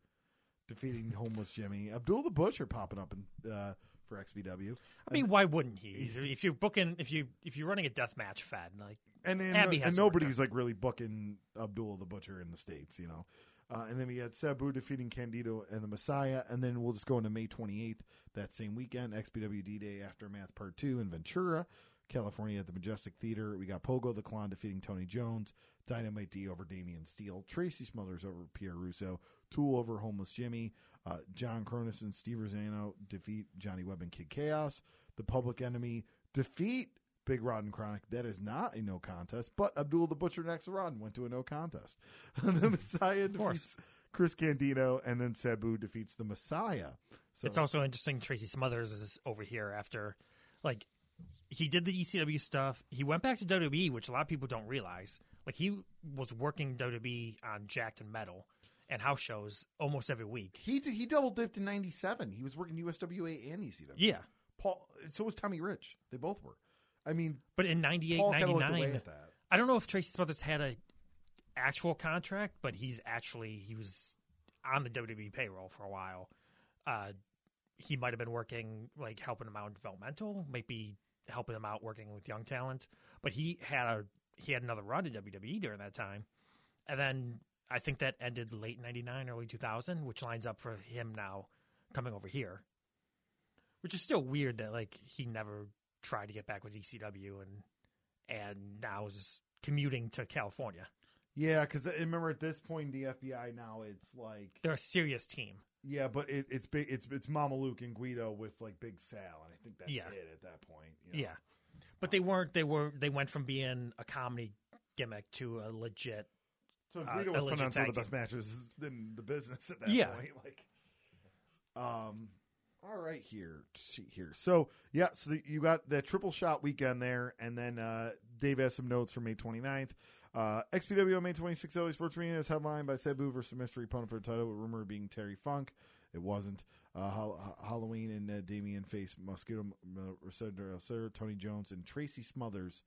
defeating Homeless Jimmy. Abdul the Butcher popping up in, uh, for XPW. I mean, why wouldn't he? If you're booking, if you if you're running a death match fed, like And then Abby and nobody's like really booking Abdul the Butcher in the states, you know. Uh, and then we had Sabu defeating Candido and the Messiah, and then we'll just go into May 28th that same weekend, XPW D Day Aftermath Part Two in Ventura, California at the Majestic Theater. We got Pogo the Clown defeating Tony Jones, Dynamite D over Damian Steele, Tracy Smothers over Pierre Russo, Tool over Homeless Jimmy, uh, John Kronus and Steve Rizzono defeat Johnny Webb and Kid Chaos. The Public Enemy defeat Big Rod and Chronic. That is not a no contest, but Abdul the Butcher and Axel Rotten went to a no contest. the Messiah course. defeats Chris Candido, and then Sabu defeats the Messiah. So it's also interesting. Tracy Smothers is over here after, like, he did the ECW stuff. He went back to WWE, which a lot of people don't realize. Like, he was working WWE on Jakked and Metal and house shows almost every week. he he double dipped in '97. He was working USWA and ECW. Yeah, Paul. So was Tommy Rich. They both were. I mean, but in 98, Paul kind of looked away 99. I don't know if Tracy Smothers had a actual contract, but he's actually he was on the WWE payroll for a while. Uh, he might have been working like helping him out in developmental, might be helping him out working with young talent. But he had a he had another run in WWE during that time, and then I think that ended late '99, early 2000, which lines up for him now coming over here. Which is still weird that like he never tried to get back with ECW and and now is commuting to California. Yeah, because uh, remember at this point the FBI now it's like They're a serious team. yeah, but it, it's big. It's it's Mamaluke and Guido with like Big Sal, and I think that's Yeah. it at that point. you know? Yeah, but they weren't. They were. They went from being a comedy gimmick to a legit. So Uh, Guido a was putting on some of the best matches in the business at that Yeah. point. Like, um, all right, here, see here. So yeah, so the, you got that triple shot weekend there, and then uh, Dave has some notes for May 29th. Uh, XPW on May 26th, LA Sports Arena is headlined by Sabu versus mystery opponent for the title, with rumor being Terry Funk. It wasn't. Uh, Hall- Halloween and uh, Damien face Mosquito Mercedes, Tony Jones, and Tracy Smothers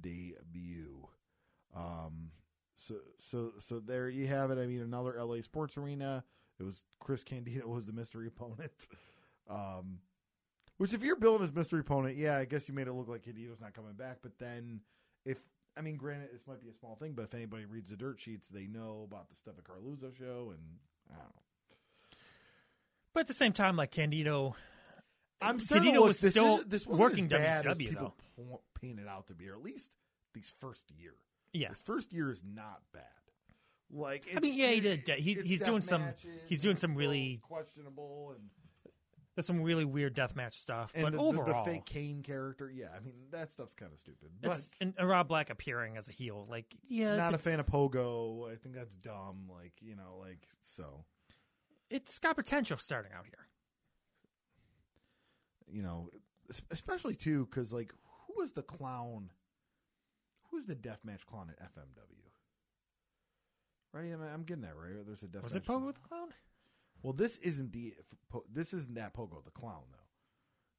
debut. Um, so so so there you have it. I mean, another LA Sports Arena. It was Chris Candido was the mystery opponent. Um, which if you're building his mystery opponent, yeah, I guess you made it look like Candido's not coming back. But then if I mean, granted, this might be a small thing, but if anybody reads the dirt sheets, they know about the stuff at Coralluzzo show, and I don't know. But at the same time, like Candido, I'm Candido look, was this still this working as bad as people po- paint it out to be, or at least these first year. Yeah. His first year is not bad. Like I mean, yeah, he did. He- he's doing some- he's doing some really- questionable and that's some really weird deathmatch stuff, and but the, the- overall, the fake Kane character. Yeah, I mean that stuff's kind of stupid. But and, and Rob Black appearing as a heel, like yeah, not but a fan of Pogo. I think that's dumb. Like you know, like so it's got potential starting out here. you know, especially too because like who was the clown? Who was the deathmatch clown at FMW? Right, I'm, I'm getting that right. There's a deathmatch. Was it Pogo the Clown? Well, this isn't the this isn't that Pogo the clown though,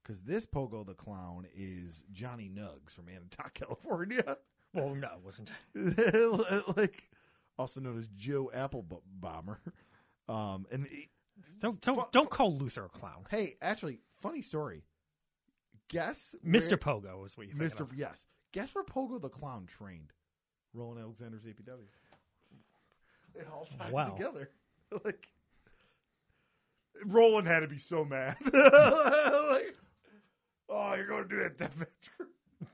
because this Pogo the clown is Johnny Nugs from Anatot, California, Well, no, it wasn't. like also known as Joe Apple Bomber. Um, and Don't don't Fu- don't call Luther a clown. hey, actually, funny story. Guess Mr. where- Pogo is what you think. Mr. Of. Yes, guess where Pogo the clown trained? Roland Alexander's APW. It all ties Wow. together. like Roland had to be so mad. like, oh, you're going to do that death match.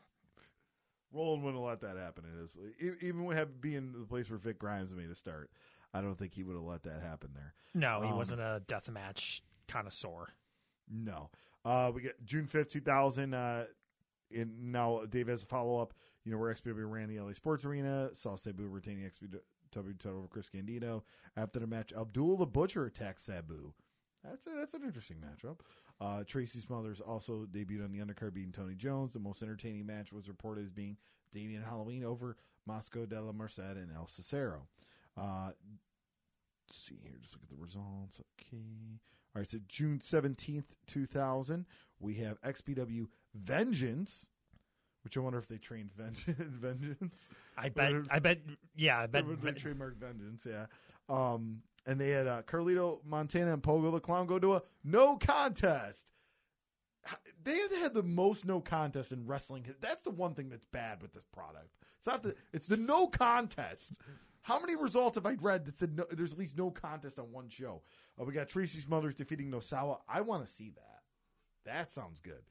Roland wouldn't let that happen in his e- even with have being the place where Vic Grimes made a start. I don't think he would have let that happen there. No, he Um, wasn't a deathmatch connoisseur. No. Uh, we get June fifth, two thousand. Uh, and now Dave has a follow up. You know where XPW ran the LA Sports Arena. Saw Sabu retaining XPW title over Chris Candido. After the match, Abdul the Butcher attacks Sabu. That's a, that's an interesting matchup. Uh, Tracy Smothers also debuted on the undercard, beating Tony Jones. The most entertaining match was reported as being Damian Halloween over Mosco de la Merced and El Cicero. Uh, let's see here. Just look at the results. Okay. All right. So June 17th, 2000, we have XPW Vengeance, which I wonder if they trained Vengeance. Vengeance. I bet. I bet. Yeah, I bet. They trademarked Vengeance, yeah. Um, and they had uh, Carlito Montana and Pogo the Clown go to a no contest. They have had the most no contest in wrestling. That's the one thing that's bad with this product. It's not the. It's the no contest. How many results have I read that said no, there's at least no contest on one show? Uh, we got Tracy Smothers defeating Nosawa. I want to see that. That sounds good.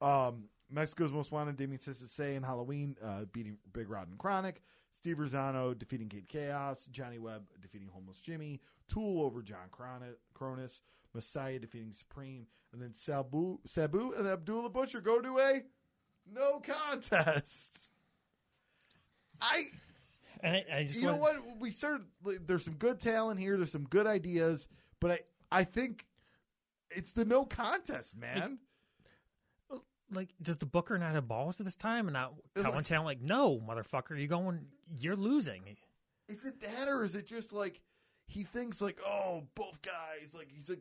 Um, Mexico's Most Wanted, Damien Say and Halloween uh, beating Big Rod and Chronic. Steve Rizzono defeating Kid Chaos. Johnny Webb defeating Homeless Jimmy. Tool over John Cron- Kronus. Messiah defeating Supreme. And then Sabu, Sabu and Abdullah Butcher go to a no contest. I I, I just you know what? We started. There's some good talent here. There's some good ideas, but I I think it's the no contest, man. Like, does the Booker not have balls at this time and not telling like- talent like, no, motherfucker, you're going, you're losing. Is it that, or is it just like he thinks like, oh, both guys like he's like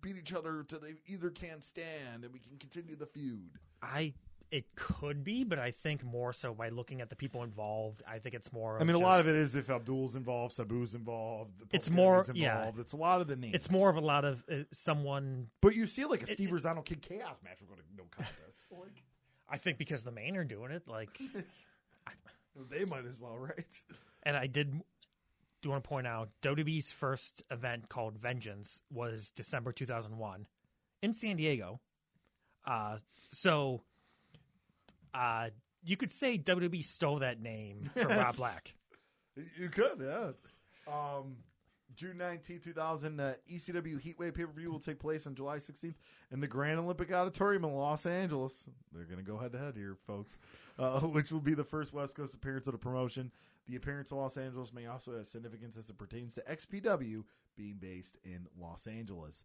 beat each other till they either can't stand, and we can continue the feud. I it could be, but I think more so by looking at the people involved. I think it's more. I mean, a lot of it is if Abdul's involved, Sabu's involved. The It's Public more- Enemy's yeah. involved. It's a lot of the names. It's more of a lot of uh, someone. but you see like a it- Steve Rizzono Kid Chaos match. We're going to no contest. like, I think because the main are doing it, like, they might as well, right? and I did. do want to point out WWE's first event called Vengeance was December 2001 in San Diego. Uh, so uh, you could say WWE stole that name from Rob Black. You could, yeah. Um, June 19, 2000, the ECW Heatwave pay per view will take place on July 16th in the Grand Olympic Auditorium in Los Angeles. They're going to go head to head here, folks, uh, which will be the first West Coast appearance of the promotion. The appearance in Los Angeles may also have significance as it pertains to XPW being based in Los Angeles.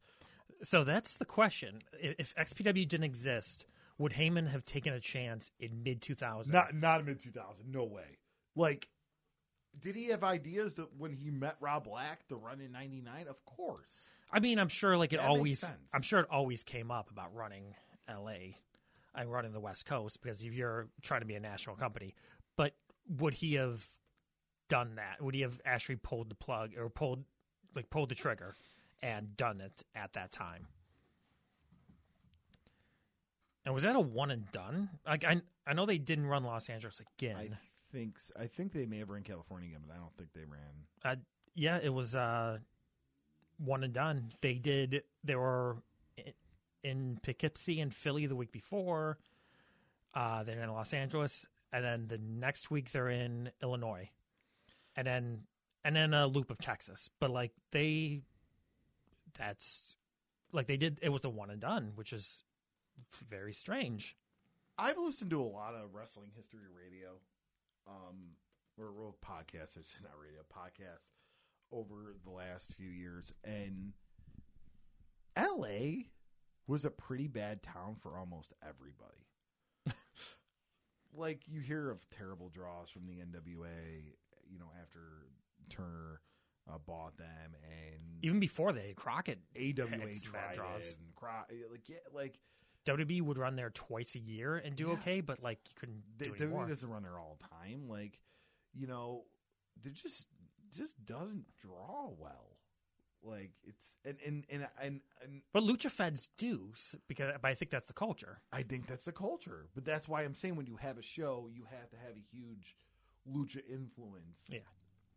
So that's the question. If XPW didn't exist, would Heyman have taken a chance in mid 2000? Not not mid 2000, no way. Like, did he have ideas that when he met Rob Black to run in 99? Of course. I mean, I'm sure like it That always. I'm sure it always came up about running LA, and running the West Coast because if you're trying to be a national company, but would he have done that? Would he have actually pulled the plug or pulled like pulled the trigger and done it at that time? And was that a one and done? Like I, I know they didn't run Los Angeles again. I think I think they may have ran California again, but I don't think they ran. Uh, yeah, it was uh, one and done. They did. They were in Poughkeepsie and Philly the week before. Uh, then in Los Angeles, and then the next week they're in Illinois, and then and then a loop of Texas. But like they, that's like they did. It was the one and done, which is very strange. I've listened to a lot of wrestling history radio, um, or or podcasts. It's not radio podcasts over the last few years, and L.A. was a pretty bad town for almost everybody. like you hear of terrible draws from the NWA, you know, after Turner uh, bought them, and Even before they Crockett, AWA tried draws. it, and Cro- like yeah, like WWE would run there twice a year and do Yeah. okay, but like you couldn't the, do WWE doesn't run there all the time. Like, you know, there just just doesn't draw well. Like it's and and and and, and But lucha feds do because but I think that's the culture. I think that's the culture. But that's why I'm saying when you have a show, you have to have a huge lucha influence Yeah.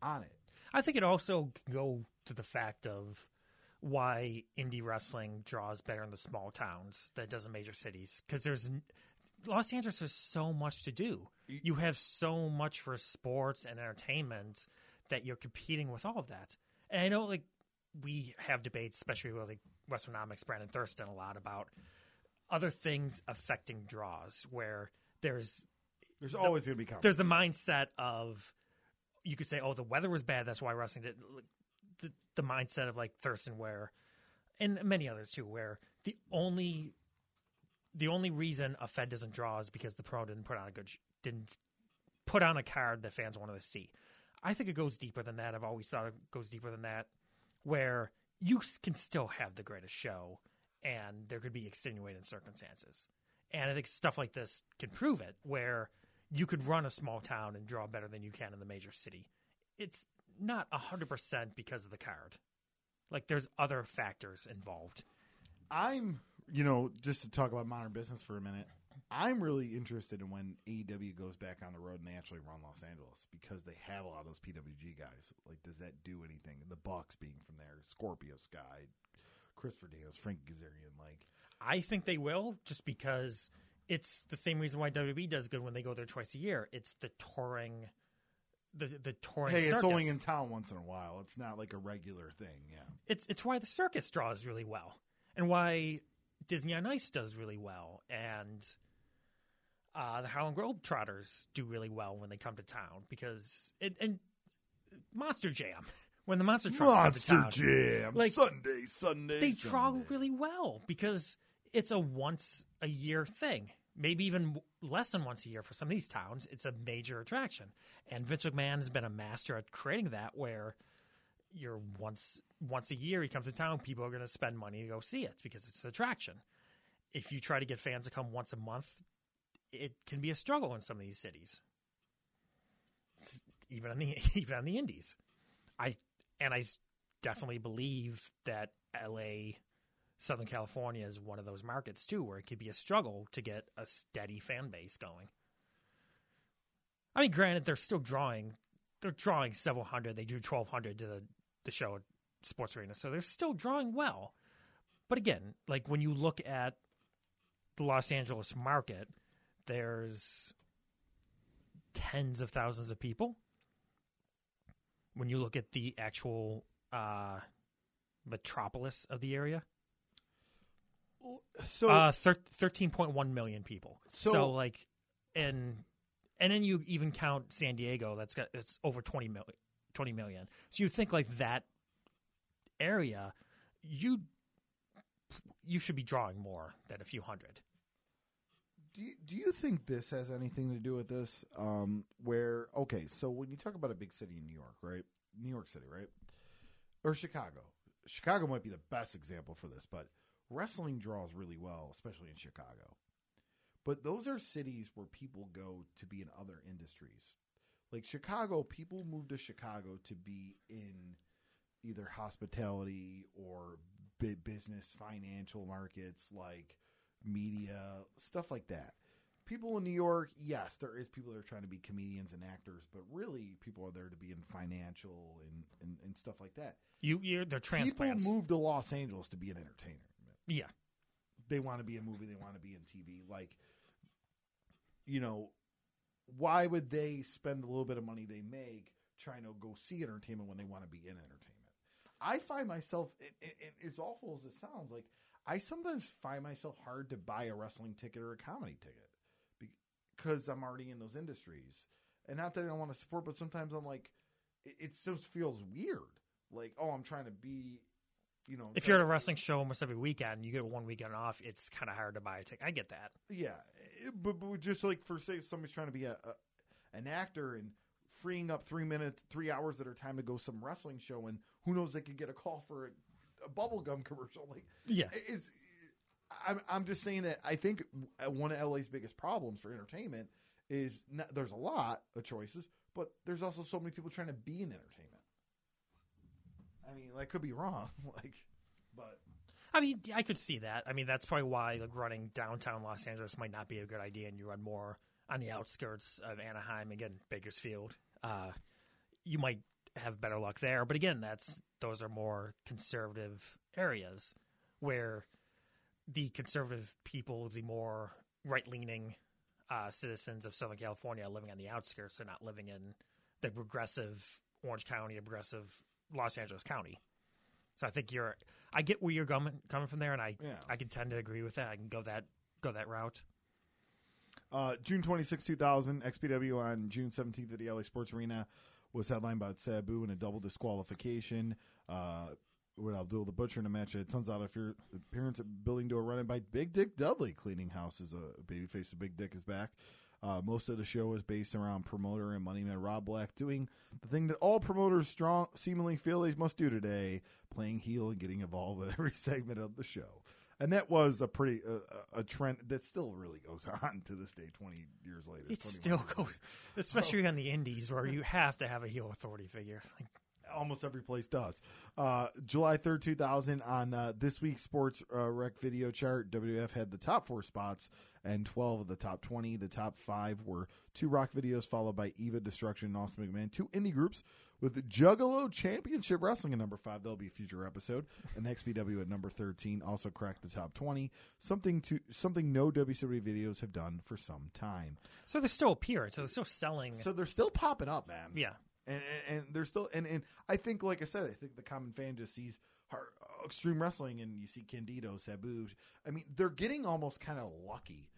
on it. I think it also go to the fact of why indie wrestling draws better in the small towns than it does in major cities because there's Los Angeles has so much to do. You have so much for sports and entertainment that you're competing with all of that. And I know like we have debates, especially with like Wrestlenomics, Brandon Thurston, a lot about other things affecting draws where there's There's always going to be there's the mindset of you could say, oh, the weather was bad, that's why wrestling did. The, mindset of like Thurston, where and many others too, where the only the only reason a Fed doesn't draw is because the pro didn't put on a good didn't put on a card that fans wanted to see. I think it goes deeper than that. I've always thought it goes deeper than that, where you can still have the greatest show, and there could be extenuating circumstances. And I think stuff like this can prove it, where you could run a small town and draw better than you can in the major city. It's not 100% because of the card. Like, there's other factors involved. I'm, you know, just to talk about modern business for a minute. I'm really interested in when AEW goes back on the road and they actually run Los Angeles because they have a lot of those PWG guys. Like, does that do anything? The Bucks being from there, Scorpio Sky, Christopher Daniels, Frank Kazarian, like I think they will, just because it's the same reason why WWE does good when they go there twice a year. It's the touring, the the touring. hey, it's only in town once in a while. It's not like a regular thing. Yeah, it's it's why the circus draws really well, and why Disney on Ice does really well, and uh, the Harlem Globetrotters do really well when they come to town because it and Monster Jam when the Monster Trucks Monster come to town, Jam, Like, Sunday, Sunday. they draw really well because it's a once a year thing. Maybe even less than once a year for some of these towns. It's a major attraction, and Vince McMahon has been a master at creating that. Where you're once once a year he comes to town, people are going to spend money to go see it because it's an attraction. If you try to get fans to come once a month, it can be a struggle in some of these cities. It's even on the even on the indies. I and I definitely believe that LA, Southern California is one of those markets too, where it could be a struggle to get a steady fan base going. I mean, granted, they're still drawing they're drawing several hundred. They drew twelve hundred to the the show at Sports Arena, so they're still drawing well. But again, like when you look at the Los Angeles market, there's tens of thousands of people. When you look at the actual uh, metropolis of the area, So uh, thir- thirteen point one million people. So- So, like, and and then you even count San Diego. That's got it's over 20 million. 20 million. So you think like that area, you you should be drawing more than a few hundred. Do you, do you think this has anything to do with this? Um, where okay, so when you talk about a big city in New York, right? New York City, right? Or Chicago. Chicago might be the best example for this, but wrestling draws really well, especially in Chicago. But those are cities where people go to be in other industries. Like Chicago, people move to Chicago to be in either hospitality or business, financial markets, like media, stuff like that. People in New York, yes, there is people that are trying to be comedians and actors, but really people are there to be in financial and, and, and stuff like that. You you're they're transplants. People move to Los Angeles to be an entertainer. Yeah. They want to be in movie, they want to be in TV. Like, you know, why would they spend a little bit of money they make trying to go see entertainment when they want to be in entertainment? I find myself, as awful as it sounds, like I sometimes find myself hard to buy a wrestling ticket or a comedy ticket because I'm already in those industries. And not that I don't want to support, but sometimes I'm like, it, it just feels weird. Like, oh, I'm trying to be, you know, If you're at a wrestling show almost every weekend, you get one weekend off. It's kind of hard to buy a ticket. I get that. Yeah, but, but just like for say somebody's trying to be a, a an actor and freeing up three minutes, three hours of their time to go some wrestling show, and who knows they could get a call for a, a bubblegum commercial. Like, Yeah. it's. I'm I'm just saying that I think one of LA's biggest problems for entertainment is not, there's a lot of choices, but there's also so many people trying to be in entertainment. I mean, I could be wrong, like, but I mean, I could see that. I mean, that's probably why like running downtown Los Angeles might not be a good idea, and you run more on the outskirts of Anaheim, again, Bakersfield. Uh, you might have better luck there, but again, that's those are more conservative areas where the conservative people, the more right-leaning uh, citizens of Southern California, are living on the outskirts. They're not living in the progressive Orange County, progressive Los Angeles County. So I think you're. I get where you're coming coming from there, and I Yeah. I can tend to agree with that. I can go that go that route. Uh, June 26, 2000, XPW on June 17th at the LA Sports Arena was headlined by Sabu in a double disqualification. Uh, with Abdul the Butcher in a match that turns out if your appearance at Billing Door running by Big Dick Dudley cleaning house as a babyface of Big Dick is back. Uh, most of the show is based around promoter and money man Rob Black doing the thing that all promoters strong seemingly feel they must do today, playing heel and getting involved in every segment of the show. And that was a pretty uh, a trend that still really goes on to this day, twenty years later. It still goes, especially on the indies where you have to have a heel authority figure. Like, almost every place does. Uh, July 3rd, 2000, on uh, this week's Sports uh, Rec video chart, WF had the top four spots and 12 of the top 20. The top five were two rock videos, followed by Eva Destruction and Austin McMahon, two indie groups with Juggalo Championship Wrestling at number five. That'll be a future episode. And XPW at number 13 also cracked the top 20, something to something no WCW videos have done for some time. so they're still appearing, so they're still selling. So they're still popping up, man yeah, and, and, and they're still and, and I think like I said I think the common fan just sees hard, uh, extreme wrestling and you see Candido Sabu I mean they're getting almost kind of lucky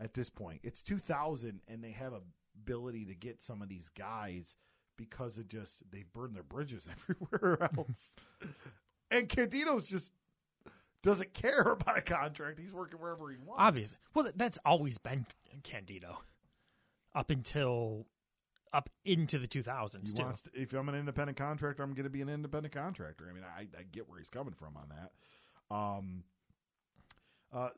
at this point it's 2000 and they have ability to get some of these guys because of just they've burned their bridges everywhere else and Candido's just doesn't care about a contract he's working wherever he wants obviously. Well, that's always been Candido up until up into the 2000s He too. wants to- if I'm an independent contractor, I'm going to be an independent contractor. I mean, I, I get where he's coming from on that. Um, uh,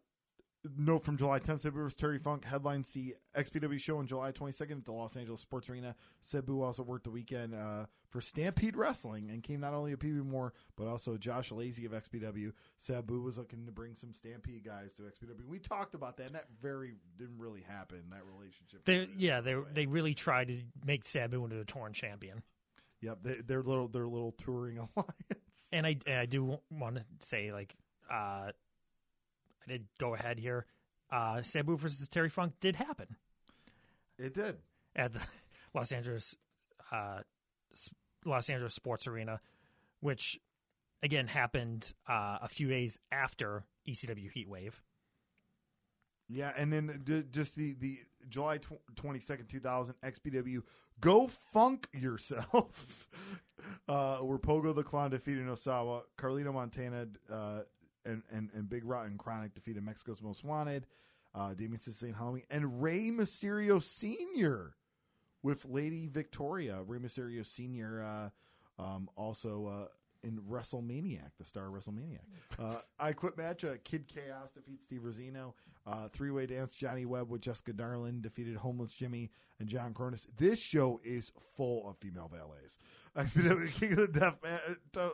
note from July 10th, Sabu vs. Terry Funk headlines the XPW show on July 22nd at the Los Angeles Sports Arena. Sabu also worked the weekend uh, for Stampede Wrestling and came not only a PB Moore, but also Josh Lazie of XPW. Sabu was looking to bring some Stampede guys to XPW. We talked about that, and that very didn't really happen, that relationship. They yeah, they they really tried to make Sabu into a torn champion. Yep, they, their little their little touring alliance. And I I do want to say like uh I did go ahead here. Uh Sabu versus Terry Funk did happen It did. at the Los Angeles uh Los Angeles Sports Arena, which again happened uh a few days after ECW Heatwave. Yeah, and then d- just the the July twenty second, two thousand XPW Go Funk Yourself, uh, where Pogo the Clown defeated Osawa, Carlito Montana, uh, and and and Big Rotten Chronic defeated Mexico's Most Wanted, uh, Damien St. Halloween, and Rey Mysterio Senior with Lady Victoria. Rey Mysterio Senior uh, um, also uh, in WrestleManiac, the star WrestleManiac. Uh, I Quit match, uh, Kid Chaos defeats Steve Rizzono. Uh, Three way dance, Johnny Webb with Jessica Darlin defeated Homeless Jimmy and John Kronus. This show is full of female valets. XPW King of the Death ma- uh,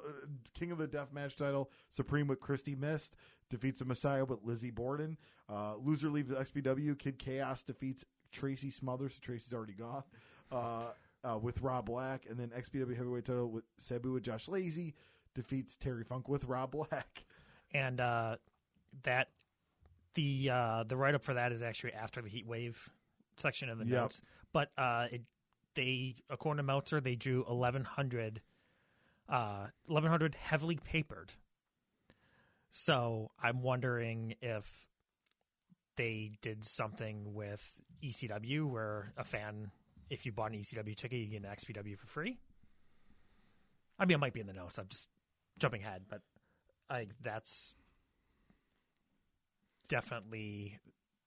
King of the Death match title, Supreme with Kristi Myst defeats the Messiah with Lizzie Borden. Uh, loser leaves XPW. Kid Chaos defeats Tracy Smothers. Tracy's already gone. Uh, with Rob Black, and then XPW heavyweight title with Sabu with Josh Lazie defeats Terry Funk with Rob Black. And uh that the uh the write up for that is actually after the heat wave section of the Yep. notes. But uh it they according to Meltzer they drew eleven hundred uh eleven hundred heavily papered. So I'm wondering if they did something with ECW where a fan if you bought an ECW ticket you get an XPW for free. I mean I might be in the know, so I'm just jumping ahead, but I that's definitely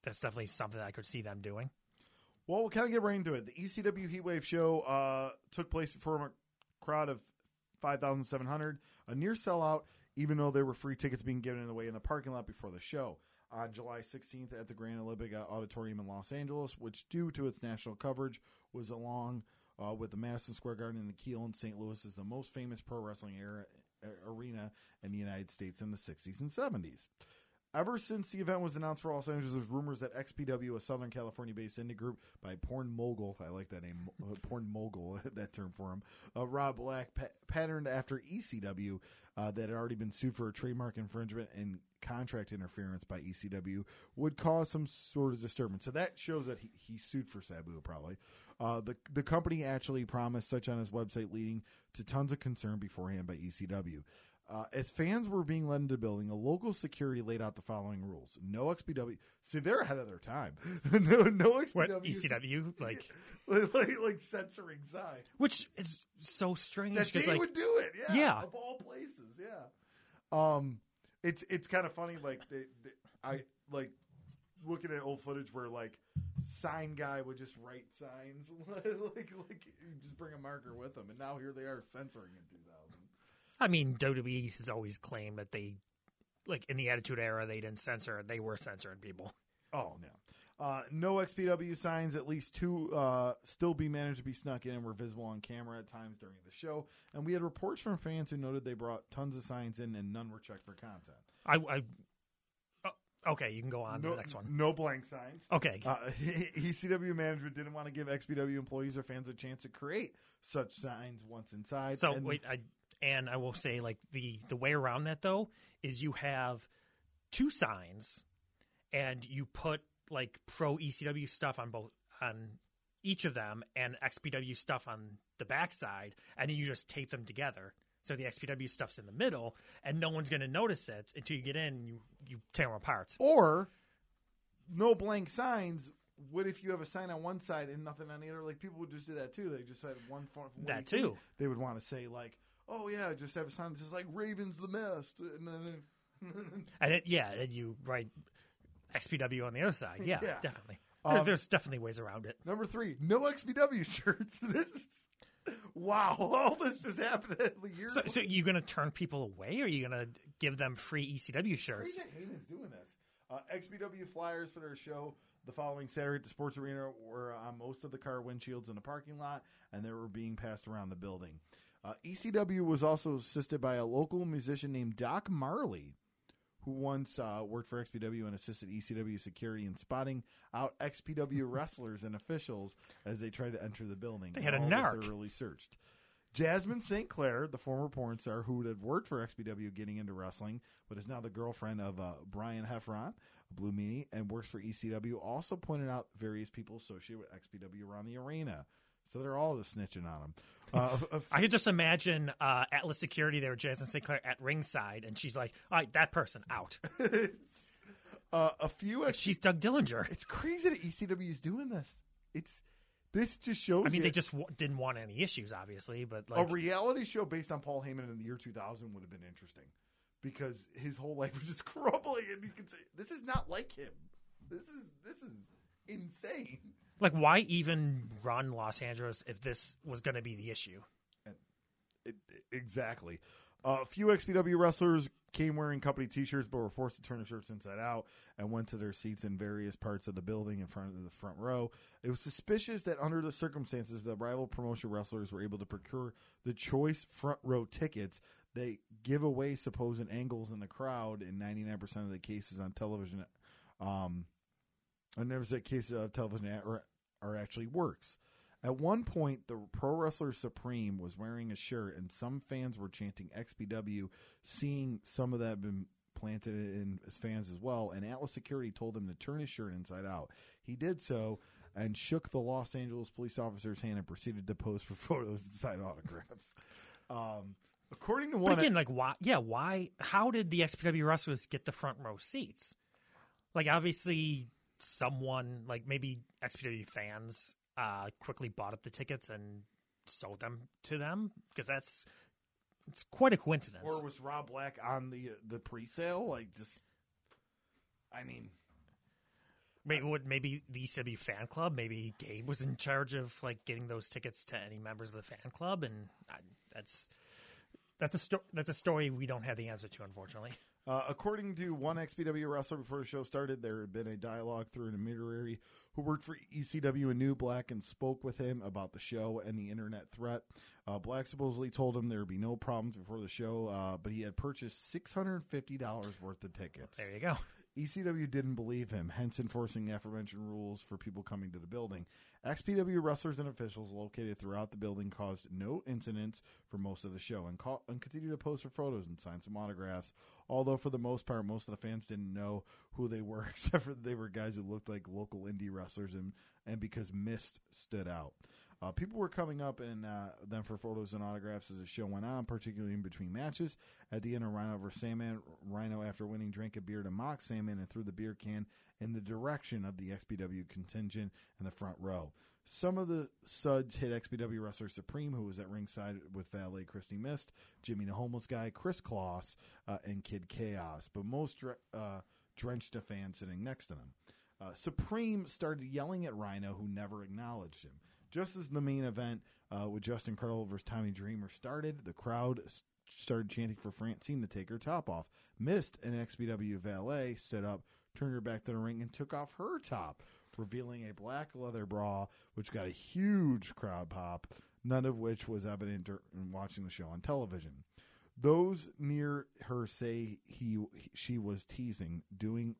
that's definitely something I could see them doing. Well, we'll kind of get right into it. The ECW Heatwave show uh, took place before a crowd of 5,700, a near sellout, even though there were free tickets being given away in the parking lot before the show. On July 16th at the Grand Olympic Auditorium in Los Angeles, which, due to its national coverage, was along uh, with the Madison Square Garden and the Kiel in St. Louis, is the most famous pro wrestling era, arena in the United States in the 60s and 70s. Ever since the event was announced for Los Angeles, there's rumors that XPW, a Southern California-based indie group by Porn Mogul, I like that name, uh, Porn Mogul, that term for him, uh, Rob Black, pa- patterned after ECW, uh, that had already been sued for a trademark infringement and contract interference by ECW, would cause some sort of disturbance. So that shows that he, he sued for Sabu, probably. Uh, the the company actually promised such on his website, leading to tons of concern beforehand by ECW. Uh, as fans were being led into the building, a local security laid out the following rules: no XPW. See, they're ahead of their time. no, no XPW. What ECW like, like, like, censoring sign. which is so strange That they like would do it. Yeah, Yeah. of all places. Yeah. Um, it's it's kind of funny. Like they, they, I like looking at old footage where like sign guy would just write signs, like like just bring a marker with them, and now here they are censoring in 2000. I mean WWE has always claimed that they like in the Attitude Era they didn't censor they were censoring people. Oh no. Uh, no XPW signs, at least two, uh, still be managed to be snuck in and were visible on camera at times during the show. And we had reports from fans who noted they brought tons of signs in and none were checked for content. I, I oh, okay, you can go on to the next one. No blank signs. Okay, Uh, ECW management didn't want to give XPW employees or fans a chance to create such signs once inside. so wait, I and I will say like the the way around that though is you have two signs, and you put like pro ECW stuff on both on each of them and XPW stuff on the backside, and then you just tape them together. So the XPW stuff's in the middle, and no one's going to notice it until you get in and you you tear them apart. Or no blank signs. What if you have a sign on one side and nothing on the other? Like people would just do that too. They just had one font. That too. They would want to say like, "Oh yeah, just have a sign that says like Ravens the best," and then And it, yeah, and you write XPW on the other side. Yeah, Yeah. definitely. There, Um, there's definitely ways around it. number three, no XPW shirts. This is wow. All this just happened years. So, so you're going to turn people away, or are you going to give them free ECW shirts? Heyman's doing this. Uh, XPW flyers for their show the following Saturday at the Sports Arena were on most of the car windshields in the parking lot, and they were being passed around the building. Uh, ECW was also assisted by a local musician named Doc Marley, who once uh, worked for XPW and assisted ECW security in spotting out XPW wrestlers and officials as they tried to enter the building. They had a narc. thoroughly searched. Jasmine St. Clair, the former porn star who had worked for XPW getting into wrestling, but is now the girlfriend of uh, Brian Heffron, Blue Meanie, and works for ECW, also pointed out various people associated with XPW around the arena. So they're all just snitching on him. Uh, I could just imagine uh, Atlas Security there, Jasmine St. Clair at ringside, and she's like, "All right, that person out." uh, a few. Ex- She's Doug Dillinger. it's crazy that ECW is doing this. It's this just shows. I mean, they just w- didn't want any issues, obviously, but a reality show based on Paul Heyman in the year 2000 would have been interesting because his whole life was just crumbling, and you could say this is not like him. This is this is insane. Like, why even run Los Angeles if this was going to be the issue? It, exactly. Uh, a few XPW wrestlers came wearing company T-shirts, but were forced to turn their shirts inside out and went to their seats in various parts of the building in front of the front row. It was suspicious that under the circumstances, the rival promotion wrestlers were able to procure the choice front row tickets. They give away supposed angles in the crowd in 99% of the cases on television. Um, I never said cases of television are, are actually works. At one point, the Pro Wrestler Supreme was wearing a shirt, and some fans were chanting XPW, seeing some of that been planted in his fans as well. And Atlas Security told him to turn his shirt inside out. He did so and shook the Los Angeles police officer's hand and proceeded to pose for photos and sign autographs. Um, according to one, But again, like, why? Yeah, why? How did the XPW wrestlers get the front row seats? Like, obviously, someone like maybe XPW fans uh, quickly bought up the tickets and sold them to them because that's it's quite a coincidence. or was Rob Black on the the pre-sale? Like, just, I mean, Maybe what? Maybe the ECW fan club. Maybe Gabe was in charge of like getting those tickets to any members of the fan club, and I, that's that's a sto- that's a story we don't have the answer to, unfortunately. Uh, according to one XPW wrestler before the show started, there had been a dialogue through an intermediary who worked for ECW and knew Black and spoke with him about the show and the internet threat. Uh, Black supposedly told him there would be no problems before the show, uh, but he had purchased $650 worth of tickets. There you go. ECW didn't believe him, hence enforcing the aforementioned rules for people coming to the building. XPW wrestlers and officials located throughout the building caused no incidents for most of the show and, call, and continued to pose for photos and sign some autographs. Although, for the most part, most of the fans didn't know who they were, except for they were guys who looked like local indie wrestlers and, and because Myst stood out. Uh, people were coming up and uh, them for photos and autographs as the show went on, particularly in between matches. At the end of Rhino vs. Sandman, Rhino, after winning, drank a beer to mock Sandman and threw the beer can in the direction of the XPW contingent in the front row. Some of the suds hit XPW wrestler Supreme, who was at ringside with valet Kristi Myst, Jimmy the Homeless Guy, Chris Kloss, uh, and Kid Chaos, but most uh, drenched a fan sitting next to them. Uh, Supreme started yelling at Rhino, who never acknowledged him. Just as the main event uh, with Justin Credible versus Tommy Dreamer started, the crowd started chanting for Francine to take her top off. Missed an XPW valet, stood up, turned her back to the ring, and took off her top, revealing a black leather bra, which got a huge crowd pop, none of which was evident in watching the show on television. Those near her say he she was teasing, doing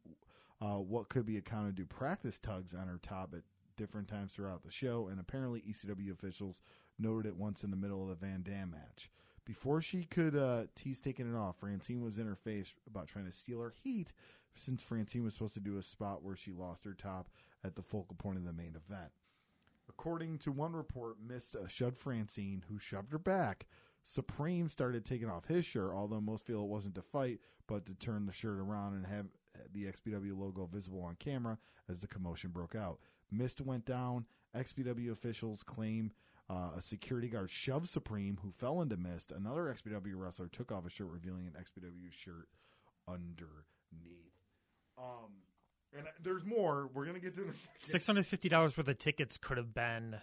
uh, what could be accounted to practice tugs on her top at different times throughout the show, and apparently ECW officials noted it once in the middle of the Van Dam match. Before she could uh, tease taking it off, Francine was in her face about trying to steal her heat, since Francine was supposed to do a spot where she lost her top at the focal point of the main event. According to one report, Myst uh, shoved Francine, who shoved her back. Supreme started taking off his shirt, although most feel it wasn't to fight, but to turn the shirt around and have the XPW logo visible on camera as the commotion broke out. Myst went down. XPW officials claim uh, a security guard shoved Supreme, who fell into Myst. Another XPW wrestler took off a shirt, revealing an XPW shirt underneath. Um, and there's more. We're gonna get to in. Six hundred fifty dollars worth of tickets could have been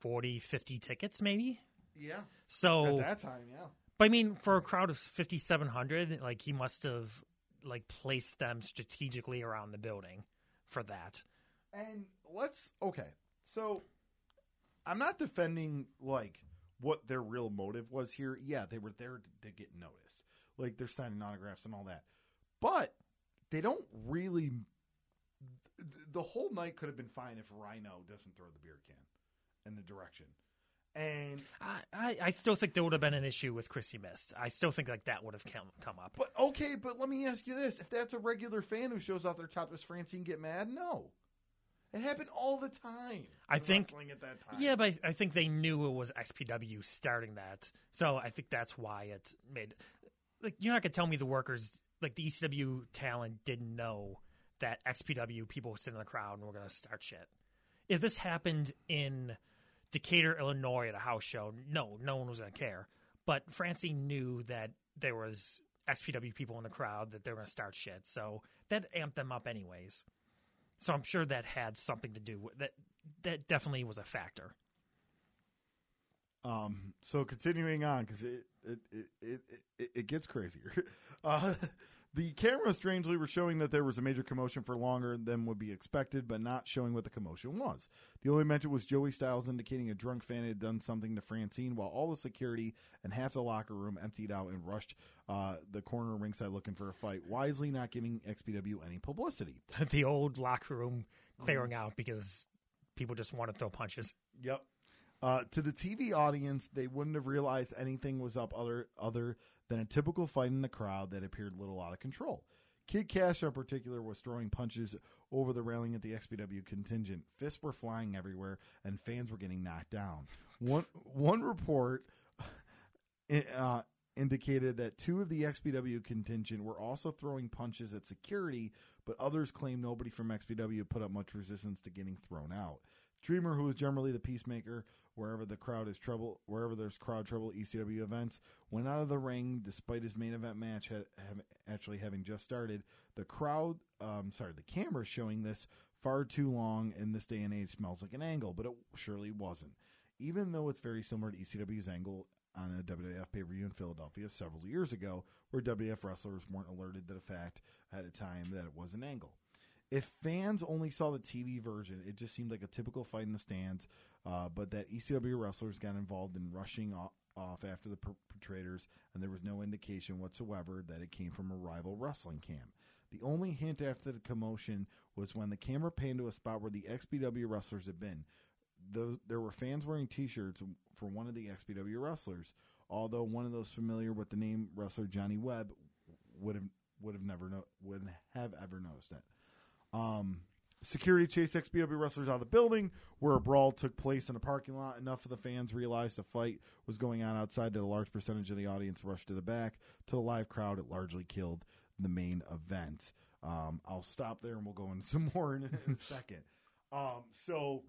40, 50 tickets, maybe. Yeah, So, at that time, yeah. but I mean, for a crowd of fifty seven hundred, like he must have like placed them strategically around the building for that. And let's okay. So I'm not defending like what their real motive was here. Yeah, they were there to, to get noticed. Like they're signing autographs and all that. But they don't really th- the whole night could have been fine if Rhino doesn't throw the beer can in the direction. And I, I, I still think there would have been an issue with Chrissy Myst. I still think like that would have come come up. but okay, but let me ask you this: if that's a regular fan who shows off their top, does Francine get mad? No, it happened all the time. I think- wrestling at that time. Yeah, but I, I think they knew it was XPW starting that, so I think that's why it made. Like, you're not gonna tell me the workers, like the ECW talent, didn't know that XPW people sitting in the crowd and were gonna start shit. If this happened in Decatur, Illinois, at a house show, no, no one was gonna care. But Francine knew that there was XPW people in the crowd that they were gonna start shit, so that amped them up anyways. So I'm sure that had something to do with that. That definitely was a factor. Um, so continuing on because it it, it it it it gets crazier. Uh, the camera strangely were showing that there was a major commotion for longer than would be expected, but not showing what the commotion was. The only mention was Joey Styles indicating a drunk fan had done something to Francine, while all the security and half the locker room emptied out and rushed uh, the corner ringside looking for a fight, wisely not giving XPW any publicity. the old locker room clearing out because people just want to throw punches. Yep. Uh, to the TV audience, they wouldn't have realized anything was up other other than a typical fight in the crowd that appeared a little out of control. Kid Cash, in particular, was throwing punches over the railing at the XPW contingent. Fists were flying everywhere, and fans were getting knocked down. One one report uh, indicated that two of the XPW contingent were also throwing punches at security, but others claimed nobody from XPW put up much resistance to getting thrown out. Dreamer, who is generally the peacemaker wherever the crowd is trouble, wherever there's crowd trouble, ECW events, went out of the ring despite his main event match had, have, actually having just started. The crowd, um, sorry, the camera showing this far too long in this day and age smells like an angle, but it surely wasn't. Even though it's very similar to ECW's angle on a WWF pay per view in Philadelphia several years ago, where WWF wrestlers weren't alerted to the fact at a time that it was an angle if fans only saw the TV version, it just seemed like a typical fight in the stands. Uh, but that ECW wrestlers got involved in rushing off, off after the perpetrators, and there was no indication whatsoever that it came from a rival wrestling cam. The only hint after the commotion was when the camera panned to a spot where the XPW wrestlers had been. Those, there were fans wearing T-shirts for one of the XPW wrestlers. Although one of those familiar with the name wrestler Johnny Webb would have would have never no, would have ever noticed it. Um, security chased XPW wrestlers out of the building, where a brawl took place in a parking lot. Enough of the fans realized a fight was going on outside that a large percentage of the audience rushed to the back. To the live crowd, it largely killed the main event. Um, I'll stop there and we'll go into some more in, in a second. Um, so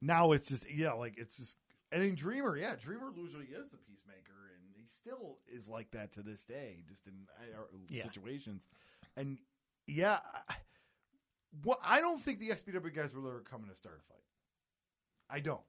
now it's just yeah, like it's just and in Dreamer, yeah, Dreamer usually is the peacemaker, and he still is like that to this day, just in uh, Yeah. situations. And yeah, I, well, I don't think the XPW guys were ever coming to start a fight. I don't,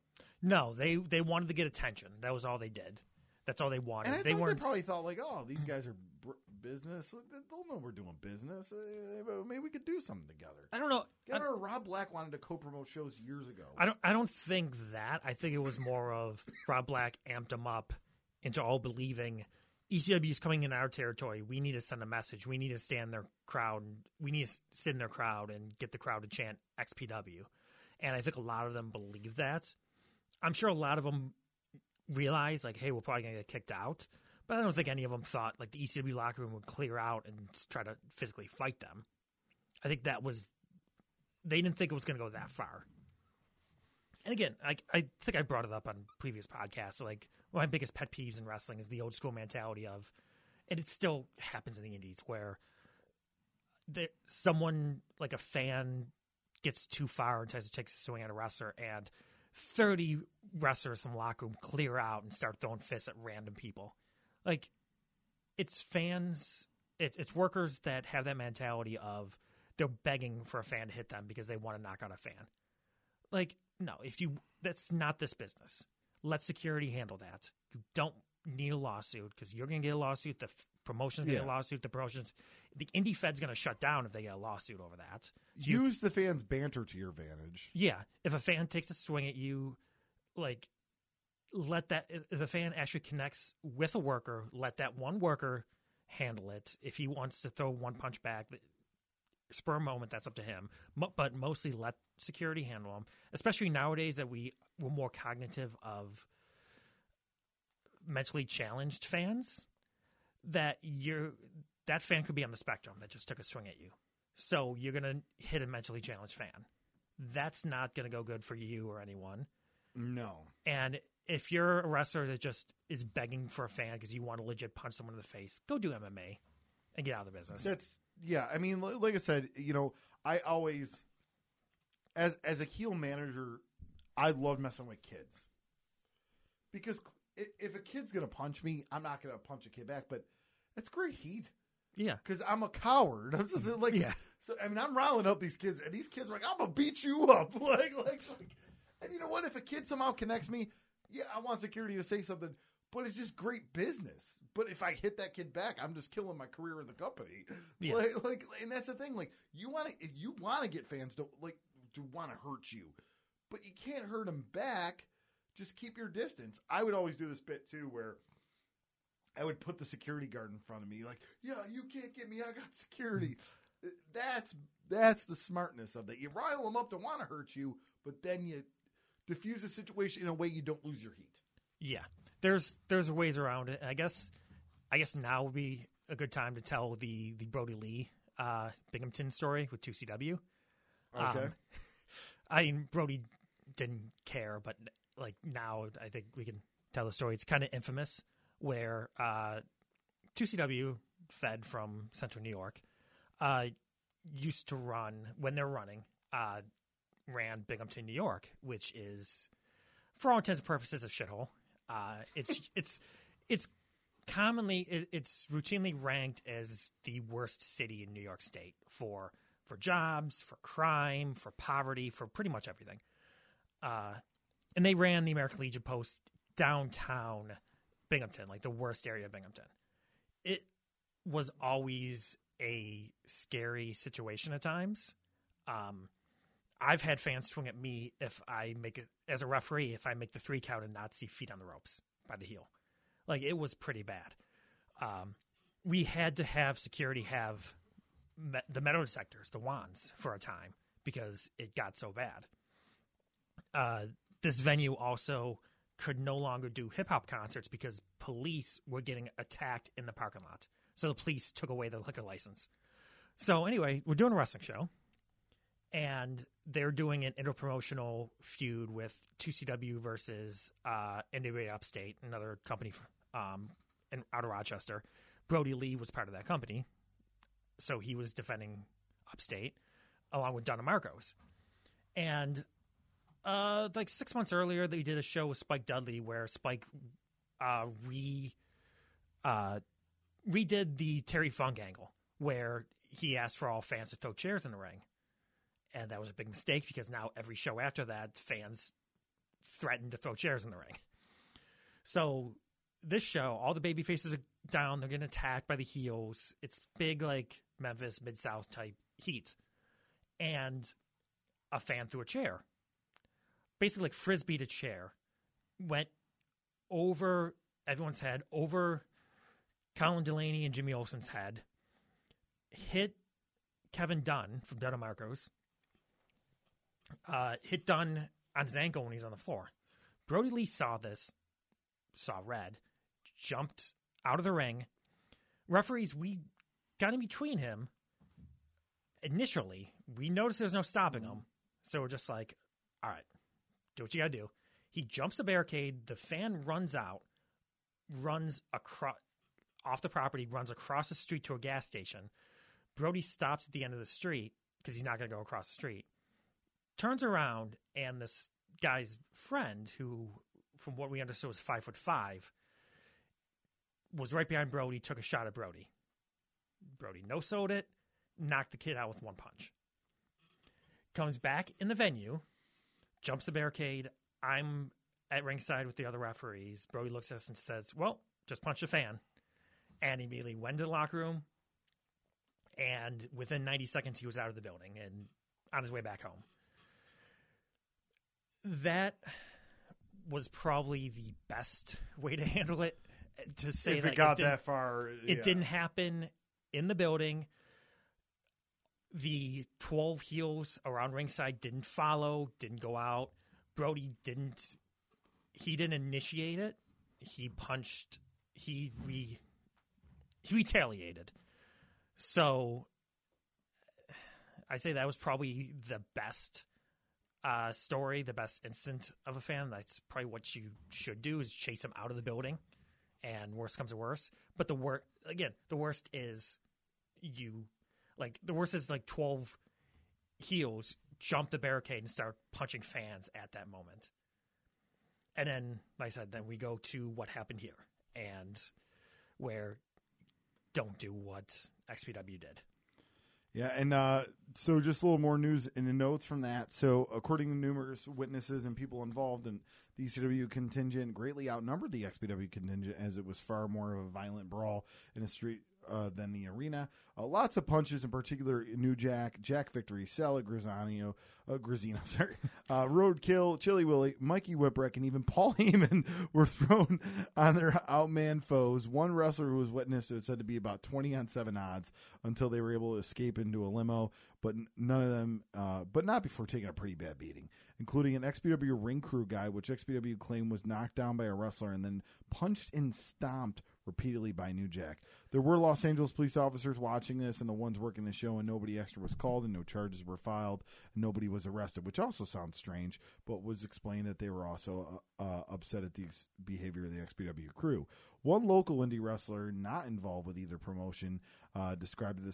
No, they they wanted to get attention. That was all they did. That's all they wanted. and I they weren't. they probably thought like, oh, these guys are br- business. They'll know we're doing business. Uh, Maybe we could do something together. I don't know. I remember Rob Black wanted to co-promote shows years ago. I don't. I don't think that. I think it was more of Rob Black amped them up into all believing ECW is coming in our territory. We need to send a message. We need to stand their crowd. We need to sit in their crowd and get the crowd to chant XPW. And I think a lot of them believe that. I'm sure a lot of them realize like, hey, we're probably gonna get kicked out. But I don't think any of them thought like the ECW locker room would clear out and try to physically fight them. I think that was they didn't think it was going to go that far. And again, I I think I brought it up on previous podcasts. Like my biggest pet peeves in wrestling is the old school mentality of, and it still happens in the indies where there someone like a fan gets too far and tries to take a swing at a wrestler, and thirty wrestlers from the locker room clear out and start throwing fists at random people. Like it's fans, it, it's workers that have that mentality of they're begging for a fan to hit them because they want to knock out a fan. Like, no, if you that's not this business. Let security handle that. You don't need a lawsuit because you're going to get a lawsuit. The f- promotion's going to Yeah. get a lawsuit. The promotions, the indie fed's going to shut down if they get a lawsuit over that. So you- Use the fans' banter to your advantage. yeah, if a fan takes a swing at you, like let that if a fan actually connects with a worker, let that one worker handle it. If he wants to throw one punch back, spur moment, that's up to him. But mostly let security handle them. Especially nowadays that we we're more cognitive of mentally challenged fans. That you're that fan could be on the spectrum that just took a swing at you. So you're gonna hit a mentally challenged fan. That's not gonna go good for you or anyone. No. And if you're a wrestler that just is begging for a fan because you want to legit punch someone in the face, go do MMA and get out of the business. That's yeah. I mean, like I said, you know, I always, as as a heel manager, I love messing with kids because if a kid's gonna punch me, I'm not gonna punch a kid back. But that's great heat yeah. because I'm a coward. I'm just like, Yeah. So I mean, I'm riling up these kids, and these kids are like, I'm gonna beat you up, like, like, like. And you know what? If a kid somehow connects me, yeah, I want security to say something, but it's just great business. But if I hit that kid back, I'm just killing my career in the company. Yeah. Like, like, and that's the thing. Like, you want to, if you want to get fans to like to want to hurt you, but you can't hurt them back. Just keep your distance. I would always do this bit too, where I would put the security guard in front of me, like, yeah, you can't get me. I got security. Mm-hmm. Uh, that's that's the smartness of that. You rile them up to want to hurt you, but then you diffuse the situation in a way you don't lose your heat. Yeah. There's there's ways around it. And I guess I guess now would be a good time to tell the the Brodie Lee uh Binghamton story with 2CW. Okay. Um, I mean, Brodie didn't care, but like now, I think we can tell the story. It's kind of infamous where uh, 2CW, fed from Central New York, uh, used to run when they're running, uh, ran Binghamton, New York, which is, for all intents and purposes, a shithole. Uh, it's it's it's commonly it, it's routinely ranked as the worst city in New York State for for jobs, for crime, for poverty, for pretty much everything. Uh, and they ran the American Legion Post downtown Binghamton, like the worst area of Binghamton. It was always a scary situation at times. Um, I've had fans swing at me if I make it as a referee if I make the three count and not see feet on the ropes by the heel. Like it was pretty bad. Um, we had to have security have me- the metal detectors, the wands, for a time because it got so bad. Uh, this venue also could no longer do hip hop concerts because police were getting attacked in the parking lot. So the police took away the liquor license. So anyway, we're doing a wrestling show, and they're doing an interpromotional feud with 2CW versus uh, NWA Upstate, another company um, in, out of Rochester. Brodie Lee was part of that company, so he was defending Upstate along with Donna Marcos. And uh, like six months earlier, they did a show with Spike Dudley where Spike uh, re uh, redid the Terry Funk angle where he asked for all fans to throw chairs in the ring. And that was a big mistake because now every show after that, fans threatened to throw chairs in the ring. So this show, all the baby faces are down. They're getting attacked by the heels. It's big, like Memphis Mid South type heat, and a fan threw a chair, basically like frisbeed a chair, went over everyone's head, over Colin Delaney and Jimmy Olsen's head, hit Kevin Dunn from Dunn Marcos, uh, hit Dunn on his ankle when he's on the floor. Brodie Lee saw this, saw red, jumped out of the ring. Referees, we got in between him. Initially, we noticed there's no stopping him. So we're just like, all right, do what you got to do. He jumps the barricade. The fan runs out, runs across off the property, runs across the street to a gas station. Brodie stops at the end of the street because he's not going to go across the street. Turns around, and this guy's friend, who, from what we understood, was five foot five, was right behind Brodie. Took a shot at Brodie. Brodie no sold it, knocked the kid out with one punch. Comes back in the venue, jumps the barricade. I'm at ringside with the other referees. Brodie looks at us and says, "Well, just punch the fan." and immediately went to the locker room. And within 90 seconds, he was out of the building and on his way back home. That was probably the best way to handle it. To say if that it got didn't- that far, it didn't happen in the building. The 12 heels around ringside didn't follow, didn't go out. Brodie didn't he didn't initiate it. He punched he re he retaliated. So I say that was probably the best uh, story, the best instant of a fan. That's probably what you should do is chase him out of the building and worst comes to worst. But the worst again, the worst is you like the worst is like twelve heels jump the barricade and start punching fans at that moment. And then, like I said, then we go to what happened here and where don't do what XPW did. Yeah, and uh, so just a little more news the notes from that. So, according to numerous witnesses and people involved, and the ECW contingent greatly outnumbered the XPW contingent as it was far more of a violent brawl in the street uh, than the arena. Uh, lots of punches, in particular, New Jack, Jack Victory, Sella Grisano, uh, Grisino, sorry, uh, Roadkill, Chilly Willy, Mikey Whipwreck, and even Paul Heyman were thrown on their outman foes. One wrestler who was witnessed it said to be about 20 on 7 odds until they were able to escape into a limo, but none of them, uh, but not before taking a pretty bad beating, including an XPW ring crew guy, which XPW claimed was knocked down by a wrestler and then punched and stomped repeatedly by New Jack. There were Los Angeles police officers watching this and the ones working the show, and nobody extra was called and no charges were filed. And nobody was arrested, which also sounds strange, but was explained that they were also uh, uh, upset at the ex- behavior of the XPW crew. One local indie wrestler not involved with either promotion uh, described the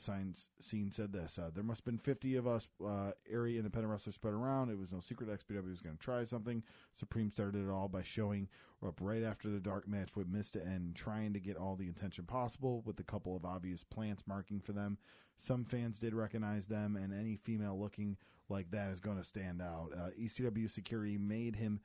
scene said this uh, There must have been 50 of us uh, area independent wrestlers spread around. It was no secret XPW was going to try something. Supreme started it all by showing up right after the dark match with Mista and trying to get all the attention possible with a couple of obvious plants marking for them. Some fans did recognize them, and any female looking like that is going to stand out. Uh, ECW security made him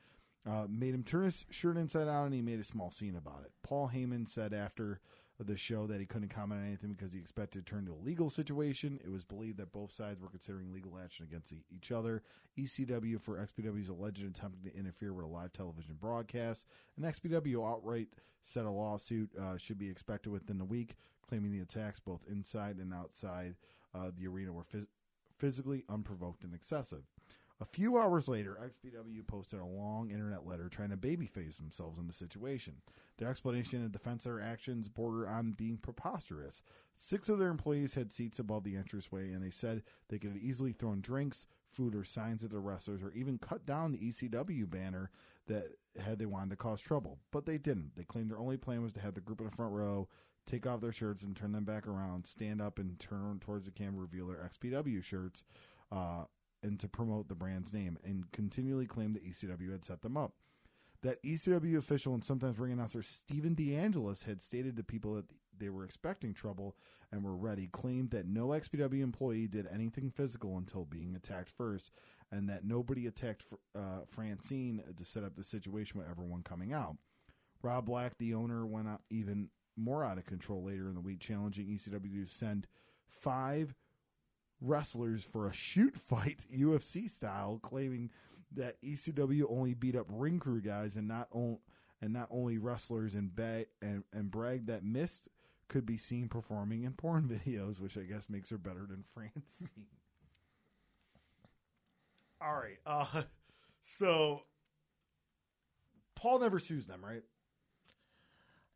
uh, made him turn his shirt inside out, and he made a small scene about it. Paul Heyman said after the show that he couldn't comment on anything because he expected to turn to a legal situation. It was believed that both sides were considering legal action against each other. ECW for XPW's alleged attempt to interfere with a live television broadcast. And XPW outright said a lawsuit uh, should be expected within the week, claiming the attacks both inside and outside uh, the arena were phys- physically unprovoked and excessive. A few hours later, XPW posted a long internet letter trying to babyface themselves in the situation. Their explanation and defense of their actions border on being preposterous. Six of their employees had seats above the entranceway, and they said they could have easily thrown drinks, food, or signs at the wrestlers, or even cut down the ECW banner that had they wanted to cause trouble. But they didn't. They claimed their only plan was to have the group in the front row take off their shirts and turn them back around, stand up and turn towards the camera, reveal their XPW shirts. Uh, and to promote the brand's name and continually claimed that ECW had set them up. That ECW official and sometimes ring announcer Stephen DeAngelis had stated to people that they were expecting trouble and were ready, claimed that no XPW employee did anything physical until being attacked first, and that nobody attacked uh, Francine to set up the situation with everyone coming out. Rob Black, the owner, went even more out of control later in the week, challenging ECW to send five wrestlers for a shoot fight, UFC style, claiming that ECW only beat up ring crew guys and not on, and not only wrestlers, and ba- and and bragged that Myst could be seen performing in porn videos, which I guess makes her better than Francine. All right, uh, so Paul never sues them, right?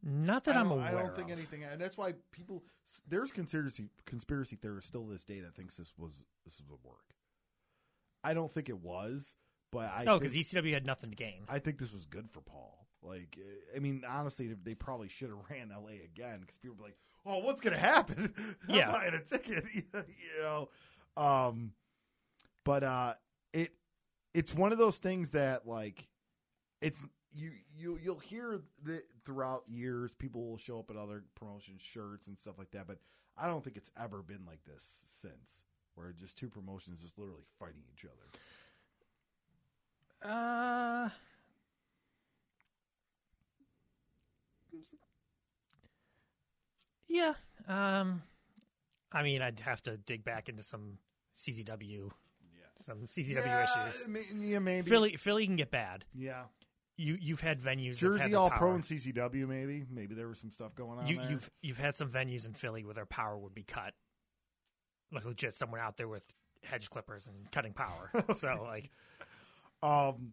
Not that I'm aware I don't think of. anything, and that's why people there's conspiracy conspiracy theorists still to this day that thinks this was this was a work. I don't think it was, but I No, because ECW had nothing to gain. I think this was good for Paul. Like, eh, I mean, honestly, they probably should have ran LA again because people were like, "Oh, what's going to happen? I'm Yeah. buying a ticket," you know. Um, but uh, it it's one of those things that like it's you you you'll hear that throughout years people will show up at other promotion shirts and stuff like that, but I don't think it's ever been like this since, where just two promotions just literally fighting each other. Uh, Yeah. Um, I mean, I'd have to dig back into some CZW, some CZW yeah, issues. yeah, maybe. Philly, Philly can get bad. Yeah. You you've had venues had Jersey the All Pro and CCW, maybe. Maybe there was some stuff going on you, there. you've you've had some venues in Philly where their power would be cut, like legit someone out there with hedge clippers and cutting power. so like, Um,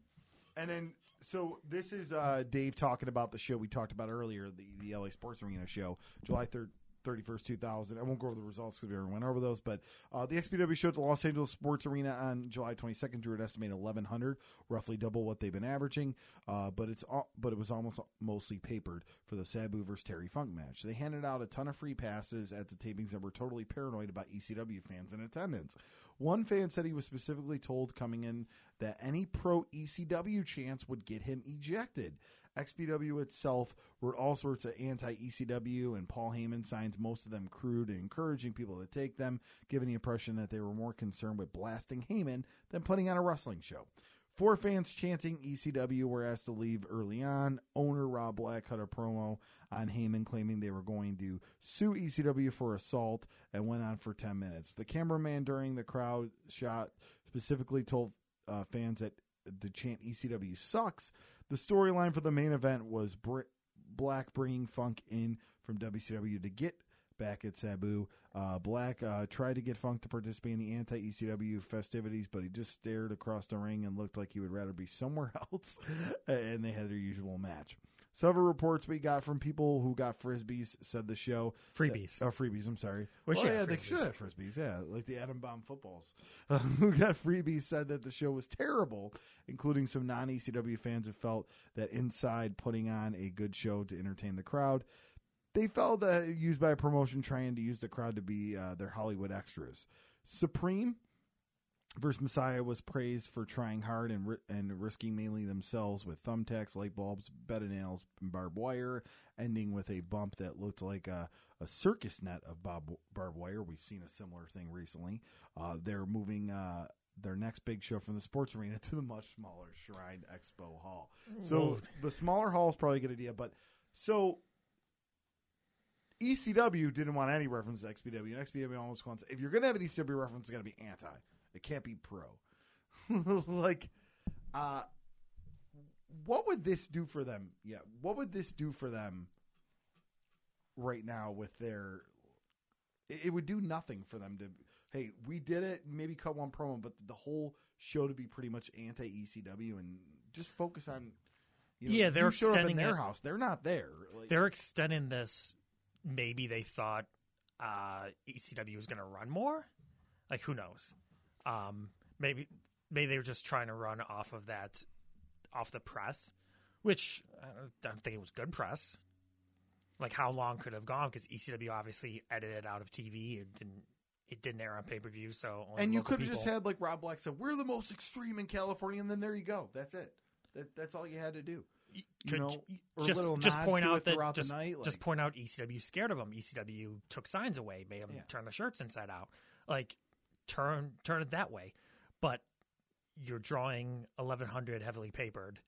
and then so this is uh, Dave talking about the show we talked about earlier, the the LA Sports Arena show, July third. 31st, 2000. I won't go over the results because we already went over those, but uh, the XPW show at the Los Angeles Sports Arena on July 22nd drew an estimated 1,100, roughly double what they've been averaging. Uh, but it's all, but it was almost mostly papered for the Sabu versus Terry Funk match. They handed out a ton of free passes at the tapings and were totally paranoid about ECW fans in attendance. One fan said he was specifically told coming in that any pro ECW chance would get him ejected. XPW itself wrote all sorts of anti ECW, and Paul Heyman signs most of them crude and encouraging people to take them, giving the impression that they were more concerned with blasting Heyman than putting on a wrestling show. Four fans chanting ECW were asked to leave early on. Owner Rob Black cut a promo on Heyman claiming they were going to sue ECW for assault and went on for 10 minutes. The cameraman during the crowd shot specifically told uh, fans that the chant ECW sucks. The storyline for the main event was Br- Black bringing Funk in from WCW to get back at Sabu. Uh, Black uh, tried to get Funk to participate in the anti ECW festivities, but he just stared across the ring and looked like he would rather be somewhere else. and they had their usual match. Several reports we got from people who got frisbees said the show freebies. Oh, freebies. I'm sorry. Well, you yeah, they should have frisbees. Yeah, like the atom bomb footballs. Uh, who got freebies said that the show was terrible, including some non ECW fans who felt that inside putting on a good show to entertain the crowd. They felt that used by a promotion trying to use the crowd to be uh, their Hollywood extras. Supreme versus Messiah was praised for trying hard and ri- and risking mainly themselves with thumbtacks, light bulbs, bed of nails, and barbed wire, ending with a bump that looked like a, a circus net of bob, barbed wire. We've seen a similar thing recently. Uh, they're moving uh, their next big show from the sports arena to the much smaller Shrine Expo Hall. So Whoa. the smaller hall is probably a good idea, but so. ECW didn't want any reference to XPW, and XPW almost wants. If you're going to have an ECW reference, it's got to be anti. It can't be pro. like, uh, what would this do for them? Yeah, what would this do for them right now with their? It, it would do nothing for them to. Hey, we did it. Maybe cut one promo, but the whole show to be pretty much anti ECW and just focus on. You know, Yeah, they're you showed up in extending their it. house. They're not there. Like, They're extending this. Maybe they thought uh, ECW was going to run more. Like who knows? Um, maybe maybe they were just trying to run off of that, off the press, which I don't think it was good press. Like how long could it have gone? Because ECW obviously edited out of TV. It didn't. It didn't air on pay per view. So only and you could have just had like Rob Black said, "We're the most extreme in California," and then there you go. That's it. That, that's all you had to do. you could know, just just point out that throughout the just, night, just point out ECW scared of them. ECW took signs away, made them Yeah. turn their shirts inside out. Like turn turn it that way. But you're drawing 1100 heavily papered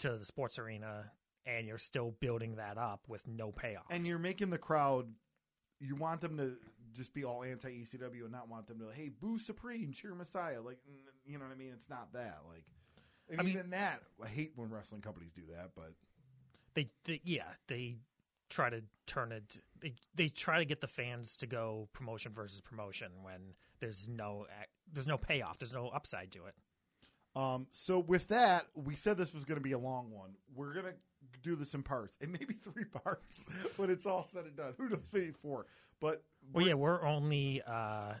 to the sports arena and you're still building that up with no payoff. And you're making the crowd. You want them to just be all anti ECW and not want them to, hey, boo Supreme, cheer Messiah. Like, you know what I mean? It's not that. Like, I mean- even that, I hate when wrestling companies do that, but they, they yeah, they try to turn it they they try to get the fans to go promotion versus promotion when there's no there's no payoff, there's no upside to it. Um, so with that, we said this was going to be a long one. We're going to do this in parts. It may be three parts when it's all said and done. Who knows? Maybe four. But Well, yeah, we're only uh,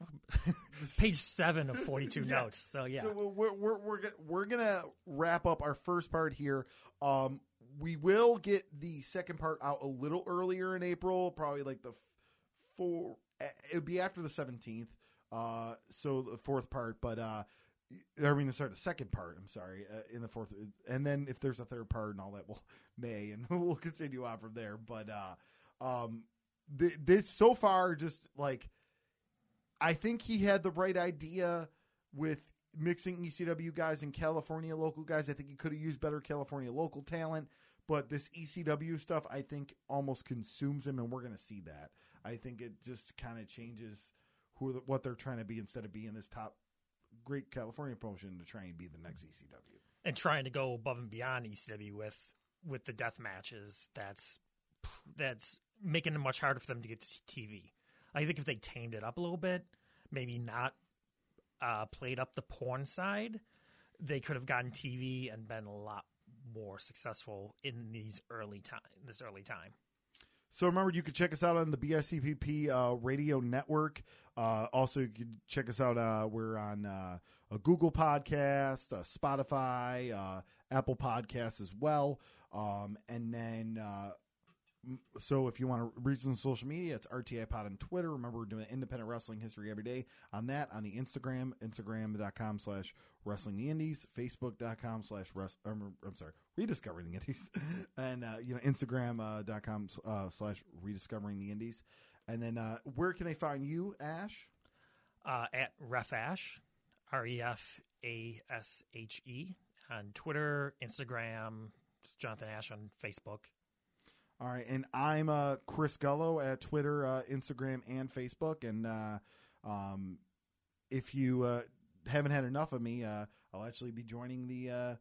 page seven of forty-two Yeah. notes. So yeah, So we're we're we're we're gonna wrap up our first part here. Um, we will get the second part out a little earlier in April, probably like the four. eh, It would be after the seventeenth. Uh, so the fourth part, but uh, I mean, sorry, the second part. I'm sorry, uh, in the fourth, and then if there's a third part and all that, well, May, and we'll continue on from there. But uh, um, th- this so far, just like I think he had the right idea with mixing ECW guys and California local guys. I think he could have used better California local talent, But this ECW stuff, I think, almost consumes him, and we're going to see that. I think it just kind of changes who what they're trying to be instead of being this top great California promotion to try and be the next ECW. and trying to go above and beyond ECW with with the death matches. That's that's making it much harder for them to get to TV. I think if they tamed it up a little bit, maybe not uh, played up the porn side, they could have gotten TV and been a lot more successful in these early time. This early time. So remember, you can check us out on the BICBP uh, radio network. Uh, also, you can check us out. Uh, we're on uh, a Google Podcast, Spotify, uh, Apple Podcasts as well. Um, and then, uh, so if you want to reach us on social media, it's RTI Pod on Twitter. Remember, we're doing independent wrestling history every day on that on the Instagram, Instagram.com slash wrestling the indies, Facebook.com slash rest. um, I'm sorry, rediscovering the indies, and uh, you know Instagram.com uh, slash rediscovering the indies. And then, uh, where can they find you, Ash? uh, at Refash, R E F A S H E, on Twitter, Instagram, just Jonathan Ash on Facebook. All right, and I'm uh, Chris Gullo at Twitter, uh, Instagram, and Facebook. And uh, um, if you uh, haven't had enough of me, uh, I'll actually be joining the uh,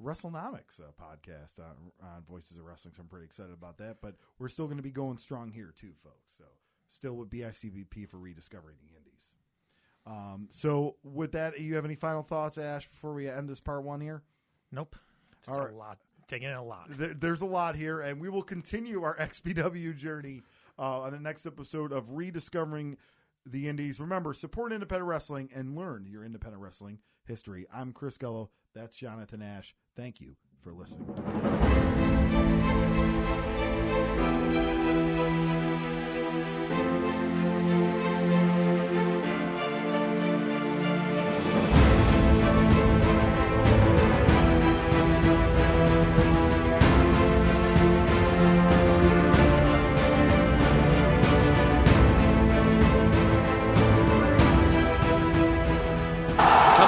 Wrestlenomics uh, podcast on, on Voices of Wrestling. So I'm pretty excited about that. But we're still going to be going strong here too, folks. So still with BICBP for rediscovering the Indies. Um, so with that, you have any final thoughts, Ash, before we end this part one here? Nope. Just All a right. lot. Taking in a lot. there, there's a lot here, and we will continue our XPW journey uh, on the next episode of rediscovering the Indies. Remember, support independent wrestling and learn your independent wrestling history. I'm Chris Gullo. That's Jonathan Ash. Thank you for listening. To Rediscovering.